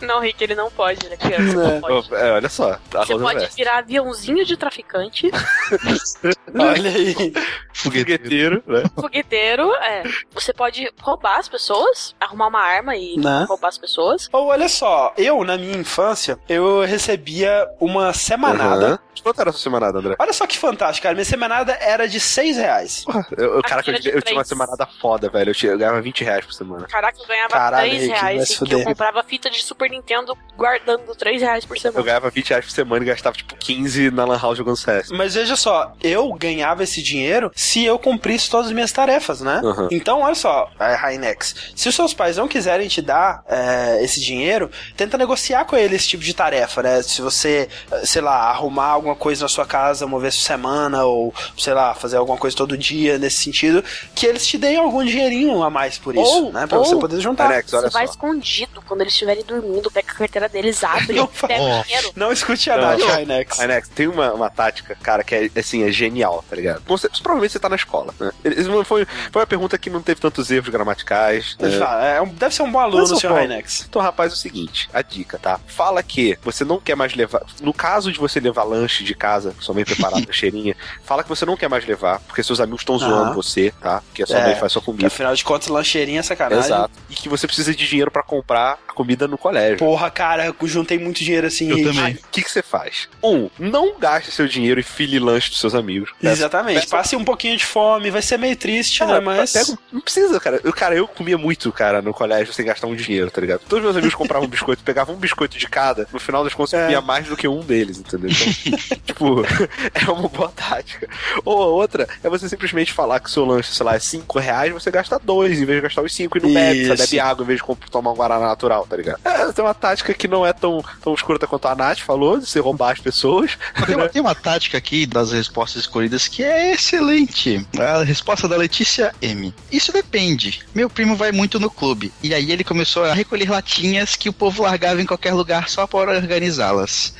Não, Rick, ele não pode, ele é criança, não É. pode. É, olha só. Tá Você pode virar aviãozinho de traficante, Olha aí. Fogueteiro, né? fogueteiro, é. Você pode roubar as pessoas, arrumar uma arma e Né? roubar as pessoas. Ou olha só, eu, na minha infância, eu recebia uma semanada. Aham. Quanto era a sua semanada, André? Olha só que fantástico, cara. Minha semanada era de 6 reais. Porra, eu, eu, caraca, eu, eu tinha uma semanada foda, velho. Eu, tinha, eu ganhava 20 reais por semana. Caraca, eu ganhava Caralho, 3 Rick, vai reais e que eu comprava fita de Super Nintendo guardando 3 reais por Eu semana. ganhava 20 reais por semana e gastava tipo 15 na Lan House jogando CS. Mas veja só, eu ganhava esse dinheiro se eu cumprisse todas as minhas tarefas, né? Aham. Então, olha só, a Hainex. Se os seus pais não quiserem te dar é, esse dinheiro, tenta negociar com eles esse tipo de tarefa, né? Se você, eh, sei lá, arrumar alguma coisa na sua casa uma vez por semana, ou, sei lá, fazer alguma coisa todo dia nesse sentido, que eles te deem algum dinheirinho a mais por isso, Ou- né? Pra ou- você poder juntar. Alex, olha Você vai só. escondido quando eles estiverem dormindo, pega a carteira deles, abre, Não pega fa- o dinheiro. Não escute a Nath. Hainex. Inex, tem uma, uma tática, cara, que é assim, é genial, tá ligado? Você, provavelmente você tá na escola, né? Eles Foi, foi uma pergunta que não teve tantos erros gramaticais. Né? É, um- deve ser um bom aluno, senhor pô, Hainex. Então, rapaz, é o seguinte, a dica, tá? Fala que você não quer mais levar. No caso de você levar lanche de casa, sua mãe preparada, cheirinha, fala que você não quer mais levar, porque seus amigos estão zoando você, tá? Porque a sua É, mãe faz sua comida. afinal de contas, lancheirinha é sacanagem. Exato. E que você precisa de dinheiro pra comprar a comida no colégio. Porra, cara, eu juntei muito dinheiro assim. Eu também. Aí, o que, que você faz? Um, não gaste seu dinheiro e file lanche dos seus amigos. Peça- Exatamente. peça- Passe um pouquinho de fome, vai ser meio triste, Cara, né? Mas. pega um- não precisa, cara. Eu, cara, eu comia muito, cara, no colégio sem gastar um dinheiro, tá ligado? Todos meus amigos compravam um biscoito, pegavam um biscoito de cada, no final das contas É. comia mais do que um deles, entendeu? Então, tipo, é uma boa tática. Ou a outra é você simplesmente falar que o seu lanche, sei lá, é 5 reais, você gasta dois em vez de gastar os 5 e não bebe, você Isso. bebe água em vez de tomar um Guaraná natural, tá ligado? É, tem uma tática que não é tão, tão escrota quanto a Nath falou, de você roubar as pessoas. Tem uma, tem uma tática aqui das respostas escolhidas que é excelente. A resposta da Letícia M. Isso depende. Meu primo vai muito no clube. E aí ele começou a recolher latinhas que o povo largava em qualquer lugar só para organizá-las.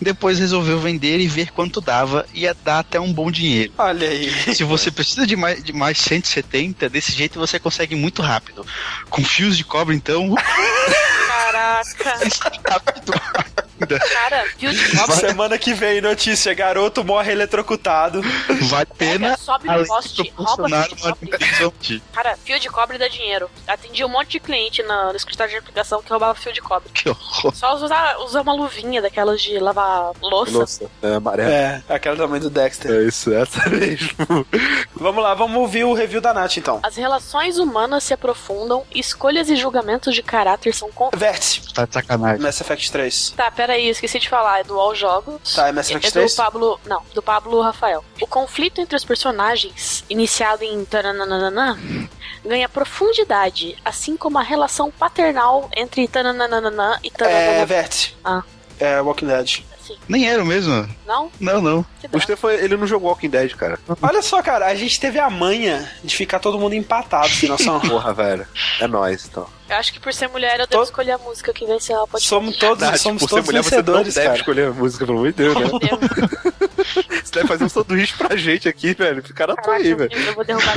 Depois resolveu vender e ver quanto dava. Ia dar até um bom dinheiro. Olha aí. Se você precisa de mais, de mais 170, desse jeito você consegue muito rápido. Com fios de cobre, então, Caraca, rápido. Cara, viu de cobre? Semana que vem, notícia: garoto morre eletrocutado. Vale a pena. Pega, sobe no poste, de rouba de Cara, fio de cobre dá dinheiro. Atendi um monte de cliente na- no escritório de aplicação que roubava fio de cobre. Que horror. Só usar, usar uma luvinha daquelas de lavar louça. Nossa, é amarelo. É, aquela tamanho do Dexter. É isso, essa mesmo. Vamos lá, vamos ouvir o review da Nath então. As relações humanas se aprofundam, escolhas e julgamentos de caráter são con... Vértice, Tá de sacanagem. Mass Effect 3. Tá, peraí, esqueci de falar. É do All Jogos. Tá, é Mass É Effect do 3? Pablo. Não, do Pablo Rafael. O conflito entre os personagens, iniciado em tarananana, ganha profundidade, assim como a relação paternal entre tananana e É, taranana. Vértice. Ah. É, Walking Dead. Assim, Nem era o mesmo. não? Não, não. O. Stefan, ele não jogou Walking Dead, cara. Olha só, cara, a gente teve a manha de ficar todo mundo empatado, sem noção. Porra, velho. É nóis, então. Eu acho que por ser mulher eu devo Tô- escolher a música que vence a podcast. somos todos, Nath, somos por ser todos mulher, você não deve cara. escolher a música, pelo amor de Deus, né? Meu Deus, Você deve fazer um sanduíche pra gente aqui, velho. Fica na tua aí, velho. eu vou derrubar.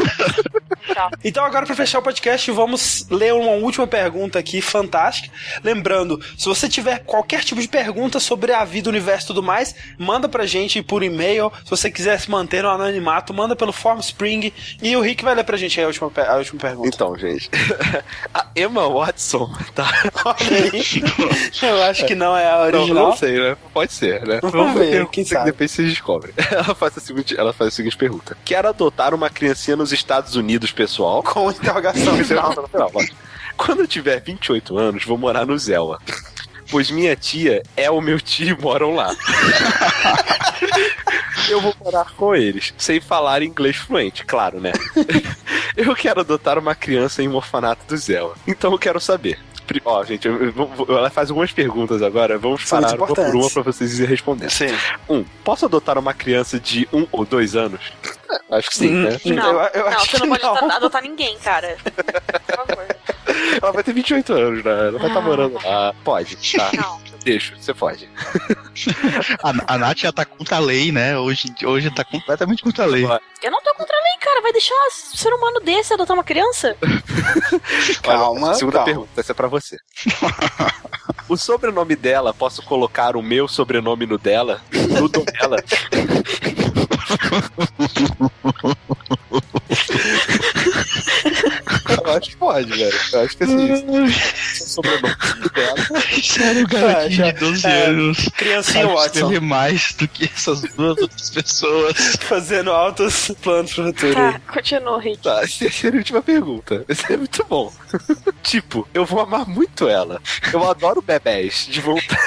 Tchau. Então, agora para fechar o podcast, vamos ler uma última pergunta aqui, fantástica. Lembrando, se você tiver qualquer tipo de pergunta sobre a vida, o universo e tudo mais, manda pra gente por e-mail. Se você quiser se manter no anonimato, manda pelo Formspring e o Rick vai ler pra gente aí a última, a última pergunta. Então, gente. A Emma Watson, tá? Olha aí. Eu acho que não é a Não, original. não sei, né? Pode ser, né? Vamos ver, quem que sabe. Depois você descobre. Ela faz, a seguinte, ela faz a seguinte pergunta: Quer adotar uma criancinha nos Estados Unidos, pessoal? Com interrogação final. Não, não, não, Quando eu tiver 28 anos, vou morar no Zelwa. Pois minha tia é o meu tio e moram lá. Eu vou morar com eles, sem falar inglês fluente, claro, né? Eu quero adotar uma criança em um orfanato do Zelwa. Então eu quero saber. Ó, gente, eu- eu vou- vou- ela faz algumas perguntas agora. Vamos São parar uma por uma pra vocês irem respondendo. Sim. Um, posso adotar uma criança de um ou dois anos? Acho que sim, Hum, né? Não, Eu- eu não, acho você não pode adotar ninguém, cara. Por favor. Ela vai ter 28 anos, né? Ela vai estar Ah. morando lá. Pode, tá? Não. deixo, você pode. A, a Nath já tá contra a lei, né? Hoje, hoje tá completamente contra a lei. Eu não tô contra a lei, cara. Vai deixar um ser humano desse adotar uma criança? Calma, Olha, segunda calma. pergunta, essa é pra você. o sobrenome dela, posso colocar o meu sobrenome no dela? No dela? Eu acho que pode, velho. Eu acho que assim, sobrenome dela. Sério, garotinho já- de 12 é, anos. Criancinha Watson. escrever mais do que essas duas outras pessoas. Fazendo altos planos pro futuro. Tá, continua, Rick. Tá, terceira e última pergunta. Esse é muito bom. tipo, eu vou amar muito ela. Eu adoro bebés. De vontade,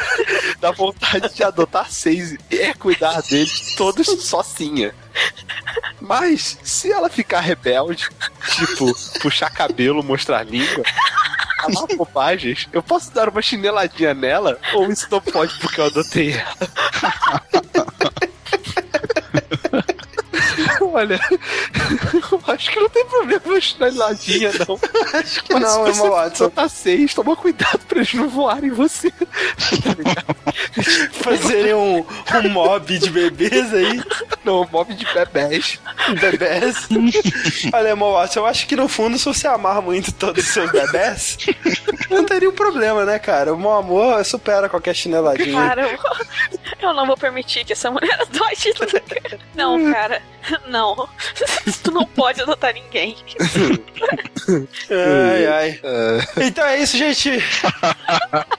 da vontade de adotar seis e é cuidar deles todos sozinha. Mas, se ela ficar rebelde, tipo, puxar cabelo, mostrar língua, falar bobagens, eu posso dar uma chineladinha nela? Ou isso não pode porque eu adotei ela? Olha, eu acho que não tem problema uma chineladinha, não. Acho que não, Emma Watson. Tá seis, toma cuidado pra eles não voarem em você. Fazerem um, um mob de bebês aí. não, mob de bebés. Bebês. Olha, Watson, eu acho que no fundo, se você amar muito todos os seus bebés, não teria um problema, né, cara? O meu amor supera qualquer chineladinha. Cara, eu, eu não vou permitir que essa mulher adote. Não, cara. Não. Tu não pode adotar ninguém. Ai, ai. Então é isso, gente.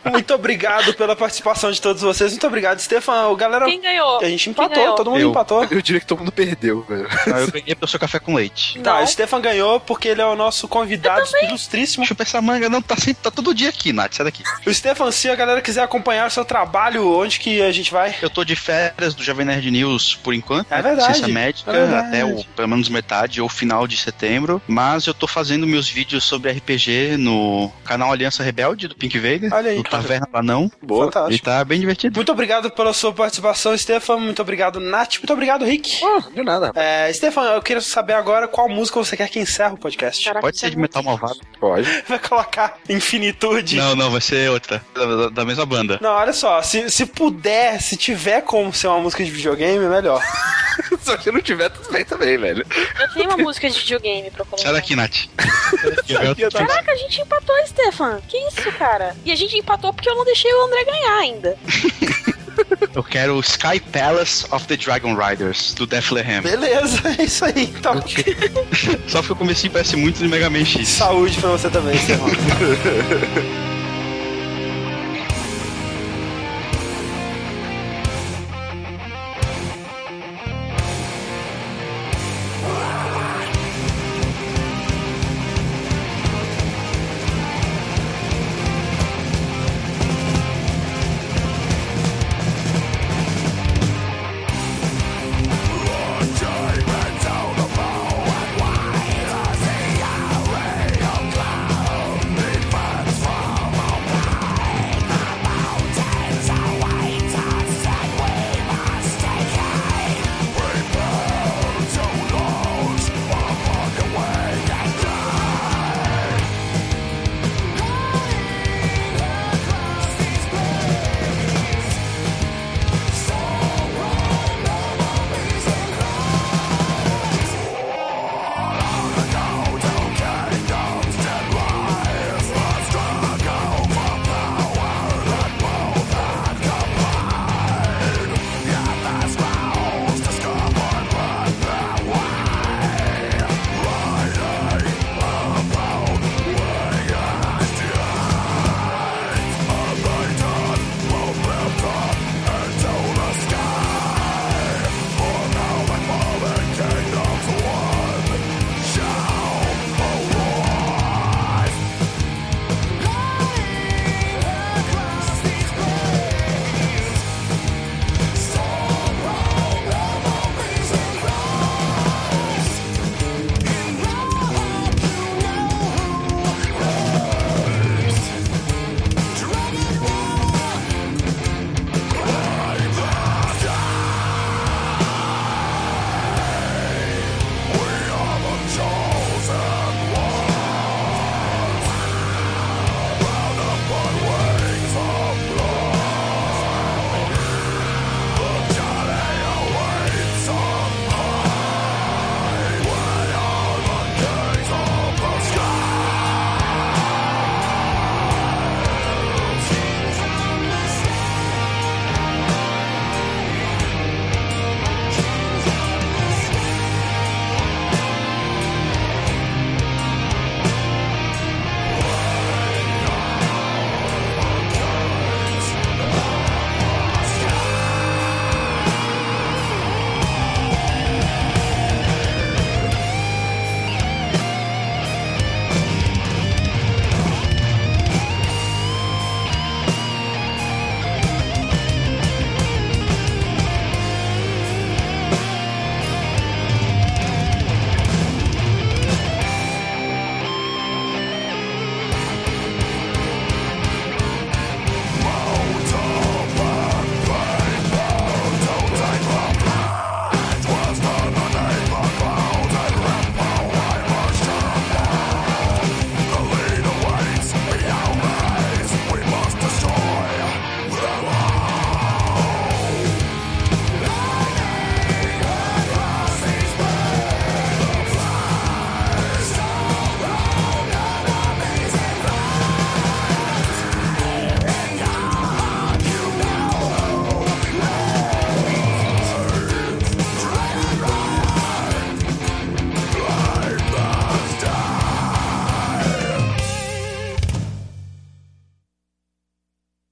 Muito obrigado pela participação de todos vocês. Muito obrigado, Stefan. O galera. Quem ganhou? A gente empatou, todo mundo Eu. empatou. Eu diria que todo mundo perdeu, velho. Não, eu ganhei porque eu sou café com leite. Tá, Não. o Stefan ganhou porque ele é o nosso convidado ilustríssimo. Chupa essa manga, não, tá sempre, tá todo dia aqui, Nath, sai daqui. O Stefan, se a galera quiser acompanhar o seu trabalho, onde que a gente vai? Eu tô de férias do Jovem Nerd News por enquanto. É né? verdade, Ciência médica, é verdade. Até o, pelo menos metade ou final de setembro. Mas eu tô fazendo meus vídeos sobre RPG no canal Aliança Rebelde do Pink Vader. Olha aí. No Taverna Banão. Boa. E Fantástico. tá bem divertido. Muito obrigado pela sua participação, Stefan. Muito obrigado, Nath. Muito obrigado, Rick. De nada. É, Stefan, eu queria saber agora qual música você quer que encerre o podcast. Caraca, Pode ser é de muito metal malvado. Pode. Vai colocar infinitude. Não, não, vai ser outra. Da, da- da mesma banda. Não, olha só, se, se puder, se tiver como ser uma música de videogame, melhor. Se você não tiver, tudo bem também, velho. Eu tenho uma música de videogame pra colocar. Sai daqui, Nath. Caraca, a gente empatou, Stefan. Que isso, cara? E a gente empatou porque eu não deixei o André ganhar ainda. Eu quero Sky Palace of the Dragon Riders, do Def Leppard. Beleza, é isso aí. Então, Só porque o comecinho parece muito de Mega Man X. saúde pra você também, Stefan.